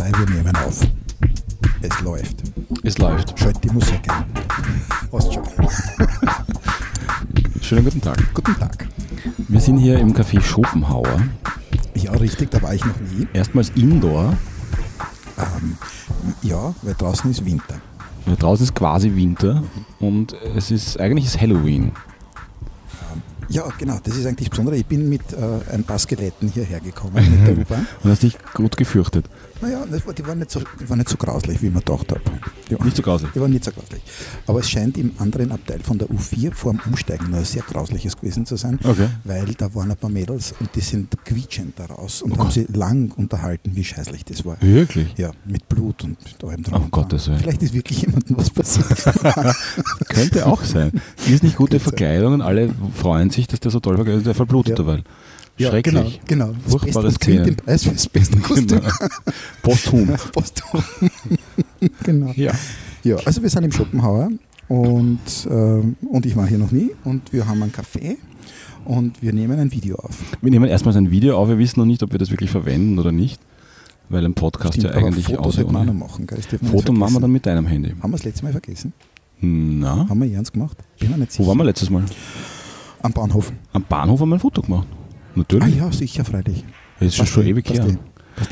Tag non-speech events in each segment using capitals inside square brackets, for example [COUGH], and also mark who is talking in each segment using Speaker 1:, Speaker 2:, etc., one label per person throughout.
Speaker 1: 3, wir nehmen auf. Es läuft.
Speaker 2: Es läuft.
Speaker 1: Schalt die Musik ein. Hast schon. [LAUGHS]
Speaker 2: Schönen guten Tag.
Speaker 1: Guten Tag.
Speaker 2: Wir sind hier im Café Schopenhauer.
Speaker 1: Ja, richtig, da war ich noch nie.
Speaker 2: Erstmals Indoor.
Speaker 1: Ähm, ja, weil draußen ist Winter.
Speaker 2: Ja, draußen ist quasi Winter und es ist eigentlich ist Halloween.
Speaker 1: Ja, genau, das ist eigentlich das Besondere. Ich bin mit äh, ein paar Skeletten hierher gekommen mit der U-Bahn.
Speaker 2: Und hast dich gut gefürchtet.
Speaker 1: Naja, das die, waren nicht so, die waren nicht so grauslich, wie ich mir gedacht habe. Waren,
Speaker 2: Nicht so grauslich.
Speaker 1: Die waren nicht so grauslich. Aber es scheint im anderen Abteil von der U4 vor dem Umsteigen noch ein sehr grausliches gewesen zu sein,
Speaker 2: Okay.
Speaker 1: weil da waren ein paar Mädels und die sind quietschend da raus und
Speaker 2: Oh
Speaker 1: haben
Speaker 2: Gott.
Speaker 1: sie lang unterhalten, wie scheißlich das war.
Speaker 2: Wirklich?
Speaker 1: Ja, mit Blut und mit allem drum
Speaker 2: Oh
Speaker 1: dran.
Speaker 2: Gottes Willen.
Speaker 1: Vielleicht ist wirklich jemandem was passiert. [LAUGHS]
Speaker 2: Könnte auch sein. Ist nicht gute Verkleidung und alle freuen sich, dass der so toll verkleidet ist, der verblutet
Speaker 1: Ja.
Speaker 2: dabei.
Speaker 1: Ja,
Speaker 2: Schrecklich.
Speaker 1: Genau, [LAUGHS] genau. Das
Speaker 2: Furchtbares
Speaker 1: Beste, kriegt
Speaker 2: Szenen.
Speaker 1: den Preis für das beste Kostüm.
Speaker 2: Genau. Posthum. [LAUGHS]
Speaker 1: Posthum. [LAUGHS] genau.
Speaker 2: Ja.
Speaker 1: Ja, also wir sind im Schopenhauer und, ähm, und ich war hier noch nie und wir haben einen Kaffee und wir nehmen ein Video auf.
Speaker 2: Wir nehmen erstmal ein Video auf. Wir wissen noch nicht, ob wir das wirklich verwenden oder nicht, weil ein Podcast
Speaker 1: Stimmt,
Speaker 2: ja eigentlich
Speaker 1: Fotos auch
Speaker 2: ohne.
Speaker 1: machen. Gell? Das
Speaker 2: Foto machen wir dann mit deinem Handy.
Speaker 1: Haben wir das letzte Mal vergessen?
Speaker 2: Na,
Speaker 1: Haben wir ernst gemacht? Bin mir nicht sicher.
Speaker 2: wo waren wir letztes Mal?
Speaker 1: Am Bahnhof.
Speaker 2: Am Bahnhof haben wir ein Foto gemacht.
Speaker 1: Ah
Speaker 2: Natürlich.
Speaker 1: ja, sicher, freilich.
Speaker 2: Das ist schon, schon ewig
Speaker 1: Passt
Speaker 2: her.
Speaker 1: passt.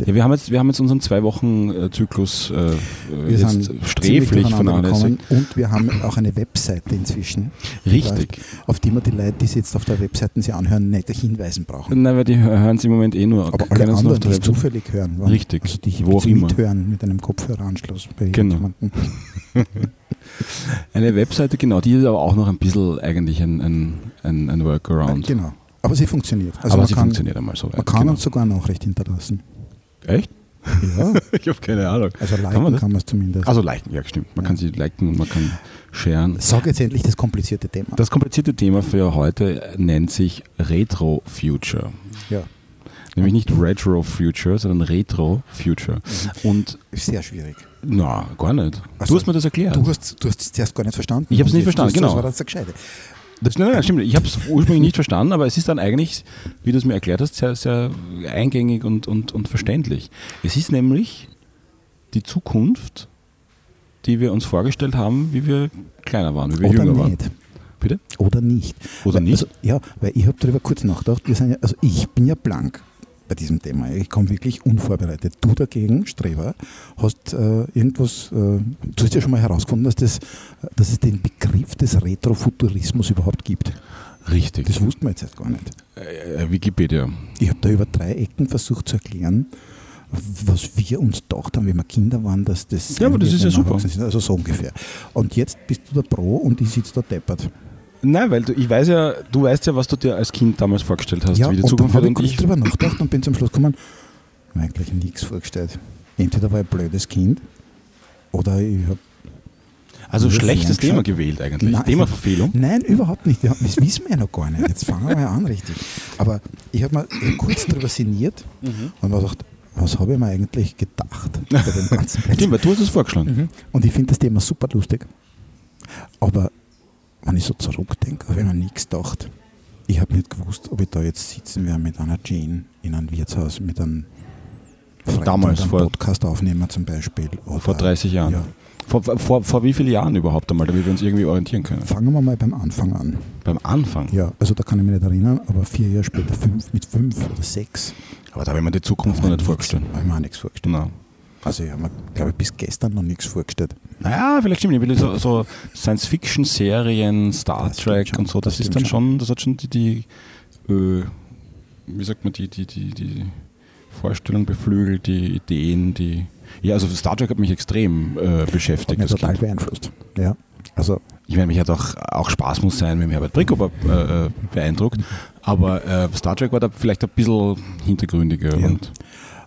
Speaker 2: Ja, wir haben jetzt, wir haben jetzt unseren zwei Wochen äh, Zyklus äh,
Speaker 1: Wir
Speaker 2: jetzt
Speaker 1: sind
Speaker 2: sträflich vernachlässigt.
Speaker 1: und wir haben auch eine Webseite inzwischen,
Speaker 2: Richtig.
Speaker 1: auf die wir die Leute, die sich jetzt auf der Webseite sie anhören, nicht hinweisen brauchen.
Speaker 2: Nein, weil die hören es im Moment eh nur.
Speaker 1: Aber alle anderen,
Speaker 2: der
Speaker 1: die es zufällig hören, waren,
Speaker 2: Richtig.
Speaker 1: also die
Speaker 2: Wo auch immer.
Speaker 1: mithören mit einem Kopfhöreranschluss bei
Speaker 2: Genau.
Speaker 1: jemandem. [LAUGHS]
Speaker 2: Eine Webseite, genau, die ist aber auch noch ein bisschen eigentlich ein, ein, ein, ein Workaround.
Speaker 1: Genau. Aber sie funktioniert. Also
Speaker 2: aber sie
Speaker 1: kann,
Speaker 2: funktioniert einmal so weit.
Speaker 1: Man kann
Speaker 2: genau.
Speaker 1: uns sogar Nachricht hinterlassen.
Speaker 2: Echt?
Speaker 1: Ja, [LAUGHS]
Speaker 2: Ich habe keine Ahnung.
Speaker 1: also liken
Speaker 2: Kann man
Speaker 1: es zumindest.
Speaker 2: Also liken, ja stimmt. Man
Speaker 1: Ja.
Speaker 2: kann sie liken und man kann sharen.
Speaker 1: Sag jetzt endlich das komplizierte Thema.
Speaker 2: Das komplizierte Thema für heute nennt sich Retro Future.
Speaker 1: ja,
Speaker 2: Nämlich nicht Retro Future, sondern Retro Future. Und
Speaker 1: ist sehr schwierig.
Speaker 2: na, gar nicht.
Speaker 1: Also,
Speaker 2: du hast mir das erklärt.
Speaker 1: Du hast du hast es zuerst gar nicht verstanden.
Speaker 2: Ich hab's
Speaker 1: Und
Speaker 2: nicht verstanden, genau.
Speaker 1: Das war das Gescheite.
Speaker 2: Das, nein, nein, stimmt. Ich habe es ursprünglich nicht verstanden, aber es ist dann eigentlich, wie du es mir erklärt hast, sehr, sehr eingängig und, und, und verständlich. Es ist nämlich die Zukunft, die wir uns vorgestellt haben, wie wir kleiner waren, wie wir
Speaker 1: Oder
Speaker 2: jünger waren.
Speaker 1: nicht.
Speaker 2: Bitte?
Speaker 1: Oder nicht.
Speaker 2: Oder nicht?
Speaker 1: Also, ja, weil ich habe darüber kurz nachgedacht. Wir sind ja, also ich bin ja blank bei diesem Thema. Ich komme wirklich unvorbereitet. Du dagegen, Streber, hast äh, irgendwas, äh, du hast ja schon mal herausgefunden, dass, das, dass es den Begriff des Retrofuturismus überhaupt gibt.
Speaker 2: Richtig.
Speaker 1: Das wussten wir jetzt gar nicht.
Speaker 2: Äh, Wikipedia.
Speaker 1: Ich habe da über drei Ecken versucht zu erklären, was wir uns gedacht haben, wenn wir Kinder waren, dass das.
Speaker 2: Ja, aber das ist ja super.
Speaker 1: sind. Also so ungefähr. Und jetzt bist du der Pro und ich sitze da deppert.
Speaker 2: Nein, weil du, ich weiß ja, du weißt ja, was du dir als Kind damals vorgestellt hast,
Speaker 1: ja,
Speaker 2: wie die
Speaker 1: und dann
Speaker 2: Zukunft
Speaker 1: habe
Speaker 2: wird
Speaker 1: ich kurz drüber nachgedacht und bin zum Schluss gekommen, mir eigentlich nichts vorgestellt. Entweder war ich ein blödes Kind oder ich habe.
Speaker 2: Also schlechtes. Thema gewählt eigentlich.
Speaker 1: Nein.
Speaker 2: Themaverfehlung.
Speaker 1: Nein, überhaupt nicht. Ja, Das wissen wir ja noch gar nicht. Jetzt fangen wir mal an richtig. Aber ich habe mir kurz drüber sinniert
Speaker 2: Mhm.
Speaker 1: und mir gedacht, was habe ich mir eigentlich gedacht bei dem ganzen? [LAUGHS]
Speaker 2: Stimmt, weil du hast es vorgeschlagen.
Speaker 1: Mhm. Und ich finde das Thema super lustig. Aber wenn ich so zurückdenke, habe ich mir nichts gedacht. Ich habe nicht gewusst, ob ich da jetzt sitzen werde mit einer Jane in einem Wirtshaus, mit einem Freund
Speaker 2: Damals, vor-
Speaker 1: Podcast aufnehmen zum Beispiel. Oder,
Speaker 2: Vor 30 Jahren.
Speaker 1: Ja.
Speaker 2: Vor, vor, vor wie vielen Jahren überhaupt einmal, damit wir uns irgendwie orientieren können?
Speaker 1: Fangen wir mal beim Anfang an.
Speaker 2: Beim Anfang.
Speaker 1: Ja, also da kann ich mich nicht erinnern, aber vier Jahre später, fünf, mit fünf oder sechs,
Speaker 2: Aber da habe ich mir die Zukunft noch nicht vorgestellt.
Speaker 1: habe ich mir auch nichts vorgestellt.
Speaker 2: Na.
Speaker 1: Also ich habe mir, glaube ich, bis gestern noch nichts vorgestellt.
Speaker 2: Naja, vielleicht stimmt. Ich will so, so Science-Fiction-Serien, Star Trek und so, das, ist dann schon, das hat schon die, die äh, wie sagt man, die, die, die, die Vorstellung beflügelt, die Ideen, die. Ja, also Star Trek hat mich extrem äh,
Speaker 1: Hat
Speaker 2: beschäftigt.
Speaker 1: mich
Speaker 2: als
Speaker 1: total
Speaker 2: Kind.
Speaker 1: beeinflusst. Ja, also
Speaker 2: Ich meine, mich hat auch, auch Spaß muss sein, wenn mich Herbert Brickover äh, äh, beeindruckt. Aber äh, Star Trek war da vielleicht ein bisschen hintergründiger.
Speaker 1: Ja.
Speaker 2: Und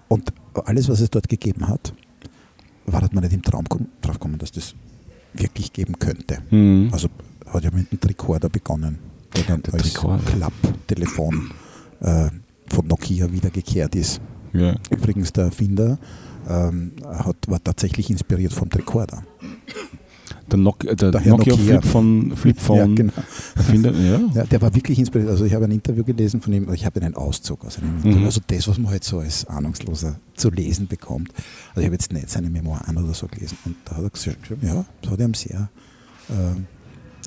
Speaker 1: Und alles, was es dort gegeben hat, war, hat man nicht im Traum drauf gekommen, dass das wirklich geben könnte.
Speaker 2: Mhm.
Speaker 1: Also hat ja mit einem Tricorder begonnen, der dann
Speaker 2: Der
Speaker 1: als. Klapptelefon äh, von Nokia wiedergekehrt ist.
Speaker 2: ja.
Speaker 1: Übrigens, der Erfinder ähm, hat, war tatsächlich inspiriert vom Tricorder.
Speaker 2: Der, Nok äh, der, Nokia,
Speaker 1: Nokia.
Speaker 2: Flip von Flipphone. [LAUGHS]
Speaker 1: Ja, genau.
Speaker 2: Ja.
Speaker 1: Ja, der war wirklich inspiriert. Also ich habe ein Interview gelesen von ihm, ich habe einen Auszug aus einem Interview.
Speaker 2: Mhm.
Speaker 1: Also das, was man halt so als Ahnungsloser zu lesen bekommt. Also ich habe jetzt nicht seine Memoiren oder so gelesen. Und da hat er gesagt, ja, das hat ihm sehr äh,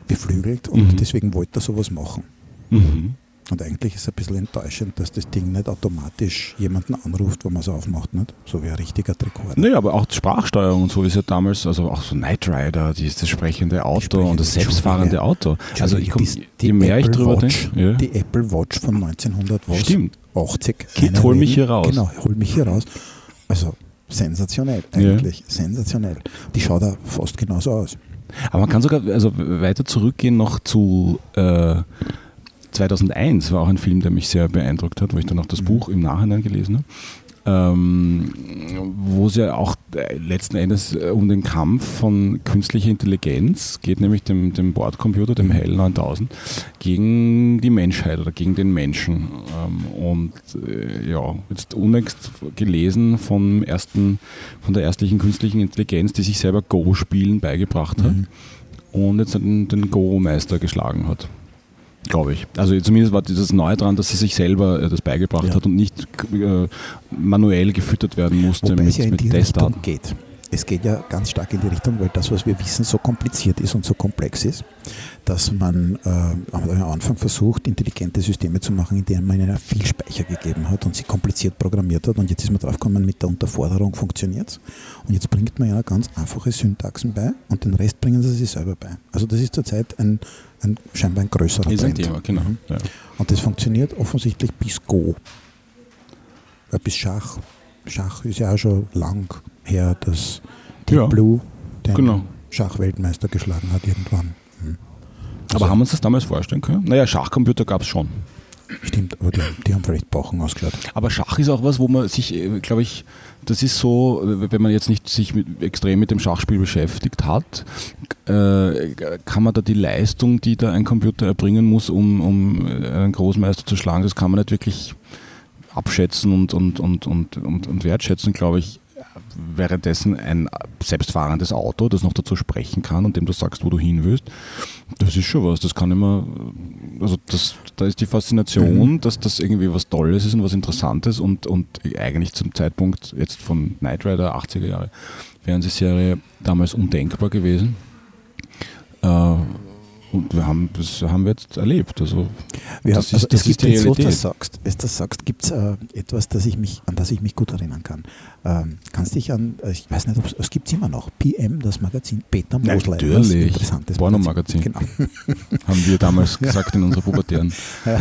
Speaker 1: beflügelt und
Speaker 2: Mhm.
Speaker 1: deswegen wollte er sowas machen.
Speaker 2: Mhm.
Speaker 1: Und eigentlich ist es ein bisschen enttäuschend, dass das Ding nicht automatisch jemanden anruft, wo man es aufmacht, nicht? So wie ein richtiger Rekorder.
Speaker 2: Naja, aber auch die Sprachsteuerung und so ist ja damals, also auch so Knight Rider, die, das sprechende Auto
Speaker 1: sprechende-
Speaker 2: und das selbstfahrende Auto. Also ich komm,
Speaker 1: Die- die
Speaker 2: je mehr ich
Speaker 1: Apple
Speaker 2: drüber
Speaker 1: Watch,
Speaker 2: denke, ja.
Speaker 1: Die Apple Watch von 1900 was?
Speaker 2: Stimmt.
Speaker 1: 80.
Speaker 2: Kid,
Speaker 1: keiner
Speaker 2: hol mich hier raus.
Speaker 1: Genau, hol mich hier raus. Also sensationell
Speaker 2: Ja.
Speaker 1: eigentlich. Sensationell. Die schaut da fast genauso aus.
Speaker 2: Aber man kann sogar also weiter zurückgehen noch zu äh, 2001, war auch ein Film, der mich sehr beeindruckt hat, wo ich dann auch das
Speaker 1: Mhm.
Speaker 2: Buch im Nachhinein gelesen habe. Ähm, wo es ja auch äh, letzten Endes äh, um den Kampf von künstlicher Intelligenz geht, nämlich dem, dem Bordcomputer, dem HAL 9000, gegen die Menschheit oder gegen den Menschen. Ähm, und äh, ja, jetzt unlängst gelesen vom ersten, von der erstlichen künstlichen Intelligenz, die sich selber Go-Spielen beigebracht hat
Speaker 1: Mhm.
Speaker 2: und jetzt den, den Go-Meister geschlagen hat. Glaube ich. Also zumindest war dieses Neue dran, dass sie sich selber äh, das beigebracht
Speaker 1: Ja.
Speaker 2: hat und nicht äh, manuell gefüttert werden musste
Speaker 1: Wobei
Speaker 2: mit,
Speaker 1: es ja in
Speaker 2: mit
Speaker 1: die
Speaker 2: Testdaten.
Speaker 1: Richtung geht. Es geht ja ganz stark in die Richtung, weil das, was wir wissen, so kompliziert ist und so komplex ist, dass man äh, am Anfang versucht, intelligente Systeme zu machen, in denen man ihnen viel Speicher gegeben hat und sie kompliziert programmiert hat. Und jetzt ist man draufgekommen, mit der Unterforderung funktioniert es. Und jetzt bringt man ja ganz einfache Syntaxen bei und den Rest bringen sie sich selber bei. Also das ist zurzeit ein, ein scheinbar ein größerer
Speaker 2: Ist ein
Speaker 1: Trend.
Speaker 2: Thema, genau. Ja.
Speaker 1: Und das funktioniert offensichtlich bis Go. Bis Schach. Schach ist ja auch schon lang her, dass Deep
Speaker 2: Ja,
Speaker 1: Blue den
Speaker 2: genau.
Speaker 1: Schachweltmeister geschlagen hat irgendwann. Hm.
Speaker 2: Aber haben wir uns das damals vorstellen können? Naja, Schachcomputer gab es schon.
Speaker 1: Stimmt, aber die, die haben vielleicht Bochen ausgeschaut.
Speaker 2: Aber Schach ist auch was, wo man sich, äh, glaube ich, das ist so, wenn man jetzt nicht sich mit, extrem mit dem Schachspiel beschäftigt hat, äh, kann man da die Leistung, die da ein Computer erbringen muss, um, um äh, einen Großmeister zu schlagen, das kann man nicht wirklich abschätzen und, und, und, und, und, und wertschätzen, glaube ich. Währenddessen ein selbstfahrendes Auto, das noch dazu sprechen kann und dem du sagst, wo du hin willst, das ist schon was. Das kann immer, also das, da ist die Faszination, dass das irgendwie was Tolles ist und was Interessantes und, und eigentlich zum Zeitpunkt jetzt von Knight Rider 80er Jahre Fernsehserie damals undenkbar gewesen. Äh, und wir haben, das haben wir jetzt erlebt. Also
Speaker 1: Wir
Speaker 2: das
Speaker 1: haben-
Speaker 2: ist, das
Speaker 1: es
Speaker 2: ist
Speaker 1: gibt
Speaker 2: die
Speaker 1: du
Speaker 2: Realität.
Speaker 1: das sagst, wenn du das sagst, gibt es äh, etwas, das ich mich, an das ich mich gut erinnern kann. Ähm, kannst dich an, äh, ich weiß nicht, ob es- es gibt immer noch, PM, das Magazin, Peter
Speaker 2: Ja,
Speaker 1: Mosley.
Speaker 2: natürlich.
Speaker 1: interessantes
Speaker 2: Pornomagazin.
Speaker 1: Genau. [LAUGHS]
Speaker 2: haben wir damals gesagt in unserer pubertären. [LAUGHS]
Speaker 1: Ja,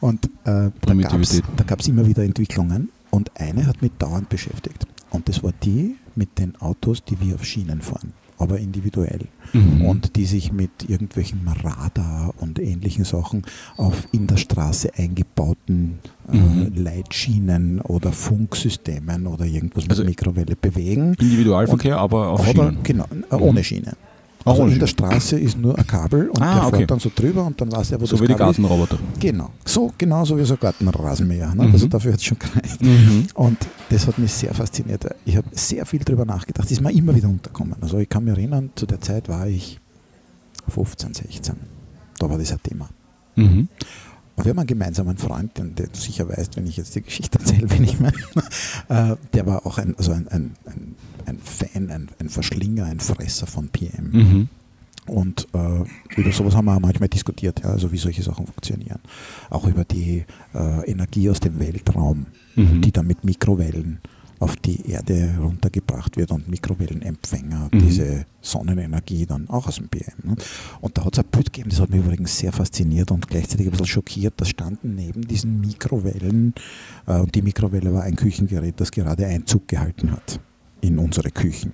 Speaker 1: und äh, da gab es immer wieder Entwicklungen und eine hat mich dauernd beschäftigt. Und das war die mit den Autos, die wir auf Schienen fahren, aber individuell.
Speaker 2: Mhm.
Speaker 1: Und die sich mit irgendwelchen Radar und ähnlichen Sachen auf in der Straße eingebauten äh,
Speaker 2: Mhm.
Speaker 1: Leitschienen oder Funksystemen oder irgendwas
Speaker 2: Also
Speaker 1: mit Mikrowelle bewegen.
Speaker 2: Individualverkehr, aber auf
Speaker 1: aber
Speaker 2: Schienen.
Speaker 1: genau, äh, ohne Schiene.
Speaker 2: Auch
Speaker 1: Also in der. Straße ist nur ein Kabel und
Speaker 2: Ah,
Speaker 1: der
Speaker 2: okay.
Speaker 1: fährt dann so drüber und dann weiß er, wo
Speaker 2: So
Speaker 1: das
Speaker 2: wie die
Speaker 1: Kabel ist.
Speaker 2: Gartenroboter.
Speaker 1: Genau, so genauso wie so ein Gartenrasenmäher. Ne?
Speaker 2: Mhm.
Speaker 1: Also dafür hat es schon gereicht.
Speaker 2: Mhm.
Speaker 1: Und das hat mich sehr fasziniert. Ich habe sehr viel darüber nachgedacht. Das ist mir immer wieder unterkommen. Also ich kann mich erinnern, zu der Zeit war ich 15, 16. Da war das ein Thema.
Speaker 2: Mhm.
Speaker 1: Und wir haben einen gemeinsamen Freund, den, den du sicher weißt, wenn ich jetzt die Geschichte erzähle, [LAUGHS] wen ich meine. Äh, der war auch ein, also ein, ein, ein, ein Fan, ein, ein Verschlinger, ein Fresser von PM.
Speaker 2: Mhm.
Speaker 1: Und äh, über sowas haben wir auch manchmal diskutiert, ja, also wie solche Sachen funktionieren. Auch über die äh, Energie aus dem Weltraum,
Speaker 2: Mhm.
Speaker 1: die dann mit Mikrowellen auf die Erde runtergebracht wird und Mikrowellenempfänger,
Speaker 2: Mhm.
Speaker 1: diese Sonnenenergie dann auch aus dem PM. Ne? Und da hat es ein Bild gegeben, das hat mich übrigens sehr fasziniert und gleichzeitig ein bisschen schockiert. Da standen neben diesen Mikrowellen, äh, und die Mikrowelle war ein Küchengerät, das gerade Einzug gehalten hat in unsere Küchen.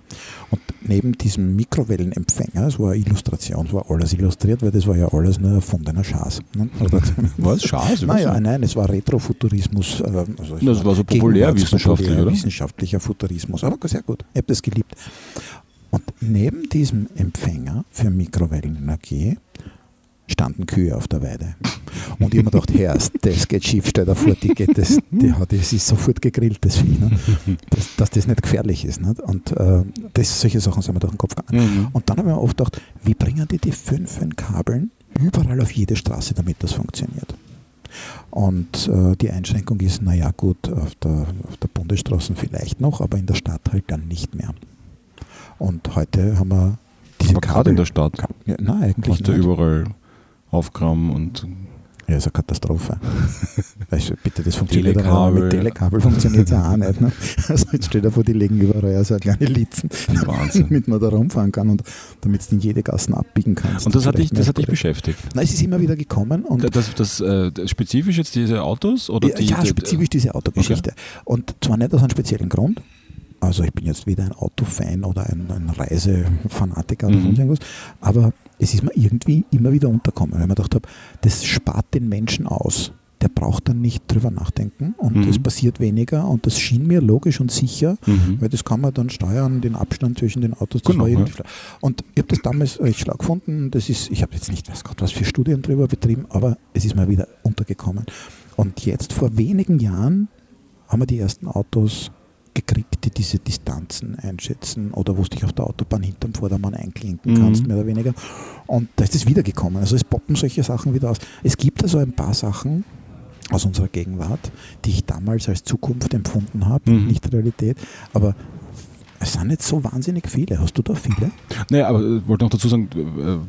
Speaker 1: Und neben diesem Mikrowellenempfänger, es war eine Illustration, es war alles illustriert, weil das war ja alles nur erfundener Schaß. Ne? [LAUGHS]
Speaker 2: Was? Schade.
Speaker 1: Naja, nein, es war Retrofuturismus. äh, Also es
Speaker 2: Das war so populärwissenschaftlich, oder?
Speaker 1: Wissenschaftlicher Futurismus, aber sehr gut. Ich habe das geliebt. Und neben diesem Empfänger für Mikrowellenenergie standen Kühe auf der Weide. Und ich habe mir gedacht, Herr, das geht schief, stell dir vor, die geht das, die, hat- das ist sofort gegrillt, das Vieh. Ne? Dass, dass das nicht gefährlich ist. Nicht? Und äh, das, solche Sachen sind mir durch den Kopf gegangen.
Speaker 2: Mhm.
Speaker 1: Und dann habe ich mir oft gedacht, wie bringen die die fünf Kabeln überall auf jede Straße, damit das funktioniert? Und äh, die Einschränkung ist, naja gut, auf der, auf der Bundesstraße vielleicht noch, aber in der Stadt halt dann nicht mehr. Und heute haben wir diese
Speaker 2: Aber gerade in der Stadt.
Speaker 1: Ja, nein, eigentlich
Speaker 2: du
Speaker 1: nicht.
Speaker 2: überall Aufgramm und
Speaker 1: Ja, ist eine Katastrophe. [LAUGHS] also bitte, das funktioniert auch mit Telekabel funktioniert es ja auch nicht. Ne? [LAUGHS] Also jetzt steht dir vor, die legen überall so eine kleine Litzen,
Speaker 2: Wahnsinn.
Speaker 1: damit man da rumfahren kann und damit du in jede Gassen abbiegen kannst.
Speaker 2: Und das hat dich, das hat dich beschäftigt.
Speaker 1: Nein, es ist immer wieder gekommen und
Speaker 2: Das, das, äh, das spezifisch jetzt diese Autos oder
Speaker 1: ja,
Speaker 2: die,
Speaker 1: ja, spezifisch diese Autogeschichte. Und zwar nicht aus einem speziellen Grund. Also ich bin jetzt weder ein Autofan oder ein, ein Reisefanatiker oder
Speaker 2: Mhm.
Speaker 1: sonst irgendwas, aber es ist mir irgendwie immer wieder unterkommen, weil ich mir gedacht habe, das spart den Menschen aus. Der braucht dann nicht drüber nachdenken und
Speaker 2: Mhm.
Speaker 1: es passiert weniger und das schien mir logisch und sicher,
Speaker 2: Mhm.
Speaker 1: weil das kann man dann steuern, den Abstand zwischen den Autos. Das
Speaker 2: Genau, ja.
Speaker 1: Und ich habe das damals recht schlau gefunden. Das ist, ich habe jetzt nicht, weiß Gott, was für Studien drüber betrieben, aber es ist mir wieder untergekommen. Und jetzt vor wenigen Jahren haben wir die ersten Autos gekriegt, die diese Distanzen einschätzen oder wo du dich auf der Autobahn hinterm Vordermann einklinken
Speaker 2: Mhm.
Speaker 1: kannst, mehr oder weniger. Und da ist es wiedergekommen. Also es poppen solche Sachen wieder aus. Es gibt also ein paar Sachen aus unserer Gegenwart, die ich damals als Zukunft empfunden habe,
Speaker 2: Mhm.
Speaker 1: nicht Realität, aber es sind nicht so wahnsinnig viele. Hast du da viele?
Speaker 2: Naja, aber ich wollte noch dazu sagen,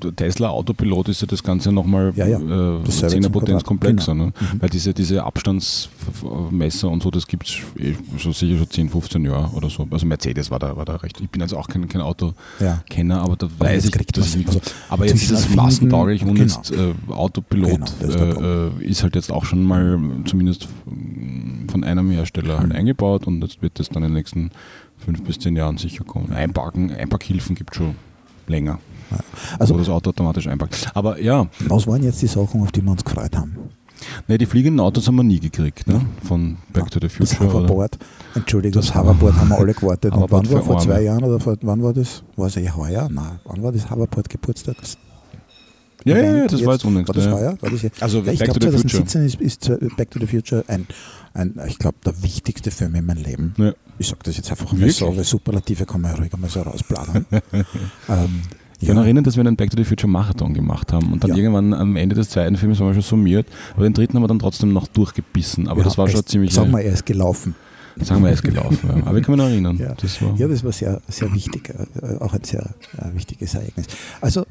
Speaker 2: äh, Tesla Autopilot ist ja das Ganze nochmal
Speaker 1: Ja, ja.
Speaker 2: äh,
Speaker 1: Dasselbe zum
Speaker 2: Zehnerpotenz
Speaker 1: Quadrat.
Speaker 2: komplexer.
Speaker 1: Genau.
Speaker 2: Ne?
Speaker 1: Mhm.
Speaker 2: Weil diese, diese Abstandsmesser und so, das gibt es so sicher schon 10, 15 Jahre oder so. Also Mercedes war da, war da recht. Ich bin also auch kein, kein Autokenner,
Speaker 1: Ja.
Speaker 2: aber da
Speaker 1: Aber
Speaker 2: weiß ich,
Speaker 1: kriegt
Speaker 2: dass nicht.
Speaker 1: Also
Speaker 2: aber jetzt ist es massentauglich und
Speaker 1: genau.
Speaker 2: jetzt äh, Autopilot
Speaker 1: Genau, ist
Speaker 2: äh, äh, ist halt jetzt auch schon mal zumindest von einem Hersteller halt
Speaker 1: Mhm.
Speaker 2: eingebaut und jetzt wird das dann in den nächsten fünf bis zehn Jahren sicher kommen. Einparken, Einparkhilfen gibt es schon länger.
Speaker 1: Also
Speaker 2: wo das Auto automatisch einpackt. Aber ja,
Speaker 1: was waren jetzt die Sachen, auf die wir uns gefreut haben?
Speaker 2: ne, die fliegenden Autos haben wir nie gekriegt, ne? Von Back to the
Speaker 1: Das
Speaker 2: Future. oder?
Speaker 1: Hoverboard. Entschuldigung,
Speaker 2: Das
Speaker 1: das Hoverboard haben wir alle gewartet. Und wann war vor zwei
Speaker 2: Arme.
Speaker 1: Jahren oder vor, wann war das? War es ja heuer? Nein, wann war das Hoverboard Geburtstag? Das
Speaker 2: Ja, ja, ja, das war
Speaker 1: jetzt?
Speaker 2: jetzt unlängst.
Speaker 1: War das
Speaker 2: ja.
Speaker 1: heuer? War das ja?
Speaker 2: Also
Speaker 1: Ja, ich glaube
Speaker 2: to the Future.
Speaker 1: 2017 ist, ist Back to the Future ein, ein ich glaube, der wichtigste Film in meinem Leben.
Speaker 2: Ja.
Speaker 1: Ich sage das jetzt einfach mal so, weil Superlative kann man ja ruhig einmal so rausplanen. [LAUGHS] ähm,
Speaker 2: Ich kann erinnern, dass wir einen Back to the Future Marathon gemacht haben und dann
Speaker 1: Ja.
Speaker 2: irgendwann am Ende des zweiten Films haben wir schon summiert, aber den dritten haben wir dann trotzdem noch durchgebissen. Aber
Speaker 1: ja,
Speaker 2: das war schon ziemlich.
Speaker 1: Sagen wir, er ist gelaufen.
Speaker 2: sagen wir, er ist gelaufen. Ja. Aber ich kann mich noch erinnern.
Speaker 1: Ja.
Speaker 2: Das war,
Speaker 1: Ja, das war sehr, sehr wichtig, äh, auch ein sehr äh, wichtiges Ereignis. Also,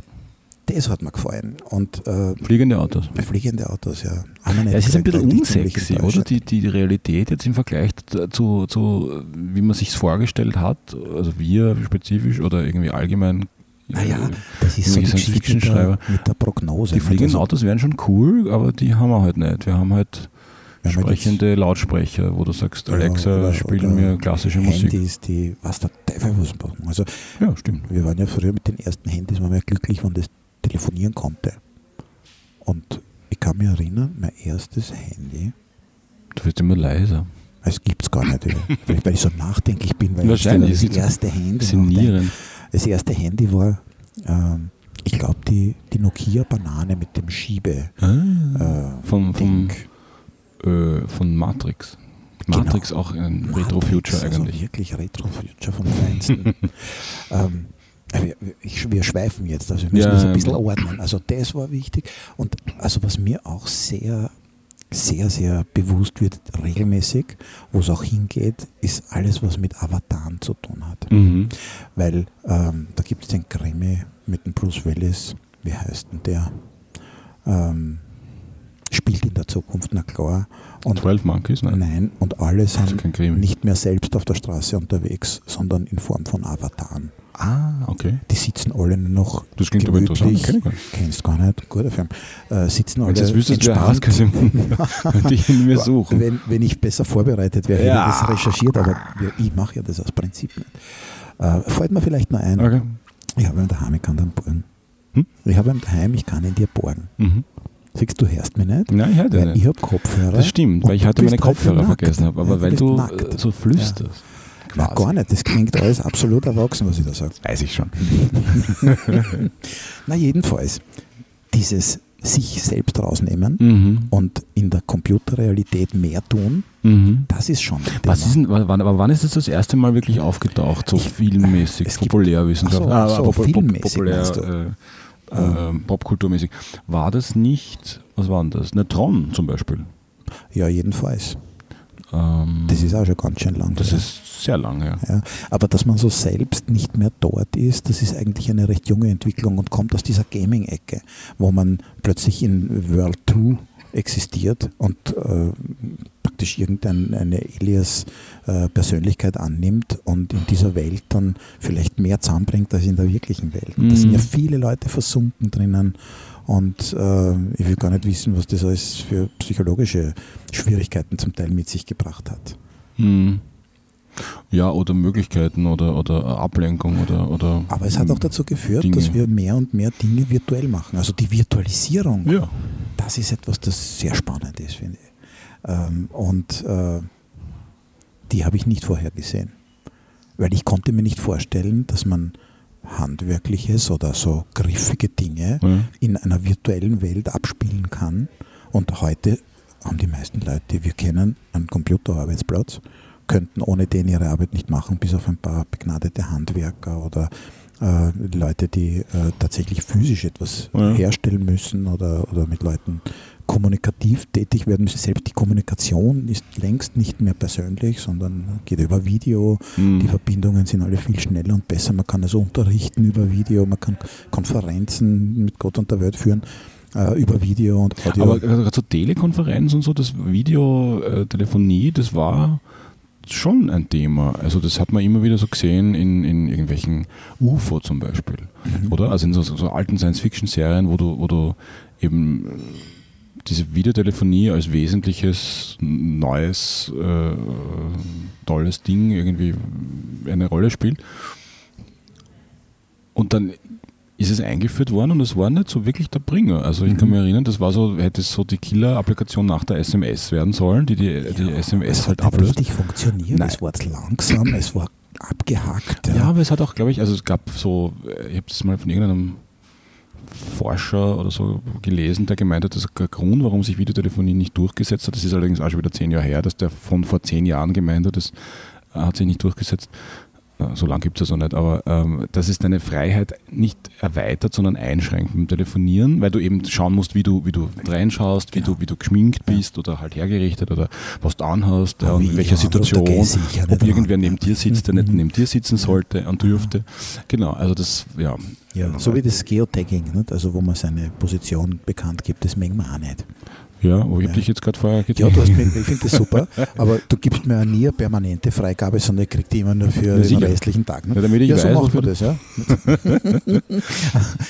Speaker 1: das hat mir gefallen. Und äh,
Speaker 2: Fliegende Autos.
Speaker 1: fliegende Autos, ja.
Speaker 2: Ja, es ist ein bisschen unsexy, oder? Die, die Realität jetzt im Vergleich zu, zu wie man sich vorgestellt hat, also wir spezifisch oder irgendwie allgemein.
Speaker 1: Naja,
Speaker 2: äh,
Speaker 1: das ist so die Geschichte der, mit der Prognose.
Speaker 2: Die
Speaker 1: nicht?
Speaker 2: fliegenden
Speaker 1: Also,
Speaker 2: Autos wären schon cool, aber die haben wir halt nicht. Wir haben halt
Speaker 1: wenn man
Speaker 2: sprechende Lautsprecher, wo du sagst,
Speaker 1: Ja,
Speaker 2: Alexa,
Speaker 1: oder-
Speaker 2: spiel
Speaker 1: oder
Speaker 2: mir klassische Musik.
Speaker 1: Handys, die, was der Teufel was machen. Also,
Speaker 2: Ja, stimmt.
Speaker 1: wir waren ja früher mit den ersten Handys, waren wir glücklich, wenn das telefonieren konnte. Und ich kann mich erinnern, mein erstes Handy,
Speaker 2: Du wirst immer leiser.
Speaker 1: es gibt es gar nicht. Vielleicht weil ich so nachdenklich bin, weil ich das erste Handy.
Speaker 2: Faszinierend.
Speaker 1: Das erste Handy war, ähm, ich glaube, die, die Nokia Banane mit dem Schiebe.
Speaker 2: Ah,
Speaker 1: Äh,
Speaker 2: vom, vom, äh, von Matrix.
Speaker 1: Genau.
Speaker 2: Matrix auch ein Retro-Future
Speaker 1: Also
Speaker 2: eigentlich.
Speaker 1: wirklich Retro-Future vom Feinsten. [LAUGHS] ähm, ich, wir schweifen jetzt, also wir müssen
Speaker 2: Ja,
Speaker 1: das ein bisschen ordnen. Also das war wichtig. Und also was mir auch sehr, sehr, sehr bewusst wird, regelmäßig, wo es auch hingeht, ist alles, was mit Avataren zu tun hat.
Speaker 2: Mhm.
Speaker 1: Weil ähm, da gibt es den Krimi mit dem Bruce Willis, wie heißt denn der? Ähm, spielt in der Zukunft, na klar. Und
Speaker 2: 12 Monkeys? Nein.
Speaker 1: Nein, und alle sind
Speaker 2: Krimi.
Speaker 1: nicht mehr selbst auf der Straße unterwegs, sondern in Form von Avataren.
Speaker 2: Ah, okay.
Speaker 1: Die sitzen alle noch
Speaker 2: Das klingt aber interessant.
Speaker 1: gemütlich,
Speaker 2: Kenn ich
Speaker 1: kennst gar nicht, guter Film, äh, sitzen alle
Speaker 2: du jetzt wüsstest,
Speaker 1: entspannt.
Speaker 2: heißt, könnte ich ihn mir [LAUGHS] suchen.
Speaker 1: Wenn, wenn ich besser vorbereitet wäre, hätte
Speaker 2: Ja.
Speaker 1: ich das recherchiert, aber ich mache ja das aus Prinzip nicht. Äh, fällt mir vielleicht noch ein,
Speaker 2: Okay.
Speaker 1: ich habe ihn daheim, ich kann dann bohren.
Speaker 2: Hm?
Speaker 1: Ich habe ihn daheim, ich kann in dir bohren.
Speaker 2: Mhm.
Speaker 1: Siehst du, hörst mich nicht?
Speaker 2: Nein, ich höre dich
Speaker 1: ich
Speaker 2: nicht.
Speaker 1: habe Kopfhörer.
Speaker 2: Das stimmt, weil ich
Speaker 1: du
Speaker 2: heute meine Kopfhörer vergessen habe. Aber
Speaker 1: Ja,
Speaker 2: weil du
Speaker 1: nackt.
Speaker 2: äh, so flüsterst.
Speaker 1: Na,
Speaker 2: Quasi.
Speaker 1: gar nicht, das klingt alles absolut erwachsen, was ich da sage.
Speaker 2: Weiß ich schon. [LAUGHS]
Speaker 1: Na, jedenfalls, dieses sich selbst rausnehmen
Speaker 2: Mhm.
Speaker 1: und in der Computerrealität mehr tun,
Speaker 2: Mhm.
Speaker 1: das ist schon.
Speaker 2: Was ist denn, wann, aber wann ist es das erste Mal wirklich aufgetaucht, so
Speaker 1: Ich-
Speaker 2: filmmäßig,
Speaker 1: es gibt-
Speaker 2: Populärwissenschaft,
Speaker 1: Ach so, ach so,
Speaker 2: pop-
Speaker 1: filmmäßig
Speaker 2: populär, äh, äh, Popkulturmäßig. War das nicht, was war denn das? Eine Tron zum Beispiel.
Speaker 1: Ja, jedenfalls.
Speaker 2: Ähm,
Speaker 1: Das ist auch schon ganz schön lang.
Speaker 2: das
Speaker 1: her.
Speaker 2: ist sehr lange. Ja.
Speaker 1: Ja, aber dass man so selbst nicht mehr dort ist, das ist eigentlich eine recht junge Entwicklung und kommt aus dieser Gaming-Ecke, wo man plötzlich in World 2 existiert und äh, praktisch irgendeine Elias-Persönlichkeit annimmt und in dieser Welt dann vielleicht mehr zusammenbringt als in der wirklichen Welt. Und Da sind
Speaker 2: Mhm.
Speaker 1: ja viele Leute versunken drinnen und äh, ich will gar nicht wissen, was das alles für psychologische Schwierigkeiten zum Teil mit sich gebracht hat.
Speaker 2: Hm. Ja, oder Möglichkeiten oder, oder Ablenkung oder, oder.
Speaker 1: Aber es hat auch dazu geführt,
Speaker 2: Dinge.
Speaker 1: dass wir mehr und mehr Dinge virtuell machen. Also die Virtualisierung,
Speaker 2: Ja.
Speaker 1: das ist etwas, das sehr spannend ist, finde ich. Ähm, und äh, die habe ich nicht vorher gesehen. Weil ich konnte mir nicht vorstellen, dass man handwerkliches oder so griffige Dinge
Speaker 2: ja.
Speaker 1: in einer virtuellen Welt abspielen kann. Und heute haben die meisten Leute, die wir kennen, einen Computerarbeitsplatz, könnten ohne den ihre Arbeit nicht machen, bis auf ein paar begnadete Handwerker oder äh, Leute, die äh, tatsächlich physisch etwas
Speaker 2: Ja.
Speaker 1: herstellen müssen oder, oder mit Leuten kommunikativ tätig werden müssen. Selbst die Kommunikation ist längst nicht mehr persönlich, sondern geht über Video.
Speaker 2: Hm.
Speaker 1: Die Verbindungen sind alle viel schneller und besser. Man kann also unterrichten über Video, man kann Konferenzen mit Gott und der Welt führen äh, über Video und Audio.
Speaker 2: Aber gerade so Telekonferenz und so, das Videotelefonie, das war schon ein Thema. Also das hat man immer wieder so gesehen in, in irgendwelchen UFO zum Beispiel.
Speaker 1: Mhm.
Speaker 2: Oder? Also in so, so alten Science-Fiction-Serien, wo du, wo du eben äh, diese Videotelefonie als wesentliches, neues, äh, tolles Ding irgendwie eine Rolle spielt. Und dann ist es eingeführt worden und es war nicht so wirklich der Bringer. Also ich kann
Speaker 1: Mhm.
Speaker 2: mich erinnern, das war so, hätte es so die Killer-Applikation nach der SMS werden sollen, die die, die SMS
Speaker 1: es
Speaker 2: halt
Speaker 1: hat nicht
Speaker 2: ablöst.
Speaker 1: richtig funktioniert.
Speaker 2: Nein.
Speaker 1: Es war langsam, es war abgehackt.
Speaker 2: Ja, aber es hat auch, glaube ich, also es gab so, äh, ich habe das mal von irgendeinem Forscher oder so gelesen, der gemeint hat, dass der Grund, warum sich Videotelefonie nicht durchgesetzt hat, das ist allerdings auch schon wieder zehn Jahre her, dass der von vor zehn Jahren gemeint hat, das hat sich nicht durchgesetzt. So lange gibt es das auch nicht, aber ähm, dass es deine Freiheit nicht erweitert, sondern einschränkt beim Telefonieren, weil du eben schauen musst, wie du, wie du reinschaust, wie,
Speaker 1: Genau.
Speaker 2: du, wie du geschminkt bist oder halt hergerichtet oder was du anhast, ja, in welcher
Speaker 1: jemand
Speaker 2: Situation,
Speaker 1: sicher
Speaker 2: ob
Speaker 1: nicht
Speaker 2: irgendwer neben dir sitzt, der nicht
Speaker 1: Mhm.
Speaker 2: neben dir sitzen sollte und dürfte. Genau, also das, ja.
Speaker 1: Ja, so wie das Geotagging, nicht? also wo man seine Position bekannt gibt, das mengen wir auch nicht.
Speaker 2: Ja, wo ich
Speaker 1: Ja.
Speaker 2: dich jetzt gerade vorher
Speaker 1: Ja, du hast mir, ich finde das super, aber du gibst mir ja nie eine permanente Freigabe, sondern ich kriege die immer nur für
Speaker 2: Ja,
Speaker 1: den
Speaker 2: sicher.
Speaker 1: restlichen Tag. Ne?
Speaker 2: Ja, damit ich
Speaker 1: ja, so
Speaker 2: weiß,
Speaker 1: macht man das, ja.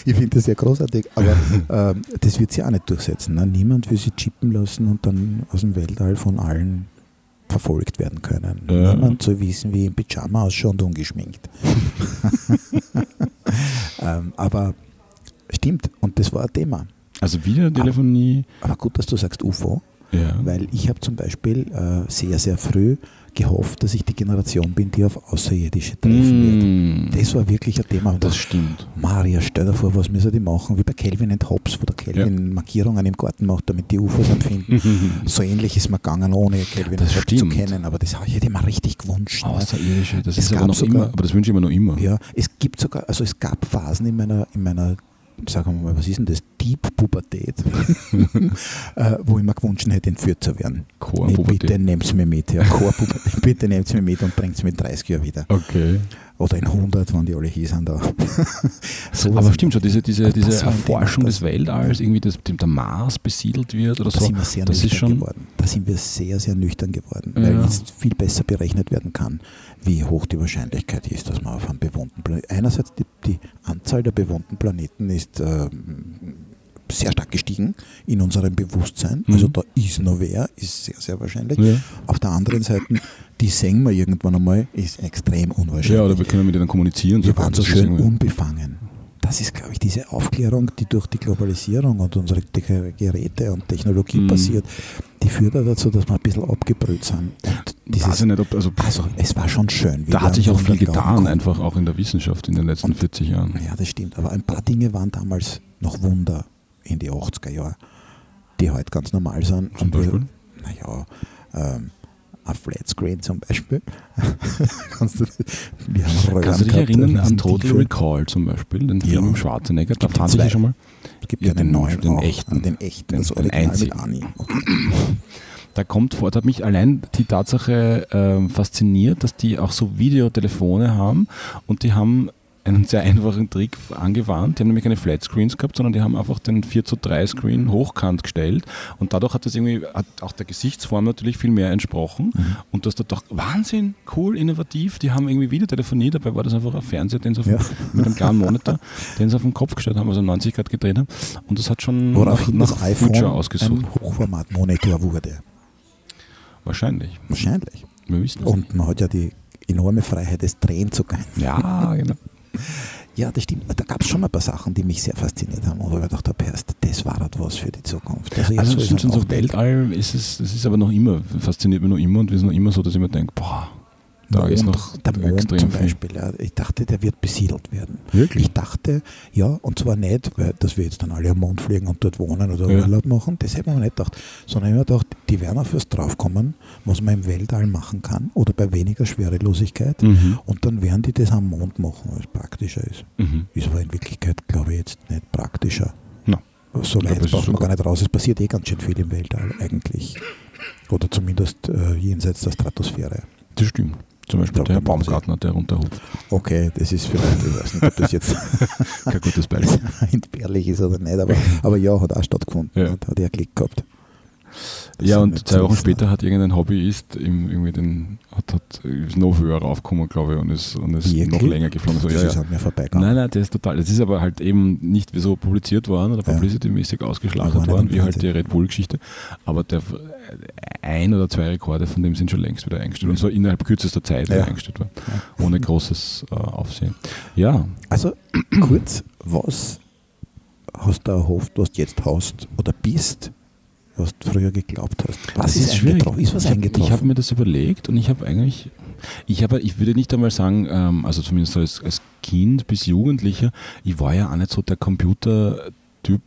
Speaker 1: ich finde das ja großartig, aber ähm, das wird sich auch nicht durchsetzen. Ne? Niemand will sich chippen lassen und dann aus dem Weltall von allen verfolgt werden können.
Speaker 2: Ja.
Speaker 1: Niemand soll wissen, wie im Pyjama ausschaue und ungeschminkt. [LAUGHS] [LAUGHS] ähm, aber stimmt, und das war ein Thema.
Speaker 2: Also Videotelefonie,
Speaker 1: Aber gut, dass du sagst UFO,
Speaker 2: ja.
Speaker 1: weil ich habe zum Beispiel äh, sehr, sehr früh gehofft, dass ich die Generation bin, die auf Außerirdische treffen wird.
Speaker 2: Mm,
Speaker 1: Das war wirklich ein Thema. Und
Speaker 2: das stimmt.
Speaker 1: Maria, stell dir vor, was müssen die machen, wie bei Kelvin and Hobbes, wo der Kelvin Markierungen im Garten macht, damit die UFOs empfinden. [LAUGHS] So ähnlich ist mir gegangen, ohne Kelvin
Speaker 2: Das
Speaker 1: and Hobbes zu kennen, aber das hätte ich mir richtig gewünscht. ne?
Speaker 2: Außerirdische, das
Speaker 1: Es
Speaker 2: ist aber noch
Speaker 1: sogar-
Speaker 2: immer, aber das wünsche ich mir noch immer.
Speaker 1: Ja, es gibt sogar, also es gab Phasen in meiner, in meiner sagen wir mal, was ist denn das, Deep-Pubertät, [LAUGHS] äh, wo ich mir gewünscht hätte, entführt zu werden. Nee, bitte nehmt mir mit, ja, [LAUGHS] bitte nehmt mir mit und bringt mir in 30 Jahren wieder.
Speaker 2: Okay.
Speaker 1: Oder in 100, wenn die alle hier sind. Da. [LAUGHS] so
Speaker 2: Aber stimmt schon, diese, diese, diese
Speaker 1: Thema,
Speaker 2: Erforschung des Weltalls, irgendwie, dass der Mars besiedelt wird oder
Speaker 1: Da
Speaker 2: so,
Speaker 1: sind wir sehr
Speaker 2: das
Speaker 1: nüchtern geworden. Da sind wir sehr, sehr nüchtern geworden,
Speaker 2: Ja.
Speaker 1: weil jetzt viel besser berechnet werden kann, wie hoch die Wahrscheinlichkeit ist, dass man auf einem bewohnten Planeten. Einerseits die, die Anzahl der bewohnten Planeten ist ähm, sehr stark gestiegen in unserem Bewusstsein.
Speaker 2: Mhm.
Speaker 1: Also da ist noch wer, ist sehr, sehr wahrscheinlich.
Speaker 2: ja.
Speaker 1: Auf der anderen Seite, die sehen wir irgendwann einmal, ist extrem unwahrscheinlich.
Speaker 2: ja, oder wir können mit denen kommunizieren.
Speaker 1: Wir
Speaker 2: sogar.
Speaker 1: waren so schön unbefangen. Das ist, glaube ich, diese Aufklärung, die durch die Globalisierung und unsere Ge- Geräte und Technologie
Speaker 2: Mhm.
Speaker 1: passiert, die führt ja dazu, dass wir ein bisschen abgebrüht sind. Und
Speaker 2: Weiß
Speaker 1: dieses,
Speaker 2: ich nicht, ob, also,
Speaker 1: also es war schon schön.
Speaker 2: da hat sich auch viel getan,
Speaker 1: konnten.
Speaker 2: einfach auch in der Wissenschaft in den letzten
Speaker 1: Und-
Speaker 2: 40 Jahren.
Speaker 1: Ja, das stimmt. Aber ein paar Dinge waren damals noch Wunder. in die 80er Jahre, die halt ganz normal sind.
Speaker 2: Zum Beispiel?
Speaker 1: Naja, ähm, ein Flatscreen zum Beispiel. [LAUGHS] Kannst du, Röhren
Speaker 2: Kannst du dich erinnern an Total Recall zum Beispiel, den Film
Speaker 1: Ja.
Speaker 2: Schwarzenegger? Da fand ich ja schon mal.
Speaker 1: Es gibt
Speaker 2: Ja,
Speaker 1: ja, den, neuen,
Speaker 2: den
Speaker 1: auch,
Speaker 2: echten.
Speaker 1: Den echten,
Speaker 2: Den-
Speaker 1: das
Speaker 2: den einzigen.
Speaker 1: Ani.
Speaker 2: Da kommt vor, da hat mich allein die Tatsache ähm, fasziniert, dass die auch so Videotelefone haben und die haben einen sehr einfachen Trick angewandt. Die haben nämlich keine Flatscreens gehabt, sondern die haben einfach den 4 zu 3 Screen hochkant gestellt und dadurch hat das irgendwie, hat auch der Gesichtsform natürlich viel mehr entsprochen und du hast da gedacht, Wahnsinn, cool, innovativ, die haben irgendwie Videotelefonie, dabei war das einfach ein Fernseher, den sie auf,
Speaker 1: Ja.
Speaker 2: mit einem kleinen Monitor, den sie auf den Kopf gestellt haben, also 90 Grad gedreht haben und das hat schon nach,
Speaker 1: Woraufhin
Speaker 2: nach
Speaker 1: das iPhone
Speaker 2: Future ausgesucht.
Speaker 1: ein Hochformatmonitor wurde.
Speaker 2: Wahrscheinlich.
Speaker 1: Wahrscheinlich.
Speaker 2: Wir wissen es
Speaker 1: Und man hat ja die enorme Freiheit, es drehen zu können.
Speaker 2: Ja, [LAUGHS] genau.
Speaker 1: Ja, das stimmt. Da gab es schon ein paar Sachen, die mich sehr fasziniert haben. Wo ich gedacht habe, das war was für die Zukunft.
Speaker 2: Also,
Speaker 1: dann
Speaker 2: so
Speaker 1: auch denke,
Speaker 2: Weltall ist es, das ist aber noch immer, fasziniert mich noch immer und es ist noch immer so, dass ich mir denke, boah, da ist
Speaker 1: Mond,
Speaker 2: noch
Speaker 1: der Mond zum
Speaker 2: viel.
Speaker 1: Beispiel. Ja, ich dachte, der wird besiedelt werden.
Speaker 2: Wirklich?
Speaker 1: Ich dachte, ja, und zwar nicht, weil, dass wir jetzt dann alle am Mond fliegen und dort wohnen oder
Speaker 2: Ja.
Speaker 1: Urlaub machen. Das hätte man nicht gedacht. Sondern ich habe gedacht, die werden auf was draufkommen, was man im Weltall machen kann oder bei weniger Schwerelosigkeit.
Speaker 2: Mhm.
Speaker 1: Und dann werden die das am Mond machen, weil es praktischer ist.
Speaker 2: Mhm.
Speaker 1: Ist aber in Wirklichkeit, glaube ich, jetzt nicht praktischer. So weit
Speaker 2: es ist
Speaker 1: braucht man gar nicht raus. Es passiert eh ganz schön viel im Weltall eigentlich. Oder zumindest äh, jenseits der Stratosphäre.
Speaker 2: das stimmt. Zum Beispiel der
Speaker 1: Sie-
Speaker 2: Baumgartner, der runterhupft.
Speaker 1: Okay, das ist vielleicht, ich weiß nicht, ob das jetzt [LAUGHS]
Speaker 2: Kein gutes Beispiel. [LAUGHS]
Speaker 1: entbehrlich ist oder nicht, aber, aber ja, hat auch stattgefunden.
Speaker 2: Ja.
Speaker 1: Hat, hat ja Klick gehabt. Das
Speaker 2: Ja, und zwei
Speaker 1: so
Speaker 2: Wochen später hat irgendein Hobbyist irgendwie den, hat, hat, ist noch höher raufgekommen, glaube ich, und ist, und ist
Speaker 1: Wirklich?
Speaker 2: noch länger geflogen. So,
Speaker 1: Das
Speaker 2: ja,
Speaker 1: ist
Speaker 2: ja.
Speaker 1: an mir vorbeigegangen.
Speaker 2: Nein, nein, der ist total. Das ist aber halt eben nicht so publiziert worden oder
Speaker 1: Ja.
Speaker 2: publicity-mäßig
Speaker 1: Aber
Speaker 2: ausgeschlachtet worden, wie halt die. Red Bull-Geschichte. Aber der ein oder zwei Rekorde von dem sind schon längst wieder eingestellt. Und zwar innerhalb kürzester Zeit wieder
Speaker 1: Ja.
Speaker 2: eingestellt worden. Ohne großes äh, Aufsehen. Ja,
Speaker 1: Also [CLEARS THROAT] kurz, was hast du erhofft, was du jetzt hast oder bist, was du früher geglaubt hast? Was
Speaker 2: das ist schwierig.
Speaker 1: eingetroffen? Ist was
Speaker 2: ich hab-
Speaker 1: eingetroffen?
Speaker 2: Ich habe mir das überlegt und ich habe eigentlich, ich habe, ich würde nicht einmal sagen, ähm, also zumindest als, als Kind bis Jugendlicher, ich war ja auch nicht so der Computertyp,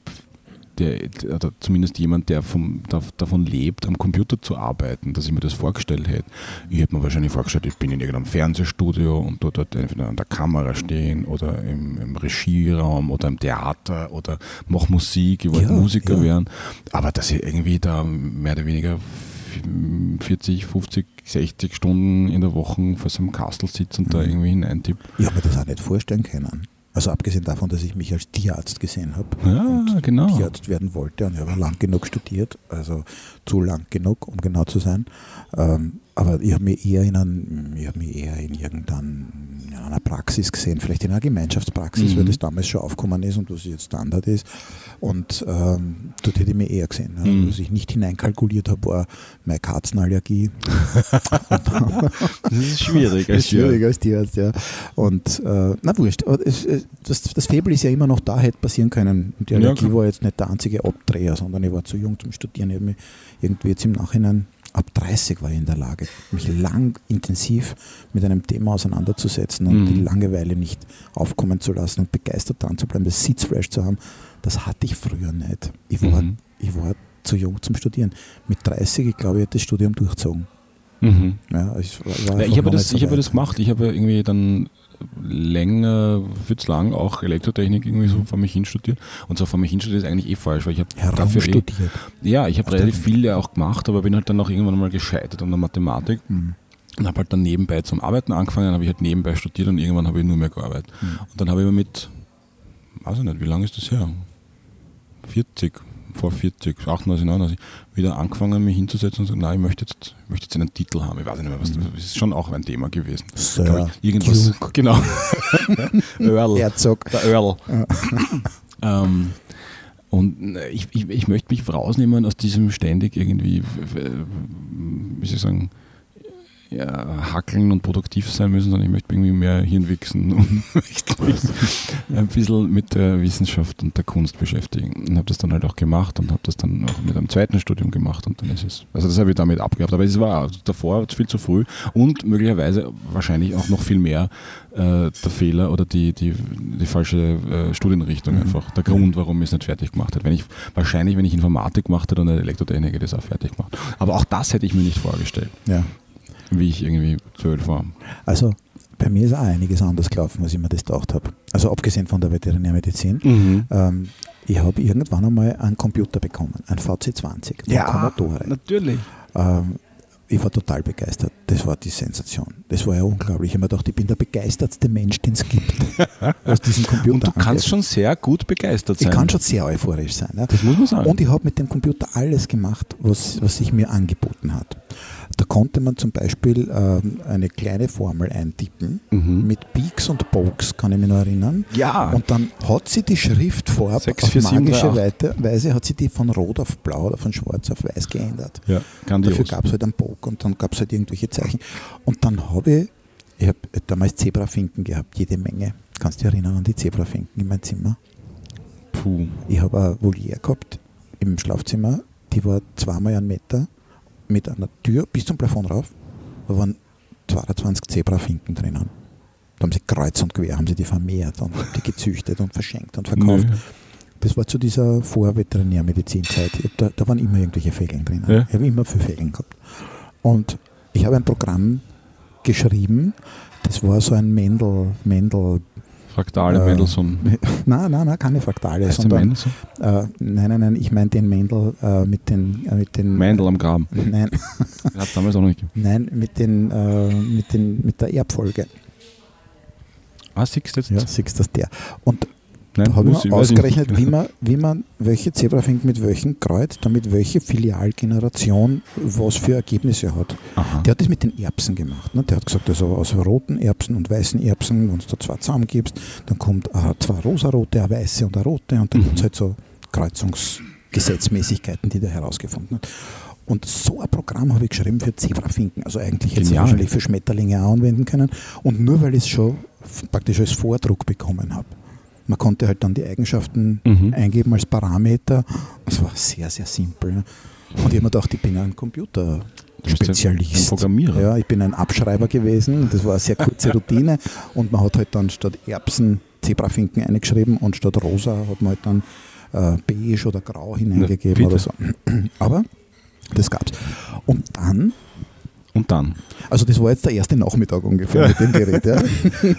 Speaker 2: der, oder zumindest jemand, der vom, da, davon lebt, am Computer zu arbeiten, dass ich mir das vorgestellt hätte. Ich hätte mir wahrscheinlich vorgestellt, ich bin in irgendeinem Fernsehstudio und dort, dort entweder an der Kamera stehen oder im, im Regieraum oder im Theater oder mache Musik, ich wollte
Speaker 1: Ja,
Speaker 2: Musiker
Speaker 1: ja.
Speaker 2: werden. Aber dass ich irgendwie da mehr oder weniger 40, 50, 60 Stunden in der Woche vor so einem Kastel sitze und da
Speaker 1: Mhm.
Speaker 2: irgendwie hineintipp.
Speaker 1: Ich habe mir das auch nicht vorstellen können. Also abgesehen davon, dass ich mich als Tierarzt gesehen habe
Speaker 2: Ja,
Speaker 1: und
Speaker 2: genau.
Speaker 1: Tierarzt werden wollte und ich habe lang genug studiert, also zu lang genug, um genau zu sein. Ähm, aber ich habe mich eher in einem, ich habe mich eher in irgendeiner in einer Praxis gesehen, vielleicht in einer Gemeinschaftspraxis,
Speaker 2: Mhm.
Speaker 1: weil das damals schon aufgekommen ist und was jetzt Standard ist. Und ähm, dort hätte ich mich eher gesehen. Ne?
Speaker 2: Mhm.
Speaker 1: Was ich nicht hineinkalkuliert habe, war meine Katzenallergie. [LAUGHS]
Speaker 2: Das ist schwierig.
Speaker 1: Das ist schwierig als Tierarzt, ja. Und äh, na wurscht, aber es, es, das, das Faible ist ja immer noch da, hätte passieren können. Und die
Speaker 2: Ja,
Speaker 1: Allergie
Speaker 2: klar.
Speaker 1: war jetzt nicht der einzige Abdreher, sondern ich war zu jung zum Studieren. Ich habe mich irgendwie jetzt im Nachhinein, ab 30 war ich in der Lage, mich lang intensiv mit einem Thema auseinanderzusetzen und
Speaker 2: Mhm.
Speaker 1: die Langeweile nicht aufkommen zu lassen und begeistert dran zu bleiben, das Sitzfleisch zu haben. Das hatte ich früher nicht. Ich war,
Speaker 2: Mhm.
Speaker 1: ich war zu jung zum Studieren. Mit 30, ich glaube, ich hätte das Studium durchzogen.
Speaker 2: Mhm.
Speaker 1: Ja, ich
Speaker 2: Ja, ich habe das,
Speaker 1: so
Speaker 2: ich habe das gemacht. Ich habe irgendwie dann länger, viel zu lang auch Elektrotechnik irgendwie so vor mich hin studiert. Und so vor mich hin studiert ist eigentlich eh falsch, weil ich habe dafür eh,
Speaker 1: herumstudiert.
Speaker 2: ja, ich habe relativ viel ja auch gemacht, aber bin halt dann auch irgendwann mal gescheitert an der Mathematik
Speaker 1: Mhm.
Speaker 2: und habe halt dann nebenbei zum Arbeiten angefangen, dann habe ich halt nebenbei studiert und irgendwann habe ich nur mehr gearbeitet.
Speaker 1: Mhm.
Speaker 2: Und dann habe ich mir mit, weiß ich nicht, wie lange ist das her? 40, vor 40, 38, 39, wieder angefangen, mich hinzusetzen und zu sagen, nein, ich möchte jetzt, ich möchte jetzt einen Titel haben. Ich weiß nicht mehr, was,
Speaker 1: Mhm.
Speaker 2: das ist schon auch ein Thema gewesen.
Speaker 1: Sir,
Speaker 2: ich, irgendwas,
Speaker 1: Duke, [LAUGHS]
Speaker 2: genau. [LAUGHS] Earl.
Speaker 1: Herzog.
Speaker 2: Der Earl. [LAUGHS] ähm, und äh, ich, ich, ich möchte mich rausnehmen aus diesem ständig irgendwie, wie soll ich sagen, ja, hackeln und produktiv sein müssen, sondern ich möchte irgendwie mehr Hirnwichsen [LAUGHS] und möchte mich ein bisschen mit der Wissenschaft und der Kunst beschäftigen. Und habe das dann halt auch gemacht und habe das dann auch mit einem zweiten Studium gemacht und dann ist es, also das habe ich damit abgehabt, aber es war davor viel zu früh und möglicherweise wahrscheinlich auch noch viel mehr äh, der Fehler oder die, die, die falsche äh, Studienrichtung
Speaker 1: Mhm.
Speaker 2: einfach, der Grund, warum ich es nicht fertig gemacht habe. Wenn ich, wahrscheinlich, wenn ich Informatik gemacht hätte und Elektrotechnik, hätte ich das auch fertig gemacht. Aber auch das hätte ich mir nicht vorgestellt,
Speaker 1: Ja.
Speaker 2: Wie ich irgendwie zwölf war.
Speaker 1: Also bei mir ist auch einiges anders gelaufen, als ich mir das gedacht habe. Also abgesehen von der Veterinärmedizin.
Speaker 2: Mhm.
Speaker 1: Ähm, ich habe irgendwann einmal einen Computer bekommen, ein VC20 von Commodore.
Speaker 2: natürlich.
Speaker 1: Ähm, ich war total begeistert. Das war die Sensation. Das war ja unglaublich. Ich habe mir gedacht, ich bin der begeistertste Mensch, den es gibt, [LAUGHS] was diesen Computer
Speaker 2: Und du kannst
Speaker 1: angeht.
Speaker 2: schon sehr gut begeistert sein.
Speaker 1: Ich kann schon sehr euphorisch sein. Ja.
Speaker 2: Das muss man sagen.
Speaker 1: Und ich habe mit dem Computer alles gemacht, was, was sich mir angeboten hat. Da konnte man zum Beispiel ähm, eine kleine Formel eintippen
Speaker 2: Mhm.
Speaker 1: mit Peaks und Pokes, kann ich mich noch erinnern.
Speaker 2: Ja.
Speaker 1: Und dann hat sie die Schriftfarbe auf magische Weite- Weise, hat sie die von rot auf blau oder von schwarz auf weiß geändert.
Speaker 2: ja, grandios.
Speaker 1: Dafür gab es halt einen Poke und dann gab es halt irgendwelche Zeichen. Und dann habe ich, ich habe damals Zebrafinken gehabt, jede Menge. Kannst du dich erinnern an die Zebrafinken in meinem Zimmer?
Speaker 2: Puh.
Speaker 1: Ich habe eine Voliere gehabt im Schlafzimmer, die war zweimal einen Meter mit einer Tür bis zum Plafond rauf. Da waren 22 Zebrafinken drinnen. Da haben sie kreuz und quer, haben sie die vermehrt und die gezüchtet und verschenkt und verkauft.
Speaker 2: Nö.
Speaker 1: Das war zu dieser Vorveterinärmedizinzeit. Da, da waren immer irgendwelche Fägeln drinnen.
Speaker 2: Ja.
Speaker 1: Ich habe immer viel Fägeln gehabt. Und ich habe ein Programm geschrieben, das war so ein Mendel, Mendel,
Speaker 2: Fraktale
Speaker 1: Äh,
Speaker 2: Mendelssohn.
Speaker 1: nein, nein, nein, keine Fraktale,
Speaker 2: Heißt der
Speaker 1: sondern
Speaker 2: Mendelssohn?
Speaker 1: äh, nein, nein, nein, ich meine den Mendel äh, mit den, äh, mit den
Speaker 2: Mendel am Graben. [LAUGHS]
Speaker 1: Nein,
Speaker 2: hat es damals auch noch nicht gegeben.
Speaker 1: nein, mit den, äh, mit den, mit der Erbfolge.
Speaker 2: Ah, du jetzt?
Speaker 1: Ja, siehst das der. Und
Speaker 2: Nein,
Speaker 1: da habe ich
Speaker 2: ich
Speaker 1: ausgerechnet, wie man, wie man welche Zebrafink mit welchen kreuzt, damit welche Filialgeneration was für Ergebnisse hat.
Speaker 2: Aha.
Speaker 1: Der hat das mit den Erbsen gemacht. Ne? Der hat gesagt, also aus roten Erbsen und weißen Erbsen, wenn du da zwei zusammengibst, dann kommt äh, zwei rosarote, eine weiße und eine rote und dann
Speaker 2: Mhm.
Speaker 1: gibt es halt so Kreuzungsgesetzmäßigkeiten, die der herausgefunden hat. Und so ein Programm habe ich geschrieben für Zebrafinken. Also eigentlich hätte ich wahrscheinlich für Schmetterlinge auch anwenden können. Und nur weil ich es schon praktisch als Vordruck bekommen habe. Man konnte halt dann die Eigenschaften
Speaker 2: Mhm.
Speaker 1: eingeben als Parameter. Es war sehr, sehr simpel. Und ich habe mir gedacht, ich bin ein Computerspezialist.
Speaker 2: Programmierer.
Speaker 1: Ja, ich bin ein Abschreiber gewesen. Das war eine sehr kurze Routine. Und man hat halt dann statt Erbsen Zebrafinken eingeschrieben und statt rosa hat man halt dann äh, beige oder grau hineingegeben
Speaker 2: bitte.
Speaker 1: oder so. Aber das gab's. Und dann,
Speaker 2: Und dann?
Speaker 1: also das war jetzt der erste Nachmittag ungefähr mit dem Gerät. Ja.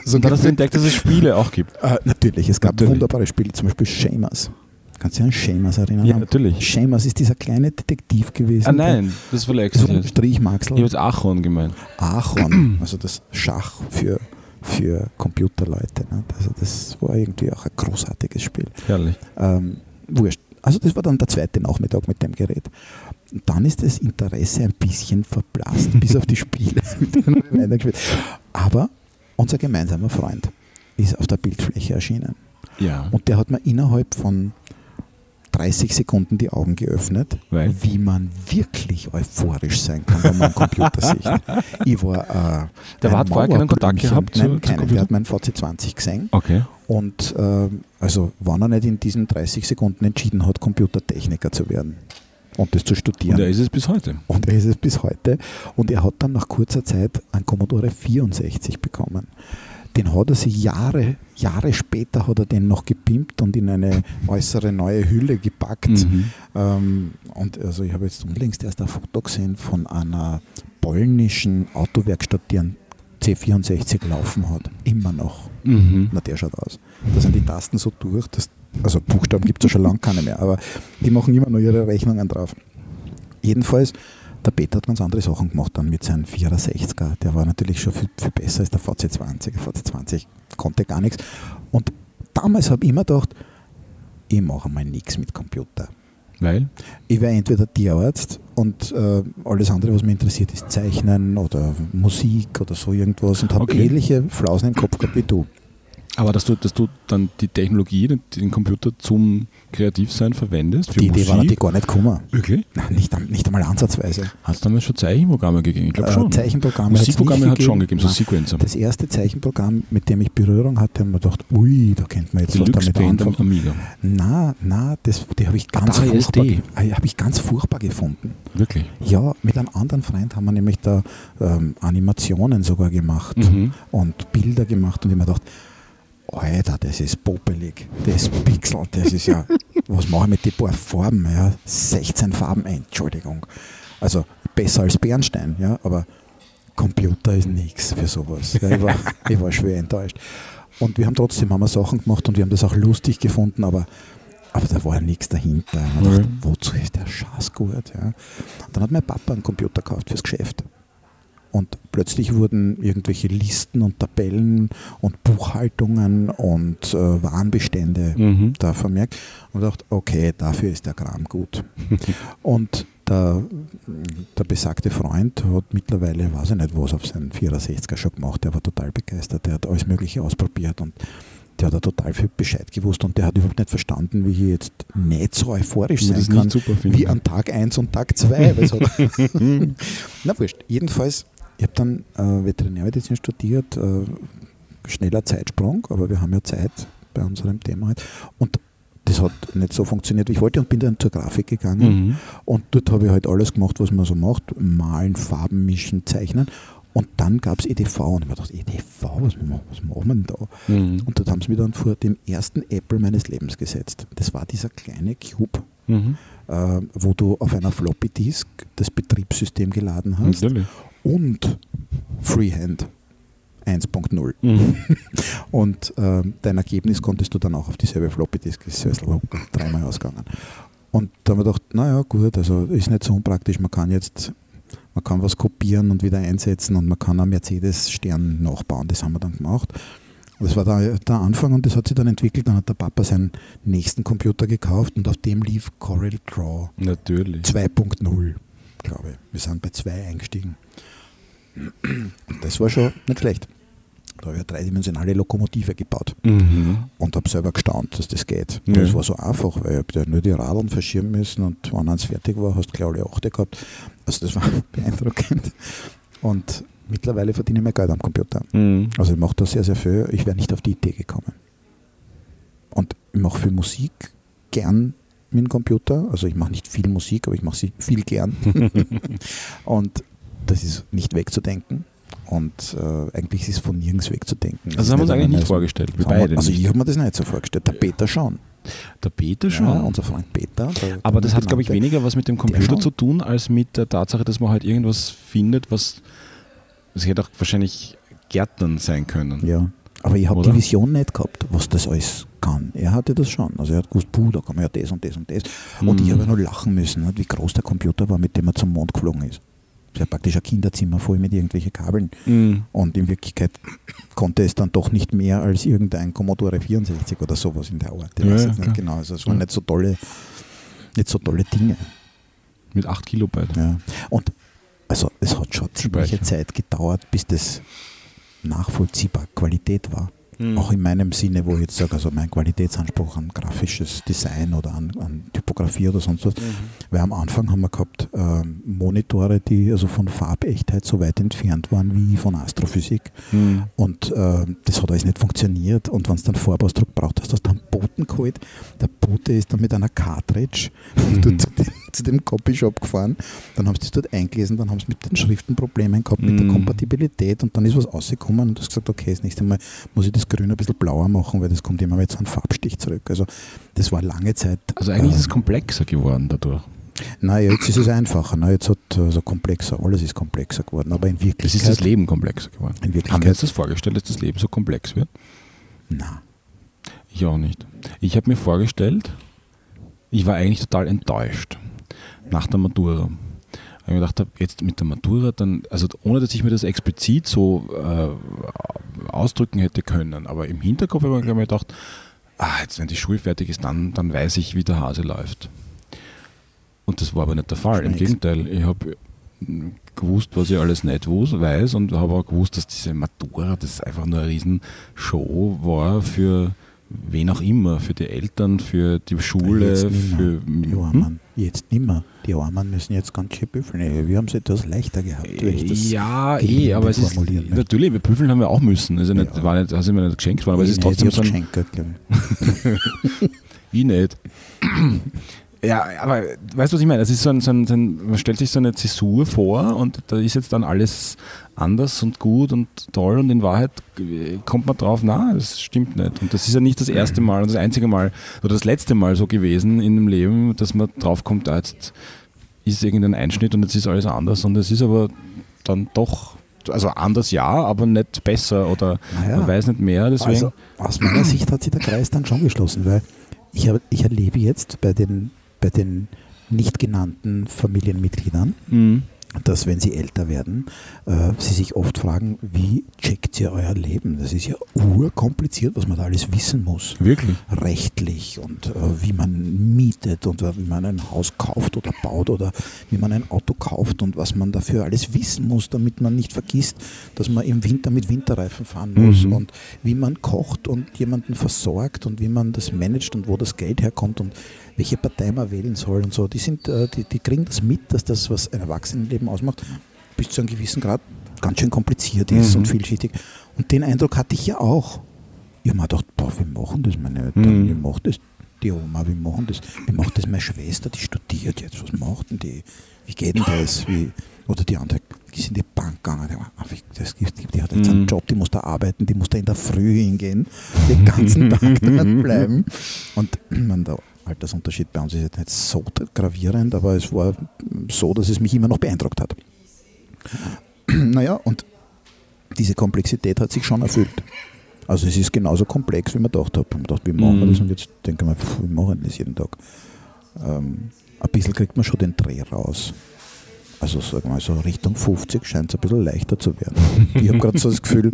Speaker 1: So [LAUGHS]
Speaker 2: Und dann hast du entdeckt, dass es Spiele auch gibt.
Speaker 1: äh, natürlich, es gab
Speaker 2: Natürlich.
Speaker 1: wunderbare Spiele, zum Beispiel Shamas. Kannst du dich an Shamas erinnern?
Speaker 2: Ja, natürlich.
Speaker 1: Shamas ist dieser kleine Detektiv gewesen.
Speaker 2: Ah nein, das verlegst
Speaker 1: So
Speaker 2: du
Speaker 1: ein. Strichmaxel.
Speaker 2: Ich habe jetzt Achorn gemeint.
Speaker 1: Ahorn, [CLEARS THROAT] also das Schach für, für Computerleute. Ne? Also das war irgendwie auch ein großartiges Spiel.
Speaker 2: Herrlich.
Speaker 1: Ähm, wurscht. Also das war dann der zweite Nachmittag mit dem Gerät. Und dann ist das Interesse ein bisschen verblasst, bis auf die Spiele. [LAUGHS] Aber unser gemeinsamer Freund ist auf der Bildfläche erschienen.
Speaker 2: Ja.
Speaker 1: Und der hat mir innerhalb von 30 Sekunden die Augen geöffnet,
Speaker 2: Weil?
Speaker 1: wie man wirklich euphorisch sein kann, wenn man einen Computer [LAUGHS] sieht. Ich war, äh,
Speaker 2: Der hat vorher keinen Kontakt gehabt zu-
Speaker 1: Nein,
Speaker 2: zu
Speaker 1: keinen.
Speaker 2: Computer?
Speaker 1: Der hat meinen VC20 gesehen
Speaker 2: Okay.
Speaker 1: und ähm, also wenn er nicht in diesen 30 Sekunden entschieden hat, Computertechniker zu werden und das zu studieren.
Speaker 2: Und er ist es bis heute.
Speaker 1: Und er ist es bis heute. Und er hat dann nach kurzer Zeit einen Commodore 64 bekommen. Den hat er sich Jahre, Jahre später hat er den noch gepimpt und in eine [LAUGHS] äußere neue Hülle gepackt.
Speaker 2: Mhm.
Speaker 1: Ähm, und also ich habe jetzt unlängst erst ein Foto gesehen von einer polnischen Autowerkstatt, die einen C64 laufen hat. Immer noch.
Speaker 2: Mhm.
Speaker 1: Na, der schaut aus. Da sind die Tasten so durch, dass, also Buchstaben gibt es ja schon lange keine mehr, aber die machen immer noch ihre Rechnungen drauf. Jedenfalls, der Peter hat ganz andere Sachen gemacht dann mit seinem 64er. Der war natürlich schon viel, viel besser als der VC20. Der VC20 konnte gar nichts. Und damals habe ich immer gedacht, ich mache mal nichts mit Computer.
Speaker 2: Weil?
Speaker 1: Ich wäre entweder Tierarzt und äh, alles andere, was mich interessiert, ist Zeichnen oder Musik oder so irgendwas und habe
Speaker 2: Okay.
Speaker 1: ähnliche Flausen im Kopf gehabt wie du.
Speaker 2: Aber dass du, dass du dann die Technologie, den, den Computer zum Kreativsein verwendest?
Speaker 1: Für die Idee war natürlich gar nicht gekommen.
Speaker 2: Wirklich?
Speaker 1: Nein, nicht, nicht einmal ansatzweise.
Speaker 2: Hat es damals schon Zeichenprogramme gegeben? Ich glaube schon. Äh,
Speaker 1: Zeichenprogramme
Speaker 2: Musikprogramme hat es schon gegeben, so Sequencer.
Speaker 1: Das erste Zeichenprogramm, mit dem ich Berührung hatte, haben wir gedacht, ui, da könnte man jetzt
Speaker 2: was damit anfangen. Amiga.
Speaker 1: Na, na, das, die habe ich ganz
Speaker 2: ah,
Speaker 1: furchtbar, hab ich ganz furchtbar gefunden.
Speaker 2: Wirklich?
Speaker 1: Ja, mit einem anderen Freund haben wir nämlich da ähm, Animationen sogar gemacht mhm. und Bilder gemacht und ich mir gedacht, Alter, das ist popelig, das ist Pixel, das ist ja, [LAUGHS] was mache ich mit den paar Farben? Ja? 16 Farben, Entschuldigung. Also besser als Bernstein, ja, aber Computer ist nichts für sowas. Ja, ich, war, [LAUGHS] ich war schwer enttäuscht. Und wir haben trotzdem haben wir Sachen gemacht und wir haben das auch lustig gefunden, aber, aber da war ja nichts dahinter. Und dachte, wozu ist der Scheiß gut? Ja? Und dann hat mein Papa einen Computer gekauft fürs Geschäft. Und plötzlich wurden irgendwelche Listen und Tabellen und Buchhaltungen und äh, Warenbestände mhm. da vermerkt. Und dachte, okay, dafür ist der Kram gut. [LAUGHS] und der, der, besagte Freund hat mittlerweile, weiß ich nicht was, auf seinen 64er schon gemacht. Der war total begeistert. Der hat alles Mögliche ausprobiert und der hat total viel Bescheid gewusst und der hat überhaupt nicht verstanden, wie ich jetzt nicht so euphorisch sein kann, wie an Tag 1 und Tag 2. [LAUGHS] [LAUGHS] Na wurscht. Jedenfalls ich habe dann äh, Veterinärmedizin studiert, äh, schneller Zeitsprung, aber wir haben ja Zeit bei unserem Thema halt. Und das hat nicht so funktioniert, wie ich wollte und bin dann zur Grafik gegangen. Mhm. Und dort habe ich halt alles gemacht, was man so macht: malen, Farben mischen, zeichnen. Und dann gab es EDV und ich habe gedacht, EDV, was, was machen wir denn da? Mhm. Und dort haben sie mich dann vor dem ersten Apple meines Lebens gesetzt. Das war dieser kleine Cube, mhm. äh, wo du auf einer Floppy Disk das Betriebssystem geladen hast. Natürlich und Freehand 1.0. Mhm. [LAUGHS] Und äh, dein Ergebnis konntest du dann auch auf dieselbe Floppy Disk, ist locker dreimal ausgegangen. Und da haben wir gedacht, naja, gut, also ist nicht so unpraktisch, man kann jetzt, man kann was kopieren und wieder einsetzen und man kann einen Mercedes-Stern nachbauen, das haben wir dann gemacht. Das war der, der, Anfang und das hat sich dann entwickelt. Dann hat der Papa seinen nächsten Computer gekauft und auf dem lief Corel Draw
Speaker 2: Natürlich.
Speaker 1: 2.0, glaube ich. Wir sind bei 2 eingestiegen. Das war schon nicht schlecht. Da habe ich eine dreidimensionale Lokomotive gebaut mhm. und habe selber gestaunt, dass das geht. Ja. Das war so einfach, weil ich habe ja nur die Radeln verschieben müssen und wenn eins fertig war, hast du gleich alle achte gehabt. Also das war [LAUGHS] beeindruckend. Und mittlerweile verdiene ich mehr Geld am Computer. Mhm. Also ich mache da sehr, sehr viel. Ich wäre nicht auf die Idee gekommen. Und ich mache viel Musik gern mit dem Computer. Also ich mache nicht viel Musik, aber ich mache sie viel gern. [LAUGHS] und das ist nicht wegzudenken. Und äh, eigentlich ist es von nirgends wegzudenken.
Speaker 2: Also das haben wir uns eigentlich nicht vorgestellt.
Speaker 1: Wir beide also ich habe mir das nicht so vorgestellt. Der Peter schon.
Speaker 2: Der Peter schon.
Speaker 1: Ja, unser Freund Peter.
Speaker 2: Aber das hat, glaube ich, weniger was mit dem Computer zu tun, als mit der Tatsache, dass man halt irgendwas findet, was. Es hätte auch wahrscheinlich Gärtnern sein können.
Speaker 1: Ja. Aber ich habe die Vision nicht gehabt, was das alles kann. Er hatte das schon. Also er hat gewusst, puh, da kann man ja das und das und das. Und mhm. ich habe ja nur lachen müssen, wie groß der Computer war, mit dem er zum Mond geflogen ist ja praktisch ein Kinderzimmer voll mit irgendwelchen Kabeln. Mhm. Und in Wirklichkeit konnte es dann doch nicht mehr als irgendein Commodore 64 oder sowas in der Art. Ich ja, weiß nicht genau. Also es waren ja. nicht so tolle, nicht so tolle Dinge.
Speaker 2: Mit 8 Kilobyte.
Speaker 1: Ja. Und also es hat schon ziemliche Zeit gedauert, bis das nachvollziehbar Qualität war. Mhm. Auch in meinem Sinne, wo ich jetzt sage, also mein Qualitätsanspruch an grafisches Design oder an, an Typografie oder sonst was. Mhm. Weil am Anfang haben wir gehabt ähm, Monitore, die also von Farbechtheit so weit entfernt waren wie von Astrophysik. Mhm. Und äh, das hat alles nicht funktioniert. Und wenn es dann Farbausdruck braucht, hast du dann Boten geholt. Der Bote ist dann mit einer Cartridge [LAUGHS] mhm. zu, dem, zu dem Copyshop gefahren. Dann haben sie das dort eingelesen, dann haben sie mit den Schriften Probleme gehabt, mit der mhm. Kompatibilität und dann ist was rausgekommen und du hast gesagt, okay, das nächste Mal muss ich das Grün ein bisschen blauer machen, weil das kommt immer mit so einem Farbstich zurück. Also das war lange Zeit.
Speaker 2: Also eigentlich äh, ist es komplexer geworden dadurch.
Speaker 1: Nein, jetzt ist es einfacher. Na, jetzt hat also komplexer, alles ist komplexer geworden. Aber in Wirklichkeit. Es
Speaker 2: ist das Leben komplexer geworden.
Speaker 1: In Wirklichkeit,
Speaker 2: Haben wir uns das vorgestellt, dass das Leben so komplex wird?
Speaker 1: Nein.
Speaker 2: Ich auch nicht. Ich habe mir vorgestellt, ich war eigentlich total enttäuscht nach der Matura. Weil ich mir gedacht habe, jetzt mit der Matura, dann, also ohne dass ich mir das explizit so äh, ausdrücken hätte können, aber im Hinterkopf habe ich mir gedacht, ah, jetzt wenn die Schule fertig ist, dann, dann weiß ich, wie der Hase läuft. Und das war aber nicht der Fall. Im Gegenteil, ich habe gewusst, was ich alles nicht weiß und habe auch gewusst, dass diese Matura das einfach nur eine Riesenshow war für wen auch immer, für die Eltern, für die Schule,
Speaker 1: Jetzt
Speaker 2: für
Speaker 1: Die
Speaker 2: hm?
Speaker 1: Armen. Jetzt nimmer. Die Armen müssen jetzt ganz schön büffeln. Wir haben es etwas leichter gehabt. ich
Speaker 2: ja, eh, aber es ist
Speaker 1: möchte.
Speaker 2: natürlich, wir prüfen haben wir auch müssen. Also nicht,
Speaker 1: Ja.
Speaker 2: war nicht, also mir nicht geschenkt worden, aber es ist
Speaker 1: Ich
Speaker 2: trotzdem so
Speaker 1: ich
Speaker 2: ein,
Speaker 1: geschenkt, ich. [LAUGHS]
Speaker 2: Ich nicht. [LAUGHS] Ja, aber weißt du, was ich meine? Es ist so ein, so ein, so ein, man stellt sich so eine Zäsur vor und da ist jetzt dann alles anders und gut und toll und in Wahrheit kommt man drauf, na, das stimmt nicht. Und das ist ja nicht das erste Mal und das einzige Mal oder das letzte Mal so gewesen in dem Leben, dass man drauf kommt, ah, jetzt ist irgendein Einschnitt und jetzt ist alles anders und es ist aber dann doch, also anders ja, aber nicht besser oder
Speaker 1: Naja.
Speaker 2: man weiß nicht mehr, deswegen.
Speaker 1: Also aus meiner Sicht hat sich der Kreis dann schon geschlossen, weil ich, ich erlebe jetzt bei den, bei den nicht genannten Familienmitgliedern,
Speaker 2: Mhm.
Speaker 1: dass wenn sie älter werden, äh, sie sich oft fragen, wie checkt ihr euer Leben? Das ist ja urkompliziert, was man da alles wissen muss.
Speaker 2: Wirklich?
Speaker 1: Rechtlich und äh, wie man mietet und äh, wie man ein Haus kauft oder baut oder wie man ein Auto kauft und was man dafür alles wissen muss, damit man nicht vergisst, dass man im Winter mit Winterreifen fahren muss
Speaker 2: Mhm.
Speaker 1: und wie man kocht und jemanden versorgt und wie man das managt und wo das Geld herkommt und welche Partei man wählen soll und so. Die, sind, äh, die, die kriegen das mit, dass das, was ein Erwachsenenleben ausmacht, bis zu einem gewissen Grad ganz schön kompliziert ist
Speaker 2: Mhm.
Speaker 1: und vielschichtig. Und den Eindruck hatte ich ja auch. Ich habe mir gedacht, boah, wie machen das meine Eltern?
Speaker 2: Mhm.
Speaker 1: Wie macht das die Oma? Wie machen das? Wie macht das meine Schwester? Die studiert jetzt. Was macht denn die? Wie geht denn das? Wie, oder die andere ist in die Bank gegangen. Die, ah, das gibt, die hat jetzt einen
Speaker 2: Mhm.
Speaker 1: Job, die muss da arbeiten, die muss da in der Früh hingehen, den ganzen [LAUGHS] Tag dort bleiben. Und man, der Altersunterschied bei uns ist jetzt nicht so gravierend, aber es war so, dass es mich immer noch beeindruckt hat. [CLEARS THROAT] Naja, und diese Komplexität hat sich schon erfüllt. Also es ist genauso komplex, wie man gedacht hat. Habe gedacht, wie machen wir
Speaker 2: Mhm.
Speaker 1: das? Und jetzt denke ich mir, pff, wie machen wir das jeden Tag? Ähm, ein bisschen kriegt man schon den Dreh raus. Also sagen wir mal so Richtung 50 scheint es ein bisschen leichter zu werden. [LAUGHS] Ich habe gerade so das Gefühl,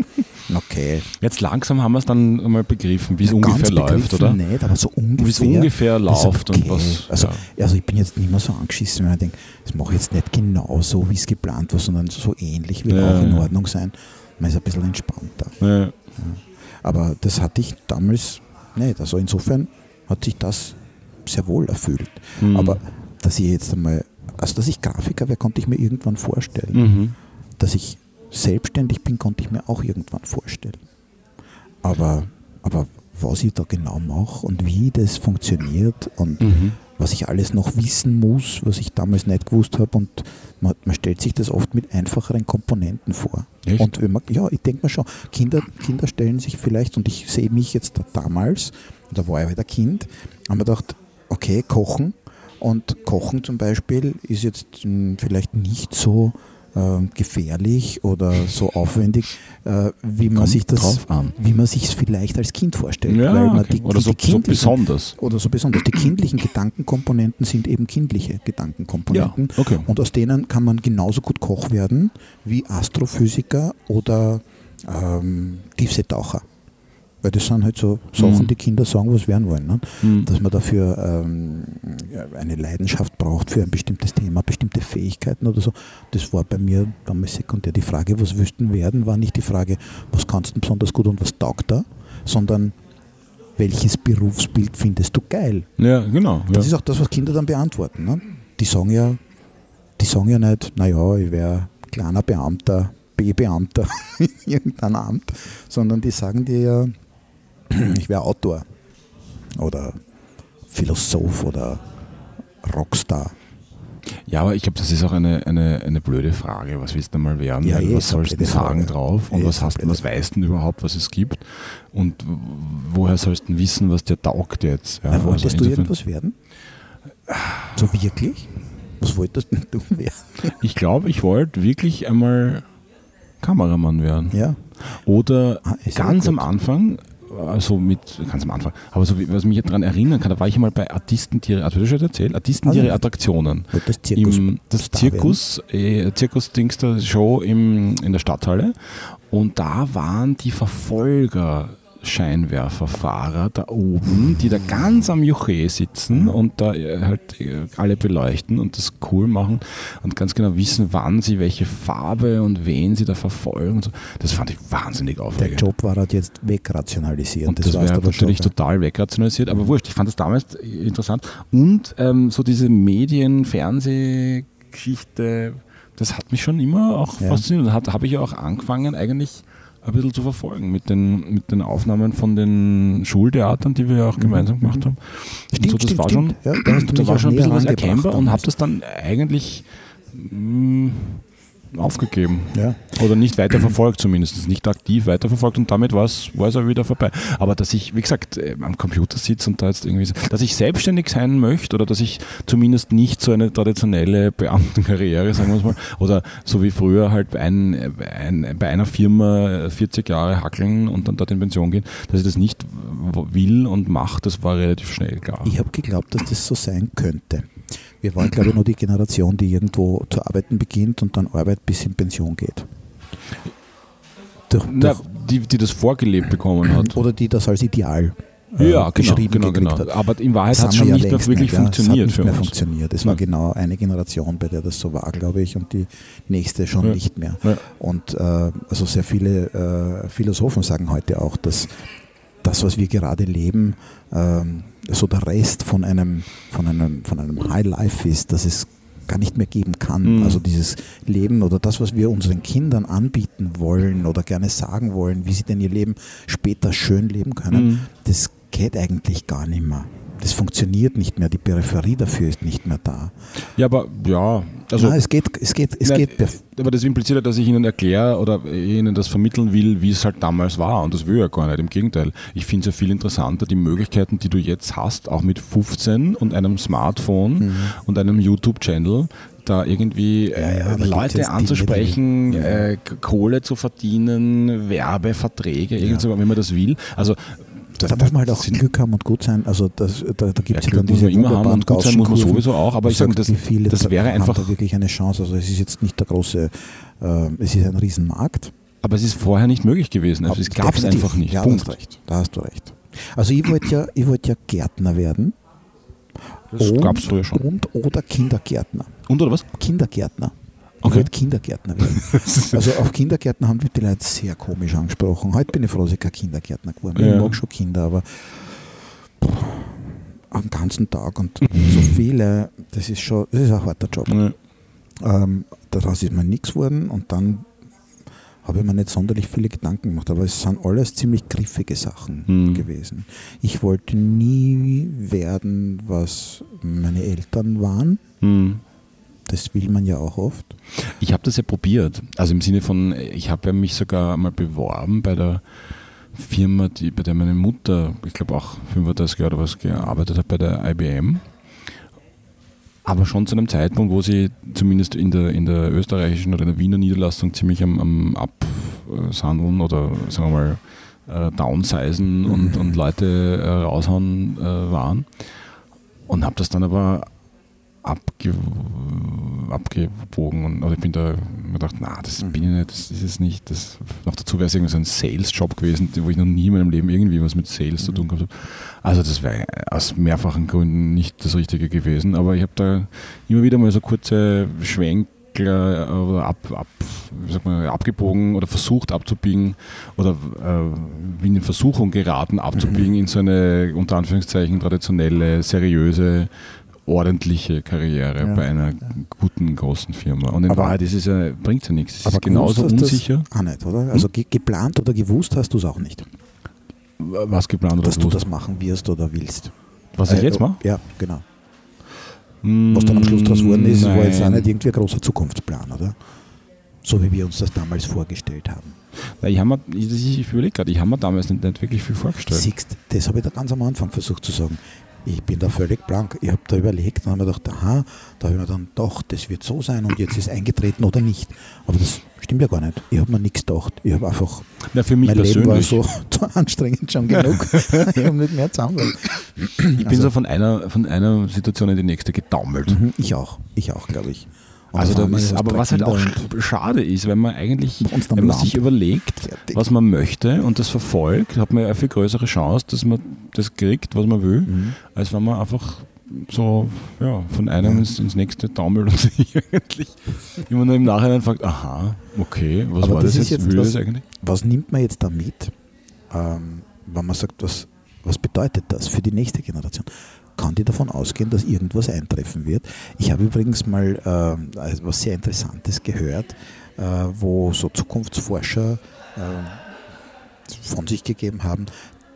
Speaker 1: okay.
Speaker 2: Jetzt langsam haben wir es dann einmal begriffen, wie es
Speaker 1: Ja,
Speaker 2: ungefähr läuft, oder?
Speaker 1: Nicht, aber so ungefähr.
Speaker 2: Wie es ungefähr läuft
Speaker 1: okay.
Speaker 2: und was.
Speaker 1: Also,
Speaker 2: ja.
Speaker 1: also ich bin jetzt nicht mehr so angeschissen, wenn ich denke, das mache ich jetzt nicht genau so, wie es geplant war, sondern so ähnlich wird
Speaker 2: Ja,
Speaker 1: auch in. Ordnung sein. Man ist ein bisschen entspannter. Aber das hatte ich damals nicht. Also insofern hat sich das sehr wohl erfüllt.
Speaker 2: Mhm.
Speaker 1: Aber dass ich jetzt einmal, also dass ich Grafiker wäre, konnte ich mir irgendwann vorstellen.
Speaker 2: Mhm.
Speaker 1: Dass ich selbstständig bin, konnte ich mir auch irgendwann vorstellen. Aber, aber was ich da genau mache und wie das funktioniert und
Speaker 2: Mhm.
Speaker 1: was ich alles noch wissen muss, was ich damals nicht gewusst habe und man, man stellt sich das oft mit einfacheren Komponenten vor.
Speaker 2: Echt?
Speaker 1: Und man, ja, ich denke mir schon, Kinder, Kinder stellen sich vielleicht, und ich sehe mich jetzt da damals, da war ich wieder Kind, haben wir gedacht, okay, kochen. Und Kochen zum Beispiel ist jetzt mh, vielleicht nicht so ähm, gefährlich oder so [LAUGHS] aufwendig, äh, wie man
Speaker 2: Kommt
Speaker 1: sich das, wie man sich es vielleicht als Kind vorstellt.
Speaker 2: Ja,
Speaker 1: weil man
Speaker 2: okay.
Speaker 1: die,
Speaker 2: oder
Speaker 1: die,
Speaker 2: so,
Speaker 1: die
Speaker 2: so besonders.
Speaker 1: oder so besonders. Die kindlichen Gedankenkomponenten sind eben kindliche Gedankenkomponenten.
Speaker 2: Ja, okay.
Speaker 1: Und aus denen kann man genauso gut Koch werden wie Astrophysiker oder ähm, Tiefseetaucher. Weil das sind halt so Sachen,
Speaker 2: Mhm.
Speaker 1: die Kinder sagen, was werden wollen. Ne?
Speaker 2: Mhm.
Speaker 1: Dass man dafür ähm, eine Leidenschaft braucht für ein bestimmtes Thema, bestimmte Fähigkeiten oder so. Das war bei mir damals sekundär. Die Frage, was wüssten werden, war nicht die Frage, was kannst du besonders gut und was taugt da, sondern welches Berufsbild findest du geil?
Speaker 2: Ja, genau.
Speaker 1: Das
Speaker 2: Ja.
Speaker 1: ist auch das, was Kinder dann beantworten. Ne? Die sagen ja, die sagen ja nicht, naja, ich wäre kleiner Beamter, B-Beamter [LAUGHS] in irgendeinem Amt, sondern die sagen dir ja, [CLEARS THROAT] ich wäre Autor oder Philosoph oder Rockstar.
Speaker 2: Ja, aber ich glaube, das ist auch eine, eine, eine blöde Frage. Was willst du mal werden?
Speaker 1: Ja, eh,
Speaker 2: was sollst du sagen
Speaker 1: Frage.
Speaker 2: drauf? Und
Speaker 1: Eh,
Speaker 2: was hast was weißt du überhaupt, was es gibt? Und woher sollst du wissen, was dir taugt jetzt? Ja,
Speaker 1: Na, wolltest
Speaker 2: also
Speaker 1: du irgendwas werden? So wirklich? Was wolltest denn du [LAUGHS] werden?
Speaker 2: Ich glaube, ich wollte wirklich einmal Kameramann werden.
Speaker 1: Ja.
Speaker 2: Oder
Speaker 1: Ah,
Speaker 2: ganz am Anfang, also mit, ganz am Anfang, aber so was mich daran erinnern kann, da war ich einmal bei Artistentiere, du das erzählt? Artistentiere
Speaker 1: Also,
Speaker 2: Attraktionen.
Speaker 1: Wolltest Zirkus
Speaker 2: Im, das Zirkus, äh, Zirkus-Dings, der Show im, in der Stadthalle. Und da waren die Verfolger Scheinwerferfahrer da oben, die da ganz am Juche sitzen und da äh, halt äh, alle beleuchten und das cool machen und ganz genau wissen, wann sie welche Farbe und wen sie da verfolgen. So. Das fand ich wahnsinnig
Speaker 1: Der
Speaker 2: aufregend.
Speaker 1: Job war halt jetzt wegrationalisiert.
Speaker 2: Und das,
Speaker 1: du aber
Speaker 2: natürlich
Speaker 1: schon,
Speaker 2: total wegrationalisiert, aber wurscht, ich fand das damals interessant. Und ähm, so diese Medien-, Fernsehgeschichte, das hat mich schon immer auch
Speaker 1: Ja.
Speaker 2: fasziniert. Da habe ich ja auch angefangen, eigentlich ein bisschen zu verfolgen mit den, mit den Aufnahmen von den Schultheatern, die wir ja auch gemeinsam gemacht haben.
Speaker 1: Stimmt,
Speaker 2: so, das
Speaker 1: stimmt,
Speaker 2: war
Speaker 1: stimmt.
Speaker 2: schon,
Speaker 1: Ja, da
Speaker 2: da war schon ein bisschen was erkennbar und habe das dann eigentlich mh, aufgegeben.
Speaker 1: Ja.
Speaker 2: Oder nicht weiterverfolgt zumindest, nicht aktiv weiterverfolgt und damit war es war es auch wieder vorbei. Aber dass ich, wie gesagt, äh, am Computer sitze und da jetzt irgendwie, so- dass ich selbstständig sein möchte oder dass ich zumindest nicht so eine traditionelle Beamtenkarriere, sagen wir es mal, oder so wie früher halt bei, ein, ein, bei einer Firma äh, 40 Jahre hackeln und dann dort in Pension gehen, dass ich das nicht will und mache, das war relativ schnell klar.
Speaker 1: Ich habe geglaubt, dass das so sein könnte. Wir waren, glaube ich, nur die Generation, die irgendwo zu arbeiten beginnt und dann arbeitet bis in Pension geht. Durch,
Speaker 2: Na,
Speaker 1: durch,
Speaker 2: die, die das vorgelebt bekommen hat.
Speaker 1: oder die das als Ideal äh,
Speaker 2: Ja, genau,
Speaker 1: beschrieben
Speaker 2: genau, genau.
Speaker 1: hat.
Speaker 2: Aber in Wahrheit hat es schon nicht
Speaker 1: ja
Speaker 2: mehr wirklich
Speaker 1: nicht, ja.
Speaker 2: funktioniert
Speaker 1: Es hat nicht
Speaker 2: für
Speaker 1: mehr
Speaker 2: uns.
Speaker 1: funktioniert. Es war
Speaker 2: Nein.
Speaker 1: genau eine Generation, bei der das so war, glaube ich, und die nächste schon
Speaker 2: Ja.
Speaker 1: nicht mehr.
Speaker 2: Ja.
Speaker 1: Und äh, also sehr viele äh, Philosophen sagen heute auch, dass das, was wir gerade leben, ähm, so der Rest von einem, von einem, von einem High Life ist, dass es gar nicht mehr geben kann.
Speaker 2: Mhm.
Speaker 1: Also dieses Leben oder das, was wir unseren Kindern anbieten wollen oder gerne sagen wollen, wie sie denn ihr Leben später schön leben können,
Speaker 2: Mhm.
Speaker 1: das geht eigentlich gar nicht mehr. Das funktioniert nicht mehr, die Peripherie dafür ist nicht mehr da.
Speaker 2: Ja, aber ja, also
Speaker 1: Nein, es geht, es geht, es
Speaker 2: Nein,
Speaker 1: geht
Speaker 2: aber das impliziert ja, dass ich Ihnen erkläre oder Ihnen das vermitteln will, wie es halt damals war. Und das will ich ja gar nicht. Im Gegenteil. Ich finde es ja viel interessanter, die Möglichkeiten, die du jetzt hast, auch mit 15 und einem Smartphone und einem YouTube-Channel, da irgendwie äh,
Speaker 1: Mhm. ja, jetzt
Speaker 2: Leute anzusprechen,
Speaker 1: ja.
Speaker 2: äh, Kohle zu verdienen, Werbeverträge, irgend so, wenn man das will. Also
Speaker 1: da muss man halt auch Glück haben und gut sein. Also das, da, da gibt es
Speaker 2: Ja,
Speaker 1: ja, dann diese
Speaker 2: immer haben und gut sein muss man sowieso auch, aber ich sage, das- das
Speaker 1: da-
Speaker 2: wäre einfach-
Speaker 1: da wirklich eine Chance. Also es ist jetzt nicht der große, äh, es ist ein Riesenmarkt.
Speaker 2: Aber es ist vorher nicht möglich gewesen. Also es gab es einfach nicht.
Speaker 1: Ja,
Speaker 2: Punkt.
Speaker 1: da hast recht. Da hast du recht. Also ich wollte ja, ich wollte ja Gärtner werden.
Speaker 2: Das gab es früher schon.
Speaker 1: Und oder Kindergärtner.
Speaker 2: Und oder was?
Speaker 1: Kindergärtner. Ich
Speaker 2: Okay.
Speaker 1: wollte Kindergärtner werden. [LAUGHS] Also auf Kindergärtner haben mich die Leute sehr komisch angesprochen. Heute bin ich froh, dass ich kein Kindergärtner geworden bin.
Speaker 2: Ja.
Speaker 1: Ich mag schon Kinder, aber am ganzen Tag und so [LAUGHS] viele, das ist schon, das ist ein harter Job.
Speaker 2: Ja.
Speaker 1: Ähm, daraus ist mir nichts geworden und dann habe ich mir nicht sonderlich viele Gedanken gemacht, aber es sind alles ziemlich griffige Sachen
Speaker 2: Hm.
Speaker 1: gewesen. Ich wollte nie werden, was meine Eltern waren.
Speaker 2: Hm.
Speaker 1: Das will man ja auch oft.
Speaker 2: Ich habe das ja probiert. Also im Sinne von, ich habe ja mich sogar mal beworben bei der Firma, die, bei der meine Mutter, ich glaube auch 35 Jahre oder was gearbeitet hat, bei der IBM. Aber schon zu einem Zeitpunkt, wo sie zumindest in der, in der österreichischen oder in der Wiener Niederlassung ziemlich am, am Absandeln oder sagen wir mal äh, downsizen und, und Leute äh, raushauen äh, waren. Und habe das dann aber abge abgebogen und oder ich bin da mir gedacht, na, das bin ich nicht, das ist es nicht. Das, noch dazu wäre es irgendwie so ein Sales-Job gewesen, wo ich noch nie in meinem Leben irgendwie was mit Sales zu tun gehabt habe. Also das wäre aus mehrfachen Gründen nicht das Richtige gewesen, aber ich habe da immer wieder mal so kurze Schwenkler äh, oder ab, ab, wie sagt man, abgebogen oder versucht abzubiegen oder äh, in Versuchung geraten abzubiegen in so eine unter Anführungszeichen traditionelle, seriöse ordentliche Karriere
Speaker 1: Ja.
Speaker 2: bei einer guten großen Firma. Und in
Speaker 1: Aber-
Speaker 2: Wahrheit ist es ja, bringt ja nichts. Es
Speaker 1: Aber
Speaker 2: ist genauso unsicher.
Speaker 1: Auch nicht, oder? Also ge geplant oder gewusst hast du es auch nicht,
Speaker 2: Was geplant oder
Speaker 1: dass du
Speaker 2: gewusst?
Speaker 1: das machen wirst oder willst.
Speaker 2: Was ich
Speaker 1: Äh,
Speaker 2: jetzt mache?
Speaker 1: Ja, genau. Was dann am Schluss daraus geworden ist, war jetzt auch nicht irgendwie ein großer Zukunftsplan, oder? So wie wir uns das damals vorgestellt haben.
Speaker 2: Na, Ich, mir- ich, ich überlege gerade, ich habe mir damals nicht, nicht wirklich viel vorgestellt.
Speaker 1: Siehst, das habe ich da ganz am Anfang versucht zu sagen. Ich bin da völlig blank. Ich habe da überlegt und habe mir gedacht, aha, da habe ich mir dann doch, das wird so sein und jetzt ist eingetreten oder nicht. Aber das stimmt ja gar nicht. Ich habe mir nichts gedacht. Ich habe einfach,
Speaker 2: Na, für mich
Speaker 1: mein Leben war
Speaker 2: persönlich.
Speaker 1: so [LAUGHS] anstrengend schon genug. [LAUGHS] ich habe nicht mehr zusammen.
Speaker 2: ich bin so von einer, von einer Situation in die nächste getaumelt.
Speaker 1: Mhm, Ich auch, ich auch, glaube ich.
Speaker 2: Also da ist, aber was halt auch sch- schade ist, wenn man eigentlich, wenn man sich überlegt,
Speaker 1: Fertig.
Speaker 2: was man möchte und das verfolgt, hat man ja eine viel größere Chance, dass man das kriegt, was man will,
Speaker 1: Mhm.
Speaker 2: als wenn man einfach so ja, von einem ins, ins nächste taumelt und [LAUGHS] sich eigentlich immer nur im Nachhinein fragt, aha, okay, was
Speaker 1: Aber
Speaker 2: war
Speaker 1: das
Speaker 2: jetzt,
Speaker 1: jetzt was-
Speaker 2: das eigentlich?
Speaker 1: Was nimmt man jetzt da mit, ähm, wenn man sagt, was, was bedeutet das für die nächste Generation? Kann die davon ausgehen, dass irgendwas eintreffen wird? Ich habe übrigens mal ähm, also was sehr Interessantes gehört, äh, wo so Zukunftsforscher äh, von sich gegeben haben,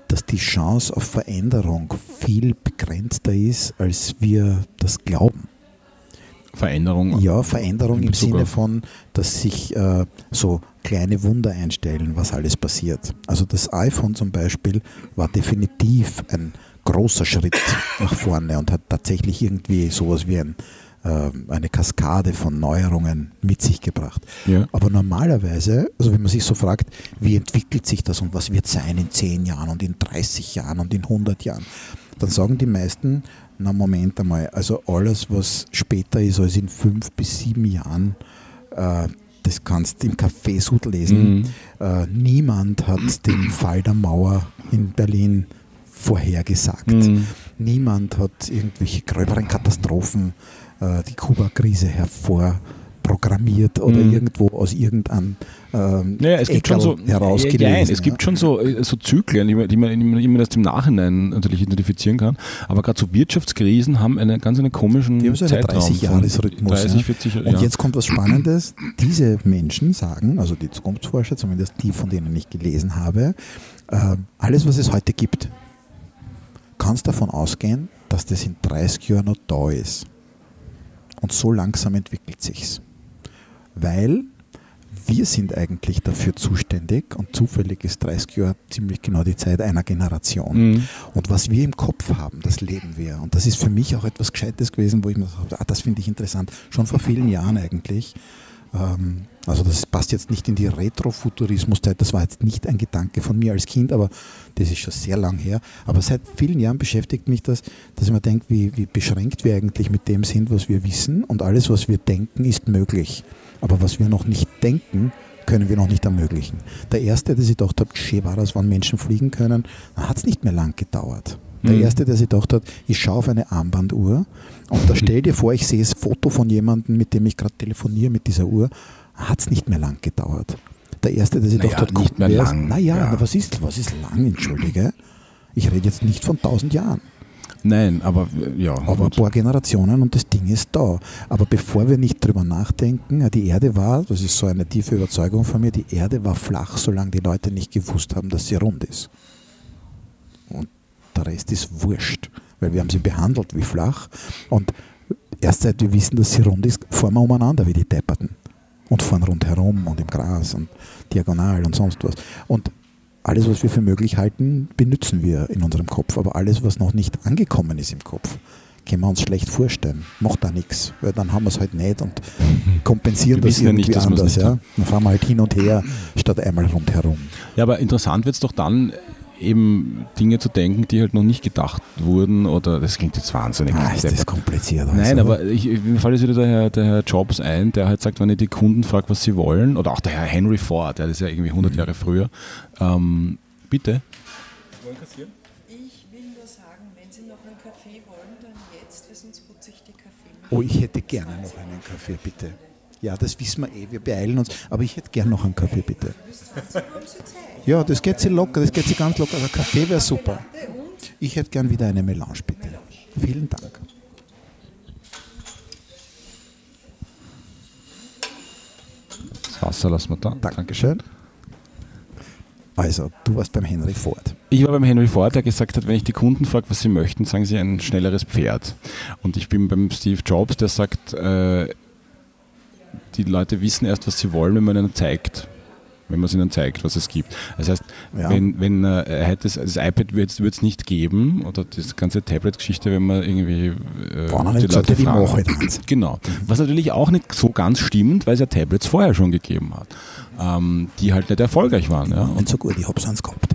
Speaker 1: dass die Chance auf Veränderung viel begrenzter ist, als wir das glauben.
Speaker 2: Veränderung.
Speaker 1: Ja, Veränderung im Sinne von, dass sich äh, so kleine Wunder einstellen, was alles passiert. Also das iPhone zum Beispiel war definitiv ein großer Schritt nach vorne und hat tatsächlich irgendwie sowas wie ein, äh, eine Kaskade von Neuerungen mit sich gebracht.
Speaker 2: Ja.
Speaker 1: Aber normalerweise, also wenn man sich so fragt, wie entwickelt sich das und was wird sein in 10 Jahren und in 30 Jahren und in 100 Jahren, dann sagen die meisten, na Moment einmal, also alles, was später ist als in 5 bis 7 Jahren, äh, das kannst du im Café Sud lesen.
Speaker 2: Mhm.
Speaker 1: Äh, niemand hat den Fall der Mauer in Berlin vorhergesagt.
Speaker 2: Mhm.
Speaker 1: Niemand hat irgendwelche gröberen Katastrophen, äh, die Kuba-Krise hervorprogrammiert oder
Speaker 2: Mhm.
Speaker 1: irgendwo aus irgendeinem ähm,
Speaker 2: Naja, es gibt schon so,
Speaker 1: herausgelesen.
Speaker 2: Ja, nein, es gibt schon so, äh, so Zyklen, die man, die, man, die man erst im Nachhinein natürlich identifizieren kann. Aber gerade so Wirtschaftskrisen haben einen ganz einen komischen
Speaker 1: Die haben so einen
Speaker 2: Zeitraum. von
Speaker 1: 30-Jahres-Rhythmus,
Speaker 2: 30,
Speaker 1: ja.
Speaker 2: 40
Speaker 1: Und
Speaker 2: ja.
Speaker 1: jetzt kommt was Spannendes. Diese Menschen sagen, also die Zukunftsforscher, zumindest die, von denen ich gelesen habe, äh, alles, was es heute gibt, kannst davon ausgehen, dass das in 30 Jahren noch da ist. Und so langsam entwickelt sich's. Weil wir sind eigentlich dafür zuständig und zufällig ist 30 Jahre ziemlich genau die Zeit einer Generation.
Speaker 2: Mhm.
Speaker 1: Und was wir im Kopf haben, das leben wir. Und das ist für mich auch etwas Gescheites gewesen, wo ich mir gesagt habe, ah, das finde ich interessant. Schon vor vielen Jahren eigentlich. Ähm, also das passt jetzt nicht in die Retrofuturismus-Zeit. Das war jetzt nicht ein Gedanke von mir als Kind, aber das ist schon sehr lang her. Aber seit vielen Jahren beschäftigt mich das, dass ich mir denke, wie, wie beschränkt wir eigentlich mit dem sind, was wir wissen. Und alles, was wir denken, ist möglich. Aber was wir noch nicht denken, können wir noch nicht ermöglichen. Der erste, der sich gedacht hat, schön war das, wann Menschen fliegen können, hat es nicht mehr lang gedauert. Der
Speaker 2: Mhm.
Speaker 1: erste, der sich gedacht hat, ich schaue auf eine Armbanduhr und da stell dir vor, ich sehe das Foto von jemandem, mit dem ich gerade telefoniere mit dieser Uhr, hat es nicht mehr lang gedauert. Der erste, der sich
Speaker 2: Naja,
Speaker 1: gedacht hat,
Speaker 2: nicht mehr lang,
Speaker 1: Naja,
Speaker 2: ja.
Speaker 1: na, was, ist, was ist lang, entschuldige? Ich rede jetzt nicht von tausend Jahren.
Speaker 2: Nein, aber ja.
Speaker 1: Aber ein paar Generationen und das Ding ist da. Aber bevor wir nicht drüber nachdenken, die Erde war, das ist so eine tiefe Überzeugung von mir, die Erde war flach, solange die Leute nicht gewusst haben, dass sie rund ist. Und der Rest ist wurscht, weil wir haben sie behandelt wie flach. Und erst seit wir wissen, dass sie rund ist, fahren wir umeinander wie die Depperten. Und fahren rundherum und im Gras und diagonal und sonst was. Und alles, was wir für möglich halten, benutzen wir in unserem Kopf. Aber alles, was noch nicht angekommen ist im Kopf, können wir uns schlecht vorstellen. Macht da nichts, weil dann haben wir es halt nicht und [LAUGHS] kompensieren
Speaker 2: Wir
Speaker 1: das
Speaker 2: wissen ja
Speaker 1: irgendwie
Speaker 2: nicht,
Speaker 1: anders.
Speaker 2: nicht
Speaker 1: Ja? Dann fahren wir halt hin und her, statt einmal rundherum.
Speaker 2: Ja, aber interessant wird es doch dann, eben Dinge zu denken, die halt noch nicht gedacht wurden oder das klingt jetzt wahnsinnig.
Speaker 1: Ah, ist das kompliziert. also.
Speaker 2: Nein, aber ich, ich, mir fällt jetzt wieder der Herr, der Herr Jobs ein, der halt sagt, wenn ihr die Kunden fragt, was sie wollen, oder auch der Herr Henry Ford, der ist ja irgendwie 100 Jahre früher. Ähm, bitte.
Speaker 3: Ich will nur sagen, wenn Sie noch einen Kaffee wollen, dann jetzt, weil sonst putze ich die Kaffeemaschine.
Speaker 1: Oh, ich hätte gerne noch einen Kaffee, bitte. Ja, das wissen wir eh, wir beeilen uns, aber ich hätte gerne noch einen Kaffee, bitte. Ja, das geht sie locker, das geht sie ganz locker. Also Kaffee wäre super. Ich hätte gern wieder eine Melange, bitte. Vielen Dank.
Speaker 2: Das Wasser lassen wir da.
Speaker 1: Dankeschön. Also, du warst beim Henry Ford.
Speaker 2: Ich war beim Henry Ford, der gesagt hat, wenn ich die Kunden frage, was sie möchten, sagen sie ein schnelleres Pferd. Und ich bin beim Steve Jobs, der sagt, äh, die Leute wissen erst, was sie wollen, wenn man ihnen zeigt. Wenn man es ihnen zeigt, was es gibt. Das heißt,
Speaker 1: Ja.
Speaker 2: wenn, wenn äh, hätte es, das iPad wird es nicht geben oder das ganze Tablet-Geschichte, wenn man irgendwie äh,
Speaker 1: nicht die
Speaker 2: fragen.
Speaker 1: machen halt eins.
Speaker 2: Genau. Was natürlich auch nicht so ganz stimmt, weil es ja Tablets vorher schon gegeben hat, ähm, die halt nicht erfolgreich waren. Ja?
Speaker 1: Und so gut, ich hab's eins gehabt.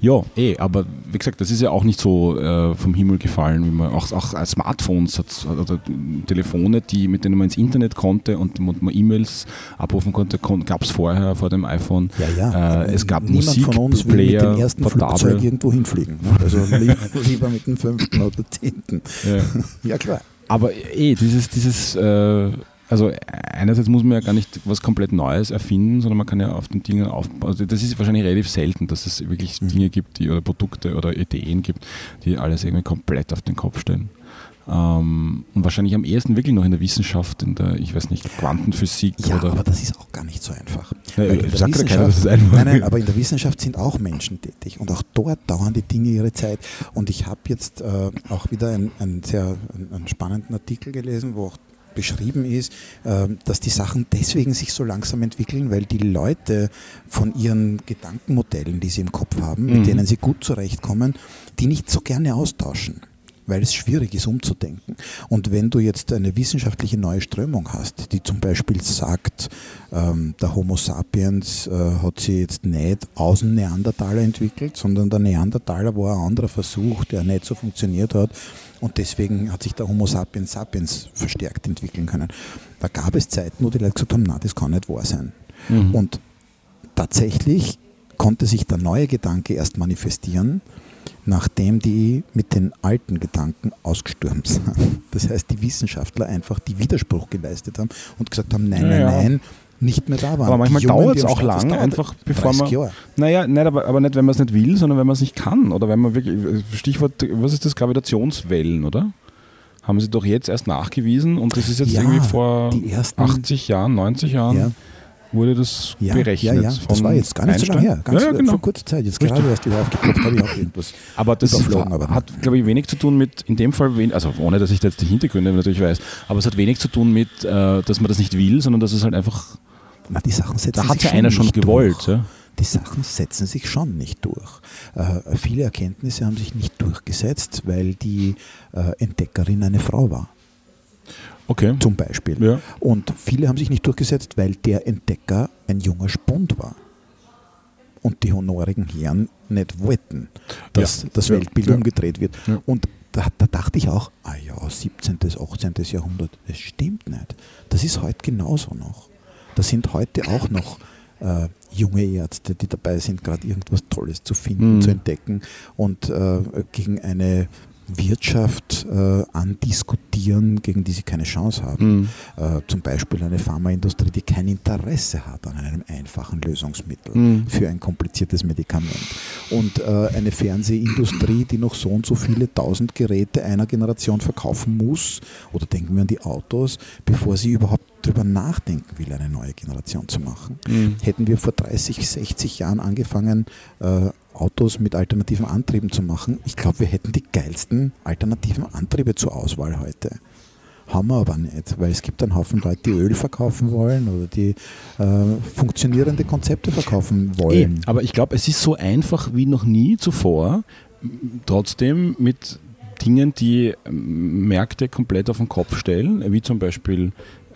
Speaker 2: Ja, eh, aber wie gesagt, das ist ja auch nicht so äh, vom Himmel gefallen, wie man auch, auch als Smartphones hat, oder Telefone, die, mit denen man ins Internet konnte und man E-Mails abrufen konnte, kon, gab es vorher vor dem iPhone.
Speaker 1: Ja, ja.
Speaker 2: Äh, es gab
Speaker 1: Niemand
Speaker 2: Musik,
Speaker 1: von uns will mit dem ersten Flugzeug irgendwo hinfliegen. Also lieber, [LAUGHS] lieber mit dem fünften oder zehnten.
Speaker 2: Ja.
Speaker 1: Ja, klar.
Speaker 2: Aber eh, dieses, dieses, äh, also einerseits muss man ja gar nicht was komplett Neues erfinden, sondern man kann ja auf den Dingen aufbauen. Also das ist wahrscheinlich relativ selten, dass es wirklich
Speaker 1: Mhm.
Speaker 2: Dinge gibt, die oder Produkte oder Ideen gibt, die alles irgendwie komplett auf den Kopf stellen. Ähm, und wahrscheinlich am ehesten wirklich noch in der Wissenschaft, in der, ich weiß nicht, Quantenphysik
Speaker 1: Ja,
Speaker 2: oder.
Speaker 1: aber das ist auch gar nicht so einfach.
Speaker 2: Ja,
Speaker 1: Weil
Speaker 2: ich
Speaker 1: in der
Speaker 2: sag ja keiner, dass es einfach
Speaker 1: Nein, nein, [LAUGHS] aber in der Wissenschaft sind auch Menschen tätig und auch dort dauern die Dinge ihre Zeit. Und ich habe jetzt äh, auch wieder einen, sehr einen, einen spannenden Artikel gelesen, wo auch beschrieben ist, äh, dass die Sachen deswegen sich so langsam entwickeln, weil die Leute von ihren Gedankenmodellen, die sie im Kopf haben,
Speaker 2: Mhm.
Speaker 1: mit denen sie gut zurechtkommen, die nicht so gerne austauschen weil es schwierig ist umzudenken. Und wenn du jetzt eine wissenschaftliche neue Strömung hast, die zum Beispiel sagt, ähm, der Homo sapiens äh, hat sich jetzt nicht aus dem Neandertaler entwickelt, sondern der Neandertaler war ein anderer Versuch, der nicht so funktioniert hat und deswegen hat sich der Homo sapiens sapiens verstärkt entwickeln können. Da gab es Zeiten, wo die Leute gesagt haben, na, das kann nicht wahr sein.
Speaker 2: Mhm.
Speaker 1: Und tatsächlich konnte sich der neue Gedanke erst manifestieren, nachdem die mit den alten Gedanken ausgestorben sind. Das heißt, die Wissenschaftler einfach die Widerspruch geleistet haben und gesagt haben, nein,
Speaker 2: Ja,
Speaker 1: nein, nein, nicht mehr da waren.
Speaker 2: Aber manchmal dauert es auch lang, einfach bevor
Speaker 1: 30
Speaker 2: man.
Speaker 1: Jahre.
Speaker 2: Naja, nicht, aber, aber nicht, wenn man es nicht will, sondern wenn man es nicht kann. Oder wenn man wirklich. Stichwort, was ist das? Gravitationswellen, oder? Haben sie doch jetzt erst nachgewiesen und das ist jetzt
Speaker 1: Ja,
Speaker 2: irgendwie vor
Speaker 1: ersten-
Speaker 2: 80 Jahren, 90 Jahren
Speaker 1: Ja.
Speaker 2: Wurde das
Speaker 1: Ja,
Speaker 2: berechnet.
Speaker 1: ja, ja. Das war jetzt gar nicht so lange
Speaker 2: Einstein.
Speaker 1: her. Ganz
Speaker 2: ja, ja, genau.
Speaker 1: vor kurzer Zeit. Jetzt
Speaker 2: Richtig.
Speaker 1: gerade erst wieder aufgepoppt, habe ich auch [LAUGHS] irgendwas.
Speaker 2: Aber das
Speaker 1: aber
Speaker 2: hat, glaube ich, wenig zu tun mit, in dem Fall, wen- also ohne dass ich da jetzt die Hintergründe natürlich weiß, aber es hat wenig zu tun mit, äh, dass man das nicht will, sondern dass es halt einfach,
Speaker 1: Na, die Sachen setzen
Speaker 2: da hat
Speaker 1: sich
Speaker 2: ja einer schon
Speaker 1: nicht
Speaker 2: gewollt.
Speaker 1: Durch.
Speaker 2: Ja?
Speaker 1: Die Sachen setzen sich schon nicht durch. Äh, viele Erkenntnisse haben sich nicht durchgesetzt, weil die äh, Entdeckerin eine Frau war,
Speaker 2: Okay.
Speaker 1: zum Beispiel.
Speaker 2: Ja.
Speaker 1: Und viele haben sich nicht durchgesetzt, weil der Entdecker ein junger Spund war. Und die honorigen Herren nicht wollten, dass
Speaker 2: Ja.
Speaker 1: das
Speaker 2: Ja.
Speaker 1: Weltbild umgedreht wird. Und da, da dachte ich auch, ah ja, 17., 18. Jahrhundert, das stimmt nicht. Das ist heute genauso noch. Da sind heute auch noch äh, junge Ärzte, die dabei sind, gerade irgendwas Tolles zu finden,
Speaker 2: Mhm.
Speaker 1: zu entdecken und äh, gegen eine Wirtschaft äh, andiskutieren, gegen die sie keine Chance haben.
Speaker 2: Mhm.
Speaker 1: Äh, zum Beispiel eine Pharmaindustrie, die kein Interesse hat an einem einfachen Lösungsmittel
Speaker 2: Mhm.
Speaker 1: für ein kompliziertes Medikament. Und äh, eine Fernsehindustrie, die noch so und so viele tausend Geräte einer Generation verkaufen muss, oder denken wir an die Autos, bevor sie überhaupt darüber nachdenken will, eine neue Generation zu machen.
Speaker 2: Mhm.
Speaker 1: Hätten wir vor 30, 60 Jahren angefangen, äh, Autos mit alternativen Antrieben zu machen, ich glaube, wir hätten die geilsten alternativen Antriebe zur Auswahl heute. Haben wir aber nicht, weil es gibt einen Haufen Leute, die Öl verkaufen wollen oder die äh, funktionierende Konzepte verkaufen
Speaker 2: Eh,
Speaker 1: wollen.
Speaker 2: aber ich glaube, es ist so einfach wie noch nie zuvor, trotzdem mit Dingen, die Märkte komplett auf den Kopf stellen, wie zum Beispiel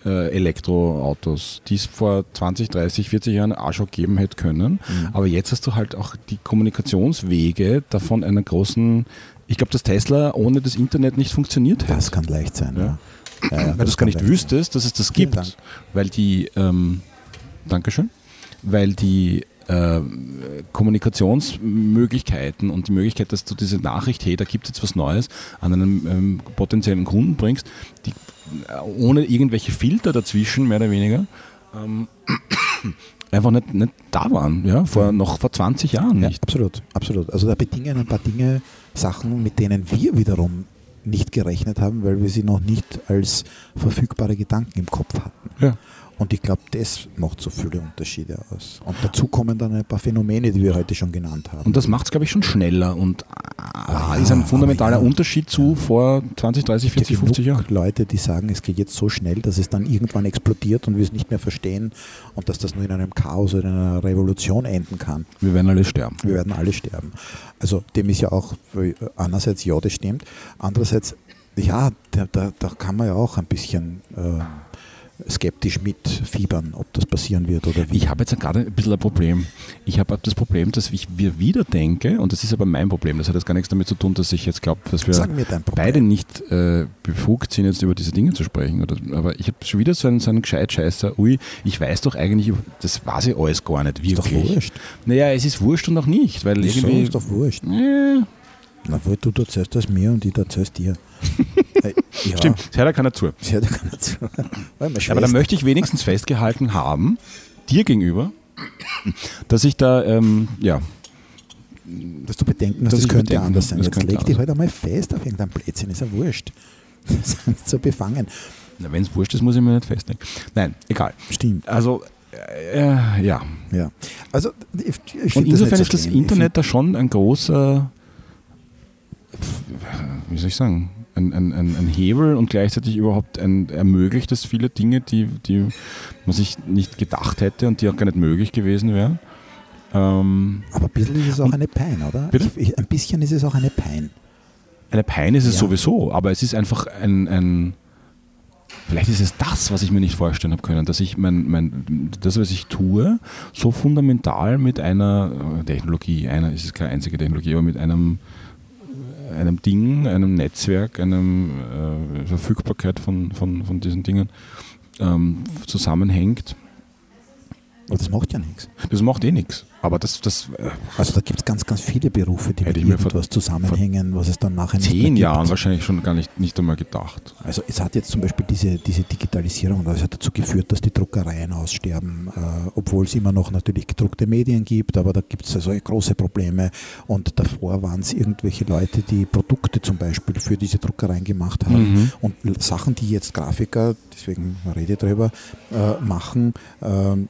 Speaker 2: äh, Elektroautos, die es vor 20, 30, 40 Jahren auch schon geben hätte können.
Speaker 1: Mhm.
Speaker 2: Aber jetzt hast du halt auch die Kommunikationswege davon einer großen, ich glaube, dass Tesla ohne das Internet nicht funktioniert hätte.
Speaker 1: Das kann leicht sein.
Speaker 2: Ja.
Speaker 1: Ja. Ja, ja,
Speaker 2: weil du es gar nicht wüsstest, dass es das gibt.
Speaker 1: Dank.
Speaker 2: Weil die, ähm, Dankeschön, weil die äh, Kommunikationsmöglichkeiten und die Möglichkeit, dass du diese Nachricht, hey, da gibt es jetzt was Neues, an einen ähm, potenziellen Kunden bringst, die äh, ohne irgendwelche Filter dazwischen, mehr oder weniger, ähm, [COUGHS] einfach nicht, nicht da waren, ja, vor, noch vor 20 Jahren
Speaker 1: Ja,
Speaker 2: nicht.
Speaker 1: absolut, absolut. Also da bedingen ein paar Dinge Sachen, mit denen wir wiederum nicht gerechnet haben, weil wir sie noch nicht als verfügbare Gedanken im Kopf hatten.
Speaker 2: Ja.
Speaker 1: Und ich glaube, das macht so viele Unterschiede aus. Und dazu kommen dann ein paar Phänomene, die wir heute schon genannt haben.
Speaker 2: Und das macht es, glaube ich, schon schneller und
Speaker 1: Ah,
Speaker 2: ist ein
Speaker 1: aber
Speaker 2: fundamentaler
Speaker 1: ja.
Speaker 2: Unterschied zu vor 20, 30,
Speaker 1: Es gibt
Speaker 2: 40, 50
Speaker 1: genug
Speaker 2: Jahren.
Speaker 1: Leute, die sagen, es geht jetzt so schnell, dass es dann irgendwann explodiert und wir es nicht mehr verstehen und dass das nur in einem Chaos oder in einer Revolution enden kann.
Speaker 2: Wir werden alle sterben.
Speaker 1: Wir werden alle sterben. Also dem ist ja auch einerseits ja, das stimmt. Andererseits, ja, da, da, da kann man ja auch ein bisschen äh, skeptisch mitfiebern, ob das passieren wird oder wie.
Speaker 2: Ich habe jetzt gerade ein bisschen ein Problem. Ich habe das Problem, dass ich mir wieder denke, und das ist aber mein Problem, das hat jetzt gar nichts damit zu tun, dass ich jetzt glaube, dass wir beide nicht äh, befugt sind, jetzt über diese Dinge zu sprechen. Oder, aber ich habe schon wieder so einen, so einen gescheit Scheißer, ui, ich weiß doch eigentlich, das weiß ich alles gar nicht
Speaker 1: Ist doch
Speaker 2: wirklich.
Speaker 1: wurscht.
Speaker 2: Naja, es ist wurscht und auch nicht, weil
Speaker 1: Wieso?
Speaker 2: irgendwie.
Speaker 1: Ist doch wurscht.
Speaker 2: Ja,
Speaker 1: Na, wohl, du erzählst das mir und ich erzähl's dir. [LAUGHS] Äh, ja,
Speaker 2: Stimmt, das hört ja keiner zu.
Speaker 1: Das hört ja keiner zu. [LAUGHS]
Speaker 2: Aber dann möchte ich wenigstens festgehalten haben, dir gegenüber, dass ich da, ähm, ja,
Speaker 1: dass du bedenken hast,
Speaker 2: Dass
Speaker 1: das könnte
Speaker 2: bedenken
Speaker 1: anders sein.
Speaker 2: das
Speaker 1: Jetzt leg dich halt einmal fest auf irgendeinem Blödsinn, ist ja wurscht. [LAUGHS] Das ist nicht so befangen.
Speaker 2: wenn es wurscht ist, muss ich mir nicht festlegen. Nein, egal.
Speaker 1: Stimmt,
Speaker 2: Also, äh, ja.
Speaker 1: ja. Also, ich, ich
Speaker 2: Und insofern
Speaker 1: so
Speaker 2: ist das Internet da schon ein großer, wie soll ich sagen, ein, ein, ein, ein Hebel und gleichzeitig überhaupt ein, ermöglicht es viele Dinge, die, die man sich nicht gedacht hätte und die auch gar nicht möglich gewesen wären. Ähm,
Speaker 1: Aber ein bisschen ist es auch eine Pein, oder? Ich, ich, ein bisschen ist es auch eine Pein.
Speaker 2: Eine Pein ist es
Speaker 1: Ja.
Speaker 2: sowieso, aber es ist einfach ein, ein vielleicht ist es das, was ich mir nicht vorstellen habe können, dass ich mein, mein, das, was ich tue, so fundamental mit einer äh, Technologie, einer ist es keine einzige Technologie, aber mit einem, einem Ding, einem Netzwerk, einem äh, Verfügbarkeit von, von, von diesen Dingen ähm, zusammenhängt.
Speaker 1: Aber das macht ja nichts.
Speaker 2: Das macht eh nichts. Aber das, das äh,
Speaker 1: Also da gibt es ganz, ganz viele Berufe, die mit irgendwas zusammenhängen, was es dann nachher nicht
Speaker 2: zehn. Jahren wahrscheinlich schon gar nicht, nicht einmal gedacht.
Speaker 1: Also es hat jetzt zum Beispiel diese, diese Digitalisierung, das hat dazu geführt, dass die Druckereien aussterben, äh, obwohl es immer noch natürlich gedruckte Medien gibt, aber da gibt es also große Probleme. Und davor waren es irgendwelche Leute, die Produkte zum Beispiel für diese Druckereien gemacht haben.
Speaker 2: Mhm.
Speaker 1: Und Sachen, die jetzt Grafiker, deswegen rede ich drüber, äh, machen, ähm,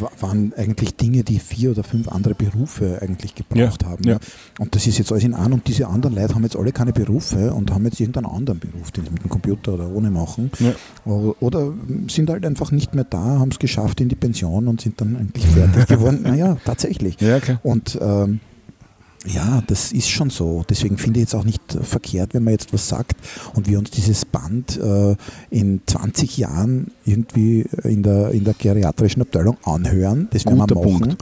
Speaker 1: wa- waren eigentlich Dinge, die vier oder fünf andere Berufe eigentlich gebraucht
Speaker 2: Ja,
Speaker 1: haben.
Speaker 2: ja.
Speaker 1: Und das ist jetzt alles in an und diese anderen Leute haben jetzt alle keine Berufe und haben jetzt irgendeinen anderen Beruf, den sie mit dem Computer oder ohne machen. Oder sind halt einfach nicht mehr da, haben es geschafft in die Pension und sind dann eigentlich fertig [LAUGHS] geworden. Naja, tatsächlich.
Speaker 2: Ja, okay.
Speaker 1: Und ähm, ja, das ist schon so. Deswegen finde ich jetzt auch nicht verkehrt, wenn man jetzt was sagt und wir uns dieses Band äh, in 20 Jahren irgendwie in der, in der geriatrischen Abteilung anhören. Das werden wir machen.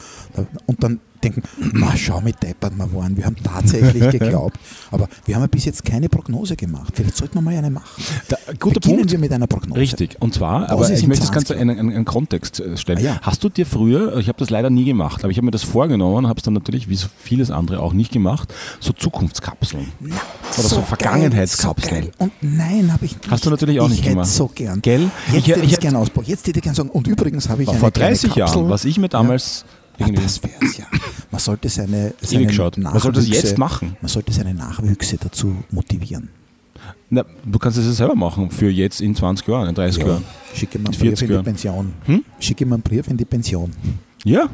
Speaker 1: Und dann denken, na schau, mit deppert wir waren. Wir haben tatsächlich [LAUGHS] geglaubt. Aber wir haben ja bis jetzt keine Prognose gemacht. Vielleicht sollten wir mal eine machen.
Speaker 2: Da, guter
Speaker 1: Beginnen
Speaker 2: Punkt.
Speaker 1: wir mit einer Prognose.
Speaker 2: Richtig, und zwar, aber ich möchte das
Speaker 1: 20
Speaker 2: Ganze in einen, Kontext äh, stellen.
Speaker 1: Ah, ja.
Speaker 2: Hast du dir früher, ich habe das leider nie gemacht, aber ich habe mir das vorgenommen, habe es dann natürlich, wie so vieles andere auch nicht gemacht, so Zukunftskapseln.
Speaker 1: Na,
Speaker 2: Oder so
Speaker 1: geil,
Speaker 2: Vergangenheitskapseln.
Speaker 1: so. Und nein, habe ich nicht.
Speaker 2: Hast du natürlich auch
Speaker 1: ich
Speaker 2: nicht gemacht.
Speaker 1: so gern.
Speaker 2: Gell?
Speaker 1: Jetzt
Speaker 2: Ich-
Speaker 1: hätte
Speaker 2: ich
Speaker 1: es gerne ausbauen. Jetzt hätte ich gerne sagen, und übrigens habe ich eine
Speaker 2: Vor
Speaker 1: kleine
Speaker 2: 30
Speaker 1: Kapsel.
Speaker 2: Jahren, was ich mir damals
Speaker 1: Ja,
Speaker 2: irgendwie
Speaker 1: das wäre es ja. Man sollte seine, seine.
Speaker 2: Man sollte das
Speaker 1: Nachwüchse-
Speaker 2: jetzt machen.
Speaker 1: Man sollte seine Nachwüchse dazu motivieren.
Speaker 2: Na, du kannst es ja selber machen für jetzt in 20 Jahren, in 30 Jahren.
Speaker 1: Schicke mir einen
Speaker 2: In
Speaker 1: Brief
Speaker 2: 40
Speaker 1: in die
Speaker 2: Jahren.
Speaker 1: Pension.
Speaker 2: Hm?
Speaker 1: Schicke mir einen Brief in die Pension.
Speaker 2: Ja.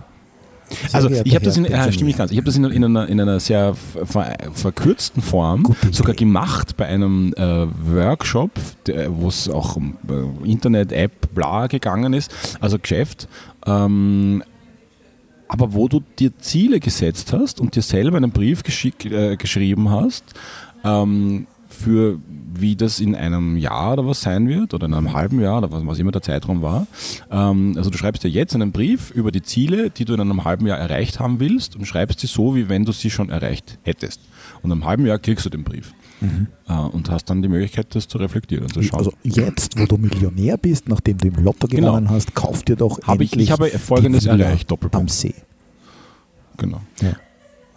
Speaker 1: Sehr
Speaker 2: Also ich habe das in, ja, stimmt nicht ganz. Ich habe das in, in, einer, in einer sehr ver, verkürzten Form
Speaker 1: Gute Idee.
Speaker 2: sogar gemacht bei einem äh, Workshop, wo es auch um äh, Internet, App, bla gegangen ist, also Geschäft. Ähm, aber wo du dir Ziele gesetzt hast und dir selber einen Brief äh, geschrieben hast, ähm, für wie das in einem Jahr oder was sein wird oder in einem halben Jahr oder was, was immer der Zeitraum war. Ähm, also du schreibst dir jetzt einen Brief über die Ziele, die du in einem halben Jahr erreicht haben willst und schreibst sie so, wie wenn du sie schon erreicht hättest. Und einem halben Jahr kriegst du den Brief äh, und hast dann die Möglichkeit, das zu reflektieren und zu schauen.
Speaker 1: Also jetzt, wo du Millionär bist, nachdem du im Lotto
Speaker 2: Genau.
Speaker 1: gewonnen hast, kauf dir doch
Speaker 2: ich-
Speaker 1: endlich
Speaker 2: ich habe Folgendes erreicht, Doppelpunkt.
Speaker 1: am See.
Speaker 2: genau.
Speaker 1: Ja.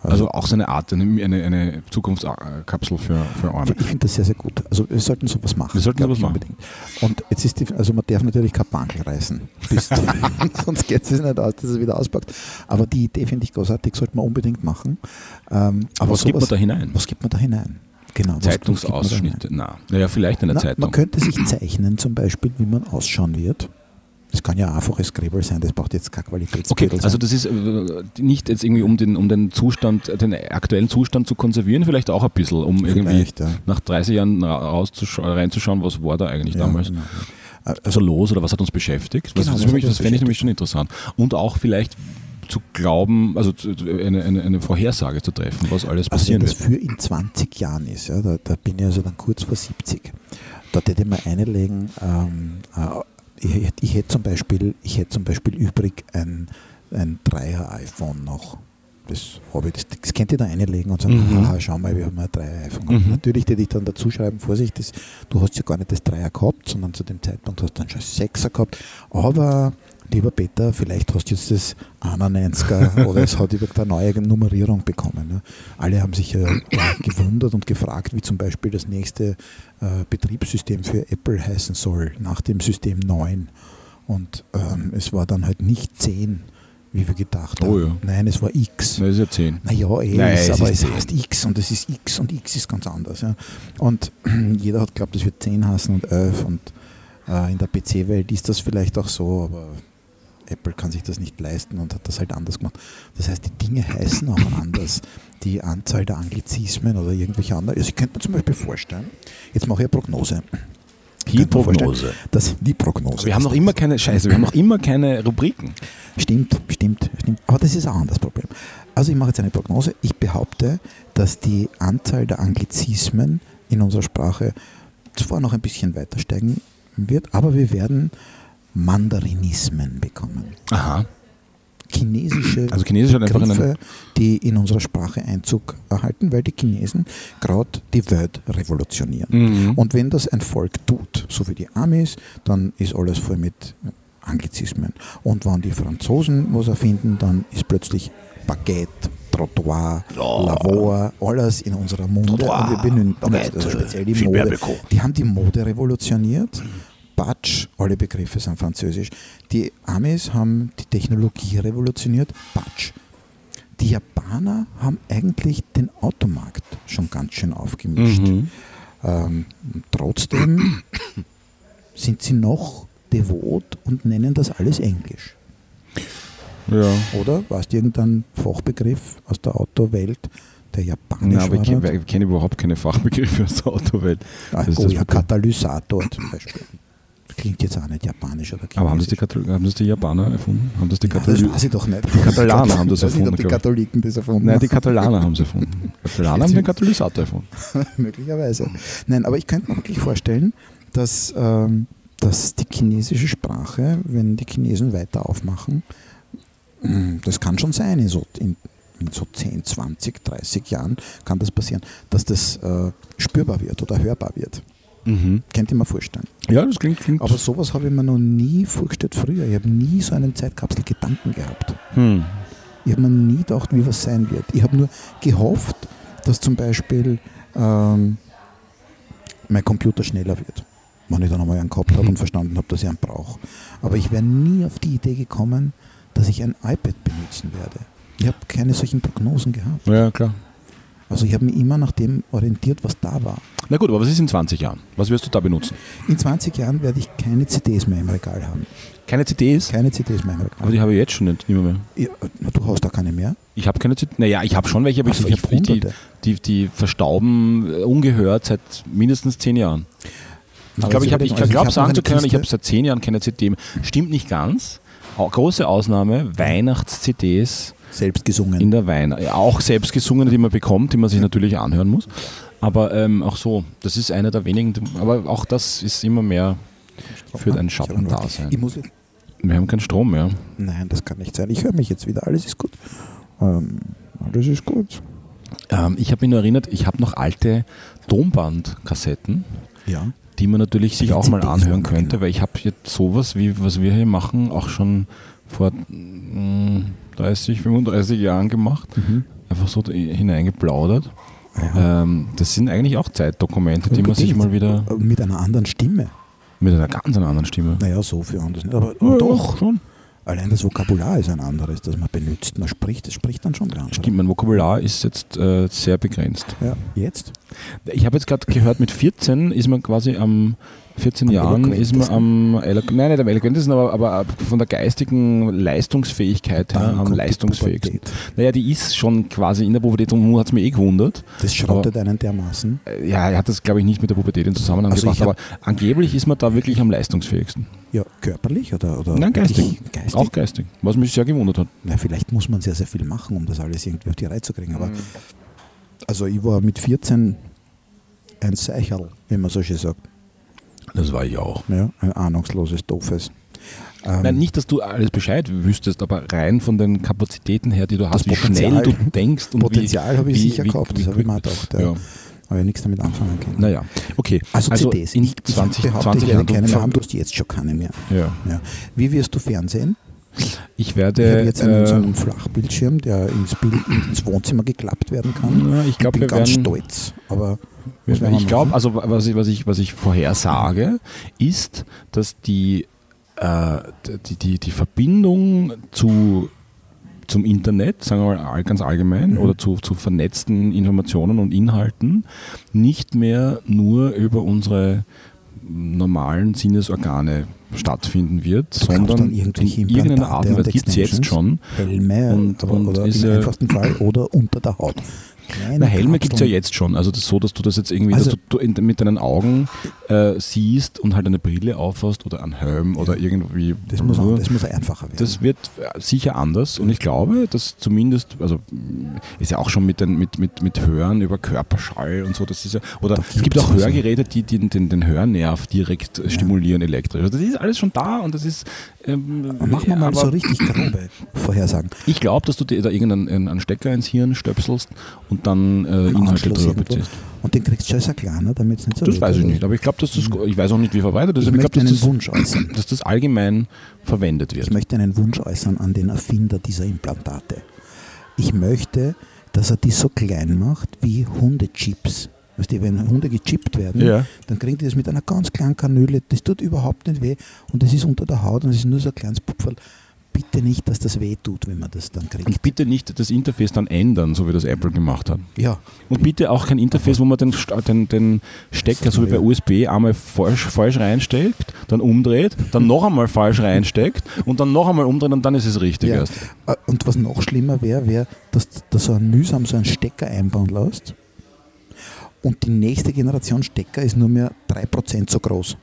Speaker 2: Also auch so eine Art, eine, eine, eine Zukunftskapsel für, für Arme.
Speaker 1: Ich finde das sehr, sehr gut. Also wir sollten sowas machen.
Speaker 2: Wir sollten sowas
Speaker 1: ich,
Speaker 2: machen.
Speaker 1: Unbedingt. Und jetzt ist die, also man darf natürlich kein Bankel reißen, [LAUGHS] [LAUGHS] sonst geht es nicht aus, dass es wieder auspackt. Aber die Idee finde ich großartig, sollte man unbedingt machen. Ähm,
Speaker 2: Aber was gibt man
Speaker 1: sowas-
Speaker 2: da hinein?
Speaker 1: Was gibt man da hinein? Genau.
Speaker 2: Zeitungsausschnitte? Na, naja, vielleicht in der
Speaker 1: Na,
Speaker 2: Zeitung.
Speaker 1: man könnte sich zeichnen, zum Beispiel, wie man ausschauen wird. Das kann ja einfaches Scribble sein, das braucht jetzt kein
Speaker 2: Okay,
Speaker 1: Qualitätsbüdel
Speaker 2: also
Speaker 1: sein.
Speaker 2: das ist äh, nicht jetzt irgendwie um den, um den Zustand, den aktuellen Zustand zu konservieren, vielleicht auch ein bisschen, um irgendwie
Speaker 1: ja.
Speaker 2: nach 30 Jahren reinzuschauen, was war da eigentlich
Speaker 1: Ja,
Speaker 2: damals
Speaker 1: genau.
Speaker 2: also los oder was hat uns beschäftigt.
Speaker 1: Genau,
Speaker 2: das
Speaker 1: was
Speaker 2: das, das,
Speaker 1: uns
Speaker 2: fände ich nämlich schon interessant. Und auch vielleicht zu glauben, also eine, eine, eine Vorhersage zu treffen, was alles
Speaker 1: Also wenn
Speaker 2: passieren
Speaker 1: das
Speaker 2: wird.
Speaker 1: für in 20 Jahren ist, ja, da, da bin ich also dann kurz vor 70, da hätte ich mir einlegen, ähm, äh, ich, ich hätte zum Beispiel, ich hätte zum Beispiel übrig ein, ein Dreier-iPhone noch. Das habe ich, das, das könnt ihr da einlegen und sagen,
Speaker 2: Mhm.
Speaker 1: haha, schau mal, wir haben ein Dreier-iPhone. gehabt.
Speaker 2: Mhm.
Speaker 1: Natürlich hätte ich dann dazu schreiben, Vorsicht, das, du hast ja gar nicht das Dreier gehabt, sondern zu dem Zeitpunkt hast du dann schon Sechser gehabt. Aber, lieber Peter, vielleicht hast du jetzt das 91er [LAUGHS] oder es hat irgendeine neue Nummerierung bekommen. Ne? Alle haben sich ja äh, gewundert und gefragt, wie zum Beispiel das nächste äh, Betriebssystem für Apple heißen soll, nach dem System 9. Und ähm, es war dann halt nicht 10, wie wir gedacht
Speaker 2: Oh
Speaker 1: haben.
Speaker 2: ja.
Speaker 1: Nein, es war X.
Speaker 2: Na, ist ja 10.
Speaker 1: Naja, eh,
Speaker 2: Nein,
Speaker 1: ist,
Speaker 2: es
Speaker 1: aber
Speaker 2: ist
Speaker 1: es
Speaker 2: 10.
Speaker 1: heißt X und es ist X und X ist ganz anders. Ja. Und [CLEARS THROAT] jeder hat geglaubt, das wird 10 heißen und 11 und äh, in der PC-Welt ist das vielleicht auch so, aber Apple kann sich das nicht leisten und hat das halt anders gemacht. Das heißt, die Dinge heißen auch anders. Die Anzahl der Anglizismen oder irgendwelche anderen. Also ich könnte mir zum Beispiel vorstellen, jetzt mache ich eine Prognose.
Speaker 2: Die Prognose.
Speaker 1: Dass die Prognose.
Speaker 2: Aber wir haben noch immer keine Scheiße, wir haben noch immer keine Rubriken.
Speaker 1: Stimmt, stimmt, stimmt. Aber das ist auch ein anderes Problem. Also ich mache jetzt eine Prognose. Ich behaupte, dass die Anzahl der Anglizismen in unserer Sprache zwar noch ein bisschen weiter steigen wird, aber wir werden Mandarinismen bekommen.
Speaker 2: Aha.
Speaker 1: Chinesische
Speaker 2: Also Chinesisch.
Speaker 1: Begriffe, die in unserer Sprache Einzug erhalten, weil die Chinesen gerade die Welt revolutionieren.
Speaker 2: Mhm.
Speaker 1: Und wenn das ein Volk tut, so wie die Amis, dann ist alles voll mit Anglizismen. Und wenn die Franzosen was erfinden, dann ist plötzlich Baguette, Trottoir, Lavor, alles in unserer Munde.
Speaker 2: Trottoir,
Speaker 1: und wir
Speaker 2: Baguette,
Speaker 1: also speziell die Mode. Die haben die Mode revolutioniert. Batsch, alle Begriffe sind französisch. Die Amis haben die Technologie revolutioniert. Batsch. Die Japaner haben eigentlich den Automarkt schon ganz schön aufgemischt.
Speaker 2: Mhm.
Speaker 1: Ähm, trotzdem sind sie noch devot und nennen das alles Englisch.
Speaker 2: Ja.
Speaker 1: Oder? Weißt du irgendein Fachbegriff aus der Autowelt, der japanisch
Speaker 2: Na, aber ich
Speaker 1: war?
Speaker 2: kenne kenn überhaupt keine Fachbegriffe aus der Autowelt.
Speaker 1: Ah,
Speaker 2: Das
Speaker 1: oh ja. Katalysator zum Beispiel. Klingt jetzt auch nicht japanisch oder
Speaker 2: Aber haben das, die
Speaker 1: chinesisch.
Speaker 2: Katal haben das die Japaner erfunden? Haben das die
Speaker 1: Nein, das
Speaker 2: Katalaner?
Speaker 1: weiß ich doch nicht.
Speaker 2: Die Katalaner haben das
Speaker 1: nicht,
Speaker 2: erfunden,
Speaker 1: ob die. Katholiken das erfunden
Speaker 2: Nein, die. Katalaner haben es erfunden. Die [LAUGHS] Katalaner haben den Katalysator erfunden. [LAUGHS]
Speaker 1: Möglicherweise. Nein, aber ich könnte mir wirklich vorstellen, dass, ähm, dass die chinesische Sprache, wenn die Chinesen weiter aufmachen, mh, das kann schon sein, in so, in, in so 10, 20, 30 Jahren kann das passieren, dass das äh, spürbar wird oder hörbar wird.
Speaker 2: Mhm.
Speaker 1: Könnt ihr mir vorstellen.
Speaker 2: Ja, das klingt. klingt
Speaker 1: Aber sowas habe ich mir noch nie vorgestellt früher. Ich habe nie so einen Zeitkapsel-Gedanken gehabt.
Speaker 2: hm.
Speaker 1: Ich habe mir nie gedacht, wie was sein wird. Ich habe nur gehofft, dass zum Beispiel ähm, mein Computer schneller wird. Wenn ich dann einmal einen gehabt habe und verstanden habe, dass ich einen brauche. Aber ich wäre nie auf die Idee gekommen, dass ich ein iPad benutzen werde. Ich habe keine solchen Prognosen gehabt.
Speaker 2: Ja, klar.
Speaker 1: Also ich habe mich immer nach dem orientiert, was da war.
Speaker 2: Na gut, aber was ist in 20 Jahren? Was wirst du da benutzen?
Speaker 1: In 20 Jahren werde ich keine CDs mehr im Regal haben.
Speaker 2: Keine CDs?
Speaker 1: Keine CDs mehr im
Speaker 2: Aber
Speaker 1: Regal.
Speaker 2: die habe ich jetzt schon nicht, nicht mehr.
Speaker 1: Ja, na, du hast da keine mehr?
Speaker 2: Ich habe keine CDs. Naja, ich habe schon welche, aber
Speaker 1: Ach so,
Speaker 2: ich,
Speaker 1: ich
Speaker 2: ich, ich, die, die, die verstauben äh, ungehört seit mindestens 10 Jahren. Ich glaube, ich, hab- ich
Speaker 1: Also
Speaker 2: glaube sagen zu können, ich habe seit 10 Jahren keine CD mehr. Stimmt nicht ganz. Große Ausnahme, Weihnachts-CDs
Speaker 1: selbst gesungen.
Speaker 2: in der Weihnacht. Ja, auch selbst gesungene, die man bekommt, die man sich natürlich anhören muss. Aber ähm, auch so, das ist einer der wenigen, aber auch das ist immer mehr für
Speaker 1: hab einen
Speaker 2: Schattendasein.
Speaker 1: Ich muss jetzt,
Speaker 2: Wir haben keinen Strom mehr.
Speaker 1: nein, das kann nicht sein. Ich höre mich jetzt wieder. Alles ist gut. Ähm, alles ist gut.
Speaker 2: Ähm, ich habe mich nur erinnert, ich habe noch alte Tonbandkassetten,
Speaker 1: Ja.
Speaker 2: die man natürlich sich auch mal anhören könnte,
Speaker 1: genau.
Speaker 2: weil ich habe jetzt sowas, wie was wir hier machen, auch schon vor mm, 30, 35 Jahren gemacht.
Speaker 1: Mhm.
Speaker 2: Einfach so hineingeplaudert. Ähm, das sind eigentlich auch Zeitdokumente, die man sich mal wieder
Speaker 1: Äh, Mit einer anderen Stimme.
Speaker 2: mit einer ganz anderen Stimme.
Speaker 1: Naja, so für anders nicht. Aber
Speaker 2: Ja,
Speaker 1: doch.
Speaker 2: schon.
Speaker 1: Allein das Vokabular ist ein anderes, das man benutzt. Man spricht, das spricht dann schon ganz.
Speaker 2: Stimmt, mein Vokabular ist jetzt äh, sehr begrenzt.
Speaker 1: Ja. Jetzt?
Speaker 2: Ich habe jetzt gerade gehört, mit 14 ist man quasi am 14
Speaker 1: Am
Speaker 2: Jahren ist man am elo nein, nicht am eloquentesten, aber, aber von der geistigen Leistungsfähigkeit her
Speaker 1: Dann
Speaker 2: am
Speaker 1: die
Speaker 2: leistungsfähigsten. Naja, die ist schon quasi in der Pubertät und hat es mir eh gewundert.
Speaker 1: Das schrottet einen dermaßen.
Speaker 2: Äh, Ja, er hat das, glaube ich, nicht mit der Pubertät in Zusammenhang
Speaker 1: Also
Speaker 2: gebracht, aber angeblich ist man da wirklich am leistungsfähigsten.
Speaker 1: Ja, körperlich oder, oder
Speaker 2: Nein, geistig.
Speaker 1: geistig?
Speaker 2: Auch geistig. Was mich sehr gewundert hat.
Speaker 1: Na, vielleicht muss man sehr, sehr viel machen, um das alles irgendwie auf die Reihe zu kriegen. Aber also ich war mit 14 ein Seicherl, wie man so schön sagt.
Speaker 2: Das war ich auch.
Speaker 1: Ja, ein ahnungsloses, doofes. Ähm,
Speaker 2: Nein, nicht, dass du alles Bescheid wüsstest, aber rein von den Kapazitäten her, die du hast, wie schnell du denkst und
Speaker 1: Potenzial habe ich
Speaker 2: wie,
Speaker 1: sicher
Speaker 2: wie,
Speaker 1: gehabt,
Speaker 2: wie,
Speaker 1: das habe ich mir gedacht. Ja.
Speaker 2: ja.
Speaker 1: Aber ich nichts damit anfangen können.
Speaker 2: Naja, okay.
Speaker 1: Also, CDs.
Speaker 2: in
Speaker 1: ich,
Speaker 2: 20,
Speaker 1: ich behaupte,
Speaker 2: 20
Speaker 1: ich werde
Speaker 2: Jahren.
Speaker 1: keine
Speaker 2: du
Speaker 1: mehr haben, du hast jetzt schon keine mehr.
Speaker 2: Ja.
Speaker 1: Ja. Wie wirst du Fernsehen?
Speaker 2: Ich
Speaker 1: Ich
Speaker 2: werde.
Speaker 1: habe jetzt einen, so
Speaker 2: äh,
Speaker 1: einen Flachbildschirm, der ins, Bild, ins Wohnzimmer geklappt werden kann.
Speaker 2: Ja, ich glaube,
Speaker 1: bin
Speaker 2: wir
Speaker 1: ganz
Speaker 2: werden,
Speaker 1: stolz. Aber
Speaker 2: ich glaube,
Speaker 1: machen?
Speaker 2: also was ich, was ich, was ich vorhersage, ist, dass die, äh, die, die, die Verbindung zu, zum Internet, sagen wir mal ganz allgemein,
Speaker 1: Mhm.
Speaker 2: oder zu, zu vernetzten Informationen und Inhalten nicht mehr nur über unsere normalen Sinnesorgane stattfinden wird,
Speaker 1: Du
Speaker 2: sondern in irgendeiner Art und Weise
Speaker 1: und
Speaker 2: gibt es jetzt schon.
Speaker 1: Helme
Speaker 2: Und-
Speaker 1: oder,
Speaker 2: und
Speaker 1: oder
Speaker 2: ist,
Speaker 1: im einfachsten Fall oder unter der Haut.
Speaker 2: Na, Helme gibt es ja jetzt schon. Also das ist so, dass du das jetzt irgendwie,
Speaker 1: Also-
Speaker 2: dass du, du mit deinen Augen äh, siehst und halt eine Brille aufhast oder einen Helm oder irgendwie.
Speaker 1: Das muss, auch, das muss einfacher werden.
Speaker 2: Das wird äh, sicher anders und ich glaube, dass zumindest, also mh, ist ja auch schon mit, den, mit, mit, mit Hören über Körperschall und so, das ist ja, oder es gibt auch Hörgeräte, die den, den, den Hörnerv direkt äh, stimulieren elektrisch. Also das ist alles schon da und das ist. Ähm,
Speaker 1: Machen wir mal
Speaker 2: aber
Speaker 1: so richtig [CLEARS THROAT] grobe Vorhersagen.
Speaker 2: Ich glaube, dass du dir da irgendeinen einen- einen Stecker ins Hirn stöpselst und dann äh, Inhalte drüber beziehst.
Speaker 1: Und den kriegst du schon sehr kleiner, damit es nicht so
Speaker 2: Das weiß ich nicht, aber ich glaube, dass das, ich weiß auch nicht, wie verbreitet
Speaker 1: Ich
Speaker 2: ist, aber ich
Speaker 1: möchte
Speaker 2: glaube,
Speaker 1: einen
Speaker 2: dass, das-
Speaker 1: Wunsch äußern.
Speaker 2: dass das allgemein verwendet wird.
Speaker 1: Ich möchte einen Wunsch äußern an den Erfinder dieser Implantate. Ich möchte, dass er die so klein macht wie Hundechips. Weißt du, wenn Hunde gechippt werden,
Speaker 2: Ja.
Speaker 1: dann kriegen die das mit einer ganz kleinen Kanüle. Das tut überhaupt nicht weh und das ist unter der Haut und es ist nur so ein kleines Pupferl. Bitte nicht, dass das weh tut, wenn man das dann kriegt.
Speaker 2: Und bitte nicht das Interface dann ändern, so wie das Apple gemacht hat.
Speaker 1: Ja,
Speaker 2: Und bitte auch kein Interface, wo man den, den, den Stecker, so wie bei USB, einmal falsch, falsch reinsteckt, dann umdreht, dann noch einmal falsch reinsteckt und dann noch einmal umdreht und dann ist es richtig
Speaker 1: Ja.
Speaker 2: erst.
Speaker 1: Äh, Und was noch schlimmer wäre, wäre, dass du so mühsam so einen Stecker einbauen lässt und die nächste Generation Stecker ist nur mehr 3% so groß.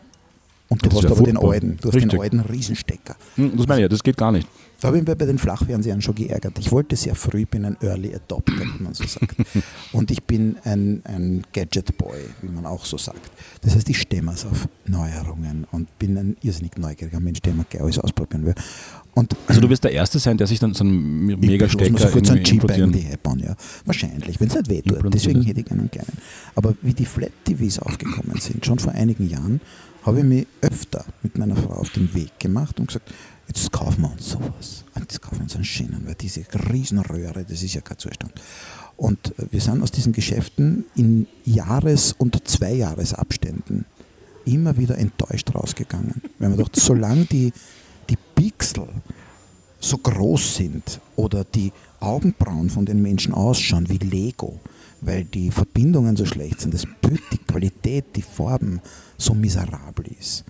Speaker 1: Und du
Speaker 2: Das
Speaker 1: hast aber den
Speaker 2: furchtbar.
Speaker 1: alten, du hast
Speaker 2: Richtig.
Speaker 1: den alten Riesenstecker.
Speaker 2: Hm, Das meine ich ja, das geht gar nicht.
Speaker 1: Da habe ich mich bei den Flachfernsehern schon geärgert. Ich wollte sehr früh, bin ein Early Adopter, wie man so sagt. [LAUGHS] Und ich bin ein, ein Gadget Boy, wie man auch so sagt. Das heißt, ich stehe mir's auf Neuerungen und bin ein irrsinnig neugieriger Mensch, der immer gleich alles ausprobieren will. Und
Speaker 2: Also du wirst der Erste sein, der sich dann so einen Mega-Stecker
Speaker 1: sofort so einen Chip irgendwie einbauen, ja. Wahrscheinlich, wenn es nicht wehtut. Deswegen hätte ich einen kleinen. Aber wie die Flat TVs aufgekommen sind, schon vor einigen Jahren, habe ich mich öfter mit meiner Frau auf den Weg gemacht und gesagt, jetzt kaufen wir uns sowas. Jetzt kaufen wir uns einen schönen, weil diese Riesenröhre, das ist ja kein Zustand. Und äh, wir sind aus diesen Geschäften in Jahres- und Zweijahresabständen immer wieder enttäuscht rausgegangen. Weil man dachte, solange die, die Pixel so groß sind oder die Augenbrauen von den Menschen ausschauen wie Lego, weil die Verbindungen so schlecht sind, das Bild, die Qualität, die Farben so miserabel ist.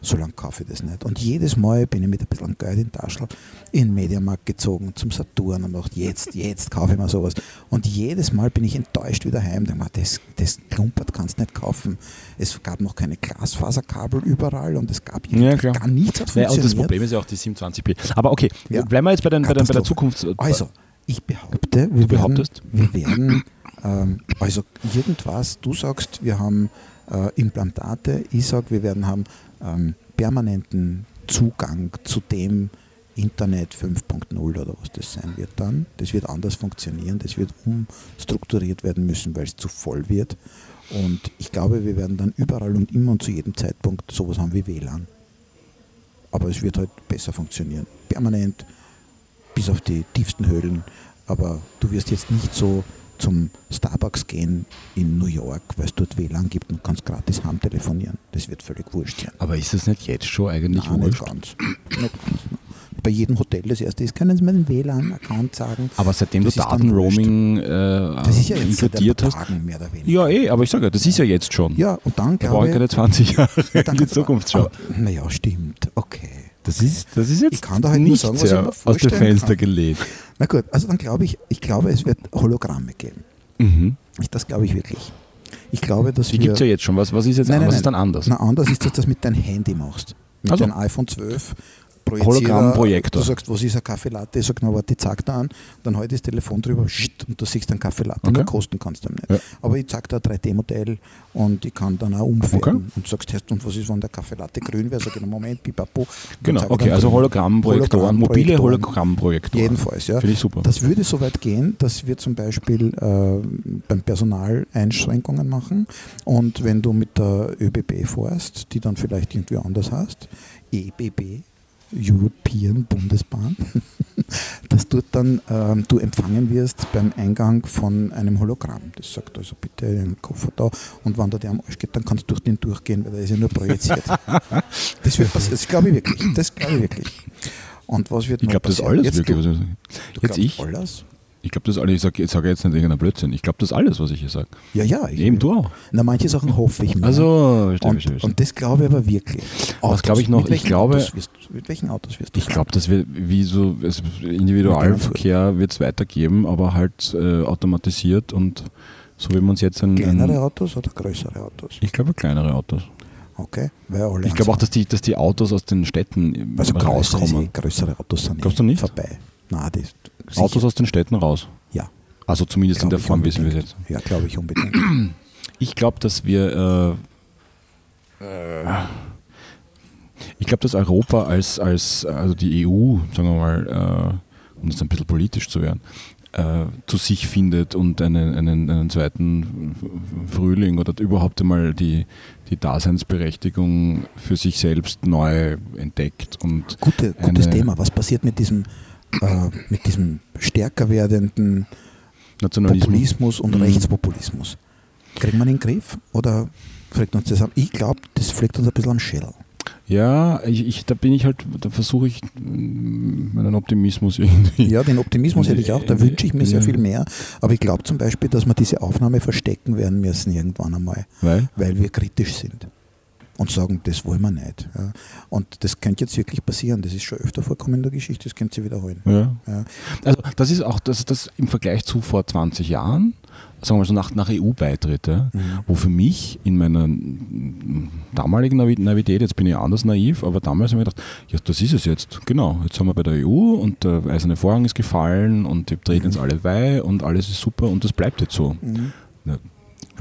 Speaker 1: So lange kaufe ich das nicht. Und jedes Mal bin ich mit ein bisschen Geld in die Tasche in den Mediamarkt gezogen, zum Saturn und dachte, jetzt, jetzt kaufe ich mir sowas. Und jedes Mal bin ich enttäuscht wieder heim. Denke mir, das, das klumpert kannst du nicht kaufen. Es gab noch keine Glasfaserkabel überall und es gab
Speaker 2: Ja,
Speaker 1: gar nichts hat
Speaker 2: Naja, und das. Problem ist ja auch die 27p. Aber okay,
Speaker 1: Ja.
Speaker 2: bleiben wir jetzt bei, den, bei, den, bei der. Zukunft.
Speaker 1: Also, ich behaupte, wir
Speaker 2: Du behauptest?
Speaker 1: werden, wir werden ähm, also irgendwas, du sagst, wir haben äh, Implantate, ich sage, wir werden haben ähm, permanenten Zugang zu dem Internet 5.0 oder was das sein wird dann. Das wird anders funktionieren, das wird umstrukturiert werden müssen, weil es zu voll wird. Und ich glaube, wir werden dann überall und immer und zu jedem Zeitpunkt sowas haben wie WLAN. Aber es wird halt besser funktionieren. Permanent, bis auf die tiefsten Höhlen. Aber du wirst jetzt nicht so zum Starbucks gehen in New York, weil es dort WLAN gibt und kannst gratis heim telefonieren. Das wird völlig wurscht sein.
Speaker 2: Aber ist es nicht jetzt schon eigentlich
Speaker 1: Nein, nicht
Speaker 2: wurscht?
Speaker 1: ganz. Nicht ganz. Bei jedem Hotel das erste ist, können Sie mir den WLAN-Account sagen.
Speaker 2: Aber seitdem
Speaker 1: Das
Speaker 2: du Datenroaming äh,
Speaker 1: Das ist ja jetzt seit ein
Speaker 2: inkludiert hast.
Speaker 1: Tagen mehr oder weniger.
Speaker 2: Ja, eh, aber ich sage ja, das ist ja jetzt schon.
Speaker 1: Ja, und dann glaube
Speaker 2: ich keine 20 Jahre
Speaker 1: Ja,
Speaker 2: in die Zukunft schauen.
Speaker 1: Naja, stimmt. Okay.
Speaker 2: Das ist, das ist jetzt
Speaker 1: Ich kann da halt
Speaker 2: nicht
Speaker 1: sagen,
Speaker 2: sehr aus dem Fenster
Speaker 1: kann.
Speaker 2: gelegt.
Speaker 1: Na gut, also dann glaube ich, ich glaube, es wird Hologramme geben.
Speaker 2: Mhm.
Speaker 1: Ich- Das glaube ich wirklich. Ich glaube, dass
Speaker 2: Die
Speaker 1: wir...
Speaker 2: gibt es ja jetzt schon. Was, was ist jetzt
Speaker 1: Nein, nein,
Speaker 2: was
Speaker 1: nein.
Speaker 2: ist dann anders?
Speaker 1: Na, anders ist, dass du das mit deinem Handy machst. Mit
Speaker 2: Also.
Speaker 1: deinem iPhone 12 projiziere.
Speaker 2: Hologrammprojektor.
Speaker 1: Du sagst, was ist ein Kaffeelatte? Ich sage, na warte, ich zeig dir an. Dann halte ich das Telefon drüber shit, und du siehst einen Kaffeelatte.
Speaker 2: Okay.
Speaker 1: Kosten kannst du ihm nicht.
Speaker 2: Ja.
Speaker 1: Aber ich zeig dir ein 3D-Modell und ich kann dann auch umfärben.
Speaker 2: Okay.
Speaker 1: Und sagst, heißt, und was ist, wenn der Kaffeelatte grün wäre? Sag ich, Moment, pipapo.
Speaker 2: Genau, okay, also. Hologrammprojektoren, mobile
Speaker 1: Hologrammprojektoren.
Speaker 2: Hologrammprojektoren.
Speaker 1: Jedenfalls, ja.
Speaker 2: Finde ich super.
Speaker 1: Das würde so weit gehen, dass wir zum Beispiel äh, beim Personal Einschränkungen machen und wenn du mit der ÖBB fährst, die dann vielleicht irgendwie anders heißt, EBB, European Bundesbahn, [LAUGHS] dass dort dann ähm, du empfangen wirst beim Eingang von einem Hologramm. Das sagt also bitte einen Koffer da und wenn da der am Arsch geht, dann kannst du durch den durchgehen, weil der ist ja nur projiziert. [LAUGHS] das wird passieren, das glaube ich wirklich. Das glaube ich wirklich. Und was wird
Speaker 2: Ich
Speaker 1: noch
Speaker 2: glaube, das ist
Speaker 1: passieren?
Speaker 2: alles
Speaker 1: Jetzt
Speaker 2: wirklich.
Speaker 1: du,
Speaker 2: Was ich,
Speaker 1: du
Speaker 2: jetzt ich?
Speaker 1: Alles?
Speaker 2: Ich glaube, das alles. Ich sage sag jetzt nicht irgendeinen Blödsinn. Ich glaube, das ist alles, was ich hier sage.
Speaker 1: Ja, ja. Ich,
Speaker 2: Eben du auch.
Speaker 1: Na, manche Sachen hoffe ich mir.
Speaker 2: Also, verstehe,
Speaker 1: und,
Speaker 2: verstehe,
Speaker 1: und das glaube ich aber wirklich.
Speaker 2: Was glaube ich noch?
Speaker 1: Mit
Speaker 2: Ich
Speaker 1: welchen
Speaker 2: glaube-
Speaker 1: Autos wirst, du- mit welchen Autos wirst du
Speaker 2: Ich glaube, dass wir wie so es, Individualverkehr wird es weitergeben, aber halt äh, automatisiert und so wie man es jetzt ein,
Speaker 1: Kleinere
Speaker 2: ein
Speaker 1: Autos oder größere Autos?
Speaker 2: ich glaube kleinere Autos.
Speaker 1: Okay,
Speaker 2: Ich glaube auch, dass die, dass die Autos aus den Städten
Speaker 1: also größere,
Speaker 2: rauskommen.
Speaker 1: größere Autos sind eh
Speaker 2: nicht?
Speaker 1: vorbei. Nein, die sicher.
Speaker 2: Autos aus den Städten raus.
Speaker 1: Ja,
Speaker 2: Also zumindest in
Speaker 1: glaub
Speaker 2: der
Speaker 1: ich
Speaker 2: Form, wie es wir
Speaker 1: unbedingt.
Speaker 2: jetzt.
Speaker 1: Ja, glaube ich unbedingt.
Speaker 2: Ich glaube, dass wir. Äh, äh, ich glaube, dass Europa als, als, also die EU, sagen wir mal, äh, um das ein bisschen politisch zu werden, äh, zu sich findet und einen, einen, einen zweiten Frühling oder überhaupt einmal die, die Daseinsberechtigung für sich selbst neu entdeckt. Und
Speaker 1: Gute, gutes
Speaker 2: Eine-
Speaker 1: Thema. Was passiert mit diesem, äh, mit diesem stärker werdenden
Speaker 2: Nationalismus.
Speaker 1: Populismus und
Speaker 2: Mhm.
Speaker 1: Rechtspopulismus? Wir den in den Griff oder fliegt uns das am? Ich glaube, das fliegt uns ein bisschen am Schädel.
Speaker 2: Ja, ich, ich, da bin ich halt, da versuche ich mm, meinen Optimismus irgendwie.
Speaker 1: Ja, den Optimismus hätte ich auch, da wünsche ich mir sehr viel mehr. Aber ich glaube zum Beispiel, dass wir diese Aufnahme verstecken werden müssen irgendwann einmal,
Speaker 2: Weil?
Speaker 1: weil wir kritisch sind und sagen, das wollen wir nicht. Ja. Und das könnte jetzt wirklich passieren. Das ist schon öfter vorkommen in der Geschichte, das könnte sich wiederholen.
Speaker 2: Ja.
Speaker 1: Ja.
Speaker 2: Also das ist auch das, das im Vergleich zu vor 20 Jahren, sagen wir mal so nach, nach EU-Beitritt, ja,
Speaker 1: Mhm.
Speaker 2: wo für mich in meiner damaligen Naivität, jetzt bin ich anders naiv, aber damals habe ich gedacht, ja, das ist es jetzt, genau, jetzt sind wir bei der EU und der eiserne Vorhang ist gefallen und die treten jetzt alle bei und alles ist super und das bleibt jetzt so.
Speaker 1: Mhm.
Speaker 2: Ja.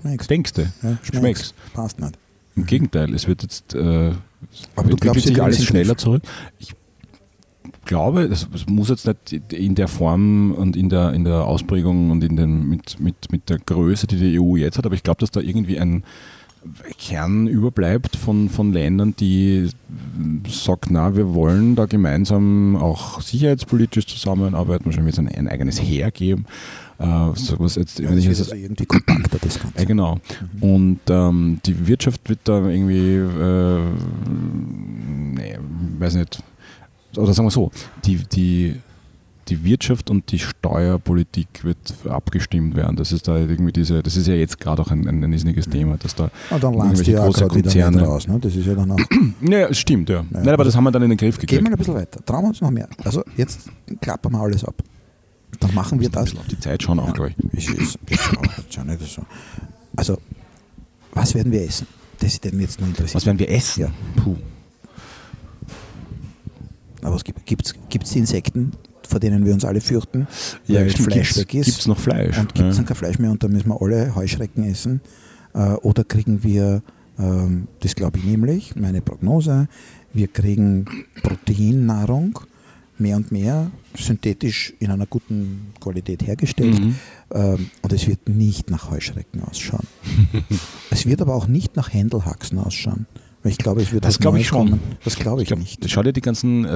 Speaker 1: Schmeckst.
Speaker 2: Denkst du?
Speaker 1: Ja,
Speaker 2: Schmeckst.
Speaker 1: Passt nicht.
Speaker 2: Im Gegenteil, es wird jetzt äh,
Speaker 1: Aber du glaubst,
Speaker 2: sich alles schneller zurück. Ich glaube, es es muss jetzt nicht in der Form und in der, in der Ausprägung und in den, mit, mit, mit der Größe, die die EU jetzt hat, aber ich glaube, dass da irgendwie ein Kern überbleibt von, von Ländern, die sagt, na, wir wollen da gemeinsam auch sicherheitspolitisch zusammenarbeiten, wahrscheinlich wird es ein, ein eigenes Heer geben. Äh, so was jetzt,
Speaker 1: Ja,
Speaker 2: ich
Speaker 1: also irgendwie kompakter, das Ganze.
Speaker 2: genau. Und ähm, die Wirtschaft wird da irgendwie, äh, nee, weiß nicht, oder sagen wir so, die, die, die Wirtschaft und die Steuerpolitik wird abgestimmt werden. Das ist da irgendwie diese, das ist ja jetzt gerade auch ein, ein, ein riesiges Thema, dass da
Speaker 1: Und Ah, dann
Speaker 2: irgendwelche
Speaker 1: du ja auch
Speaker 2: große Konzerne-
Speaker 1: raus. Ne? Das ist ja dann auch. [CLEARS THROAT]
Speaker 2: ja, stimmt, ja. Nein, aber das haben wir dann in den Griff
Speaker 1: Gehen
Speaker 2: gekriegt.
Speaker 1: wir ein bisschen weiter. Trauen wir uns noch mehr. Also jetzt klappern wir alles ab. Dann machen wir das.
Speaker 2: auf die Zeit schauen auch, glaube ich.
Speaker 1: Ich, ich, ich schau jetzt schon nicht so. Also, was werden wir essen? Das ist mir jetzt noch interessiert.
Speaker 2: Was werden wir essen?
Speaker 1: Ja.
Speaker 2: Puh.
Speaker 1: Aber es gibt die Insekten, vor denen wir uns alle fürchten, weil
Speaker 2: stimmt,
Speaker 1: Fleisch
Speaker 2: gibt's,
Speaker 1: weg ist?
Speaker 2: gibt's noch Fleisch?
Speaker 1: Und gibt es
Speaker 2: ja.
Speaker 1: dann kein Fleisch mehr und dann müssen wir alle Heuschrecken essen? Äh, oder kriegen wir, ähm, das glaube ich nämlich, meine Prognose, wir kriegen Proteinnahrung mehr und mehr synthetisch in einer guten Qualität hergestellt
Speaker 2: Mhm.
Speaker 1: ähm, und es wird nicht nach Heuschrecken ausschauen. [LAUGHS] es wird aber auch nicht nach Händelhaxen ausschauen. Ich glaube, es wird
Speaker 2: Das
Speaker 1: was
Speaker 2: glaube ich schon.
Speaker 1: kommen. Das glaube ich,
Speaker 2: Ich glaub,
Speaker 1: nicht.
Speaker 2: Schau dir die ganzen äh,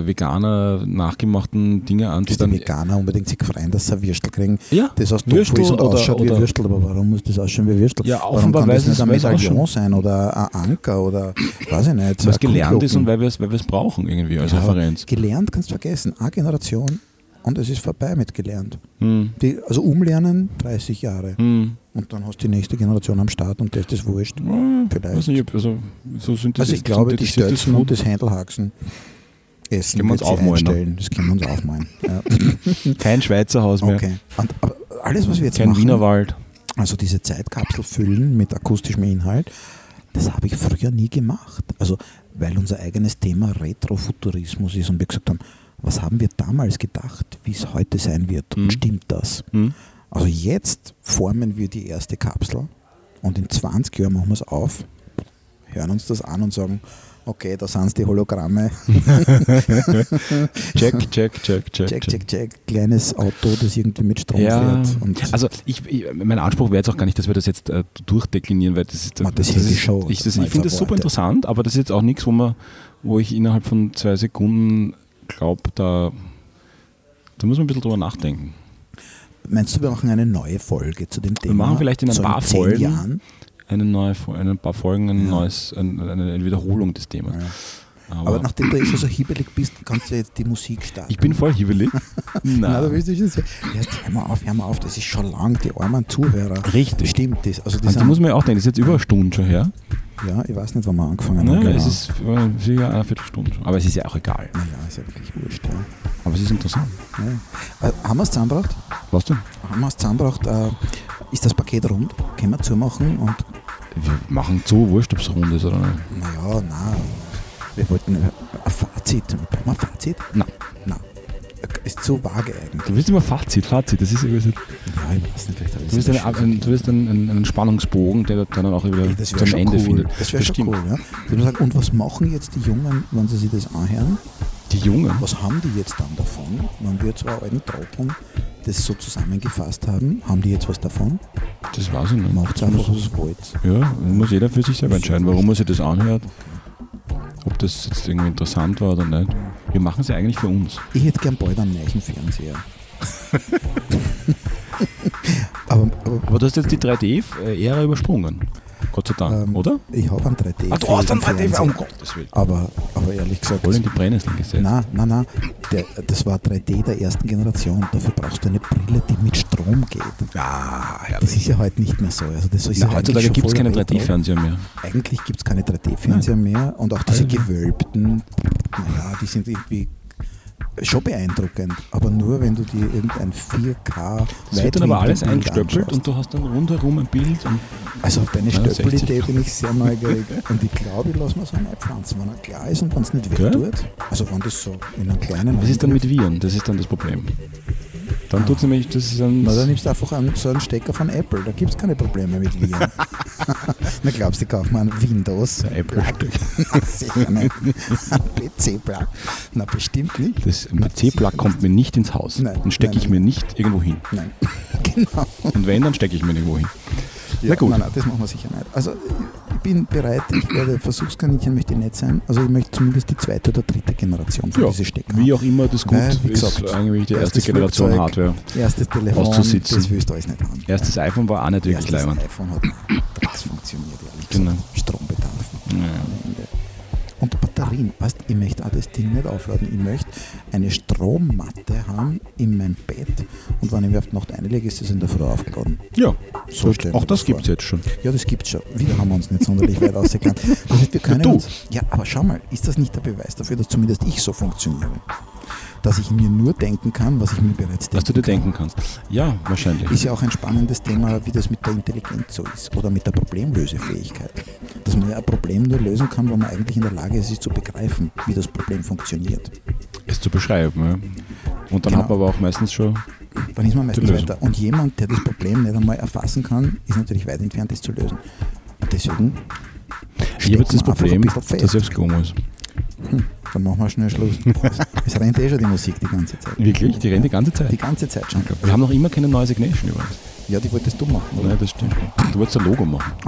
Speaker 2: äh, Veganer nachgemachten Dinge an, die
Speaker 1: die
Speaker 2: dann
Speaker 1: Veganer unbedingt sich freuen, dass sie Würstel kriegen,
Speaker 2: Ja,
Speaker 1: das aus
Speaker 2: Würstel
Speaker 1: ist und
Speaker 2: oder-
Speaker 1: ausschaut wie
Speaker 2: oder-
Speaker 1: ein Würstel. Aber warum muss das ausschauen wie Würstel?
Speaker 2: Ja,
Speaker 1: warum
Speaker 2: offenbar
Speaker 1: kann das nicht
Speaker 2: es-
Speaker 1: ein Medaillon
Speaker 2: schon.
Speaker 1: sein oder ein Anker oder weiß ich nicht.
Speaker 2: weil es gelernt ist und weil wir es weil wir es brauchen irgendwie als
Speaker 1: Ja,
Speaker 2: Referenz.
Speaker 1: Gelernt kannst du vergessen. Eine Generation und es ist vorbei mit gelernt.
Speaker 2: Hm.
Speaker 1: Die, also umlernen 30 Jahre.
Speaker 2: Hm.
Speaker 1: Und dann hast du die nächste Generation am Start und das ist das wurscht.
Speaker 2: Hm.
Speaker 1: Vielleicht.
Speaker 2: Nicht, also, so sind
Speaker 1: Also ich glaube, die Stelzen und das Händelhaxen essen
Speaker 2: Können wir uns aufmalen, ne?
Speaker 1: Das können wir uns aufmalen. Ja.
Speaker 2: kein Schweizer Haus mehr,
Speaker 1: Okay. Und, alles, was wir jetzt
Speaker 2: kein
Speaker 1: machen,
Speaker 2: Wienerwald.
Speaker 1: also diese Zeitkapsel füllen mit akustischem Inhalt, das habe ich früher nie gemacht. Also weil unser eigenes Thema Retrofuturismus ist und wir gesagt haben, was haben wir damals gedacht, wie es heute sein wird
Speaker 2: Mhm.
Speaker 1: stimmt das?
Speaker 2: Hm?
Speaker 1: Also jetzt formen wir die erste Kapsel und in 20 Jahren machen wir es auf, hören uns das an und sagen, okay, da sind die Hologramme, [LAUGHS] [LAUGHS]
Speaker 2: Check, check, check, check,
Speaker 1: check, check, check, kleines Auto, das irgendwie mit Strom
Speaker 2: Ja,
Speaker 1: fährt.
Speaker 2: Also ich, ich, mein Anspruch wäre jetzt auch gar nicht, dass wir das jetzt äh, durchdeklinieren, weil das ist,
Speaker 1: Man, das ist die Show,
Speaker 2: ich,
Speaker 1: das
Speaker 2: das, ich finde das super interessant, aber das ist jetzt auch nichts, wo man, wo ich innerhalb von zwei Sekunden glaube, da, da muss man ein bisschen drüber nachdenken.
Speaker 1: meinst du, wir machen eine neue Folge zu dem Thema?
Speaker 2: machen vielleicht in ein
Speaker 1: so
Speaker 2: paar Folgen
Speaker 1: Jahren?
Speaker 2: Eine neue, Fol- ein paar Folgen, ein
Speaker 1: Ja.
Speaker 2: neues, ein, eine Wiederholung des Themas.
Speaker 1: Ja.
Speaker 2: Aber,
Speaker 1: Aber nachdem du schon so hibbelig bist, kannst du jetzt die Musik starten.
Speaker 2: ich bin voll hibbelig.
Speaker 1: Da [LAUGHS]
Speaker 2: Nein.
Speaker 1: willst du schon sagen, erst hör mal auf, hör mal auf, das ist schon lang, die armen Zuhörer.
Speaker 2: Richtig.
Speaker 1: Stimmt, das, also die
Speaker 2: Und da
Speaker 1: sind,
Speaker 2: muss man ja auch denken, das ist jetzt über eine Stunde schon her.
Speaker 1: ja, ich weiß nicht, wann wir angefangen haben.
Speaker 2: Ne?
Speaker 1: genau.
Speaker 2: Es ist äh, sicher eine Viertelstunde. Aber es ist ja auch egal.
Speaker 1: naja, ist ja wirklich wurscht. Ja.
Speaker 2: Aber es ist interessant.
Speaker 1: Ja. Äh, haben wir es zusammengebracht?
Speaker 2: Was denn?
Speaker 1: Haben wir es zusammengebracht? Äh, ist das Paket rund? Können wir zumachen? Und
Speaker 2: Wir machen zu, wurscht, ob es rund ist oder nicht.
Speaker 1: naja, nein. Wir wollten äh, ein Fazit. Brauchen wir ein Fazit?
Speaker 2: Nein.
Speaker 1: Nein. Ist zu vage eigentlich.
Speaker 2: Du willst immer Fazit, Fazit, das ist irgendwie
Speaker 1: Ja, ich weiß nicht, vielleicht
Speaker 2: Du willst, eine, ein, du willst einen, einen, einen Spannungsbogen, der dann auch wieder
Speaker 1: Ey,
Speaker 2: zum Ende
Speaker 1: cool.
Speaker 2: findet.
Speaker 1: Das wäre schon cool, ja. Ich sagen, und was machen jetzt die Jungen, wenn sie sich das anhören?
Speaker 2: Die Jungen,
Speaker 1: Was haben die jetzt dann davon? Wenn wir zwei alten Trotteln das so zusammengefasst haben, haben die jetzt was davon?
Speaker 2: das weiß ich nicht.
Speaker 1: Macht einfach, was ihr wollt.
Speaker 2: ja, muss jeder für sich selber entscheiden, warum er sich das anhört. Ob das jetzt irgendwie interessant war oder nicht. Wir machen es ja eigentlich für uns.
Speaker 1: Ich hätte gern bald einen neuen Fernseher. aber, [LAUGHS] aber
Speaker 2: Aber du hast jetzt die 3D-Ära übersprungen. Gott sei Dank,
Speaker 1: ähm,
Speaker 2: oder?
Speaker 1: ich habe einen 3D.
Speaker 2: Ah, du hast einen 3D,
Speaker 1: Fernseher.
Speaker 2: um Gottes Willen.
Speaker 1: Aber, aber ehrlich gesagt,
Speaker 2: Voll in die Brennnesseln gesetzt.
Speaker 1: nein, nein, nein, der, das war 3D der ersten Generation. Dafür brauchst du eine Brille, die mit Strom geht.
Speaker 2: Ah,
Speaker 1: Das
Speaker 2: herrlich.
Speaker 1: ist ja heute nicht mehr so. Also das ist ja
Speaker 2: Na, heutzutage
Speaker 1: eigentlich
Speaker 2: gibt es keine
Speaker 1: voll retro.
Speaker 2: 3D-Fernseher mehr.
Speaker 1: Eigentlich gibt es keine 3D-Fernseher mehr und auch diese gewölbten, naja, die sind irgendwie schon beeindruckend, aber nur wenn du dir irgendein 4K
Speaker 2: Es wird dann aber alles
Speaker 1: anschaust.
Speaker 2: und du hast dann rundherum ein Bild. Und
Speaker 1: Also auf deine Stöppelidee
Speaker 2: 60.
Speaker 1: bin ich sehr neugierig und ich glaube, ich lasse mir so eine pflanzen, wenn er klar ist und wenn es nicht weh tut. Also wenn das so in einem kleinen...
Speaker 2: was ist dann mit Viren? Das ist dann das Problem. Dann tut es nämlich, das ist ein.
Speaker 1: Na, dann nimmst du einfach einen, so einen Stecker von Apple, da gibt es keine Probleme mit Viren. [LAUGHS] Na glaubst du, ich kaufe mir einen Windows? Na, [LAUGHS] Sicher nicht. [LAUGHS] PC-Plug. Na, bestimmt nicht.
Speaker 2: Das PC-Plug kommt mir nicht ins Haus.
Speaker 1: Nein,
Speaker 2: Den stecke ich
Speaker 1: nein.
Speaker 2: mir nicht irgendwo hin.
Speaker 1: Nein. [LAUGHS] genau.
Speaker 2: Und wenn, dann stecke ich mir irgendwo hin.
Speaker 1: Ja,
Speaker 2: Na gut.
Speaker 1: Nein, nein, das machen wir sicher nicht. Also ich bin bereit, ich werde Versuchskaninchen möchte ich nicht sein. Also ich möchte zumindest die zweite oder dritte Generation von
Speaker 2: Ja,
Speaker 1: diese Stecker.
Speaker 2: wie auch immer das gut
Speaker 1: Weil, wie
Speaker 2: ist,
Speaker 1: gesagt,
Speaker 2: eigentlich die erste
Speaker 1: erstes
Speaker 2: Generation
Speaker 1: Flugzeug,
Speaker 2: Hardware.
Speaker 1: Erstes Telefon,
Speaker 2: auszusitzen.
Speaker 1: das willst du alles nicht haben.
Speaker 2: Erstes iPhone war auch nicht wirklich
Speaker 1: Erstes
Speaker 2: leibend.
Speaker 1: iPhone hat [LAUGHS] nichts funktioniert, ehrlich
Speaker 2: Genau.
Speaker 1: Strombedarf.
Speaker 2: Ja.
Speaker 1: Batterien, weißt, ich möchte auch das Ding nicht aufladen. Ich möchte eine Strommatte haben in meinem Bett und wenn ich mir auf die Nacht einlege, ist das in der Früh aufgeladen.
Speaker 2: Ja,
Speaker 1: So wir
Speaker 2: auch das gibt es jetzt schon.
Speaker 1: Ja, das gibt's schon. Wieder haben wir uns nicht sonderlich weit [LAUGHS] ausgekannt. Das heißt, wir können
Speaker 2: du.
Speaker 1: uns. Ja, aber schau mal, ist das nicht der Beweis dafür, dass zumindest ich so funktioniere? Dass ich mir nur denken kann, was ich mir bereits denke.
Speaker 2: Was du dir denken kannst. Ja, wahrscheinlich.
Speaker 1: Ist ja auch ein spannendes Thema, wie das mit der Intelligenz so ist oder mit der Problemlösefähigkeit. Dass man ja ein Problem nur lösen kann, wenn man eigentlich in der Lage ist, es zu begreifen, wie das Problem funktioniert.
Speaker 2: es zu beschreiben. Ja. Und dann
Speaker 1: Genau.
Speaker 2: hat man aber auch meistens schon.
Speaker 1: Dann ist man meistens weiter. Und jemand, der das Problem nicht einmal erfassen kann, ist natürlich weit entfernt, es zu lösen. Und deswegen
Speaker 2: Ich habe jetzt das Problem, dass selbst gekommen ist.
Speaker 1: Dann machen wir schnell Schluss. [LAUGHS] Es rennt eh schon die Musik die ganze Zeit.
Speaker 2: Wirklich? Die rennen die ganze Zeit.
Speaker 1: Die ganze Zeit schon.
Speaker 2: Wir haben noch immer keine neue Signation übrigens.
Speaker 1: Ja, die wolltest du machen, oder?
Speaker 2: Nein, das stimmt. Du wolltest ein Logo machen. [LAUGHS]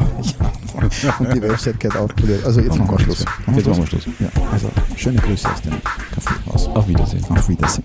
Speaker 1: Ja. Und die Website gehört aufpoliert. Also jetzt machen wir Schluss.
Speaker 2: Jetzt machen wir Schluss.
Speaker 1: Ja, also schöne Grüße aus dem Kaffeehaus.
Speaker 2: Auf Wiedersehen.
Speaker 1: Auf Wiedersehen.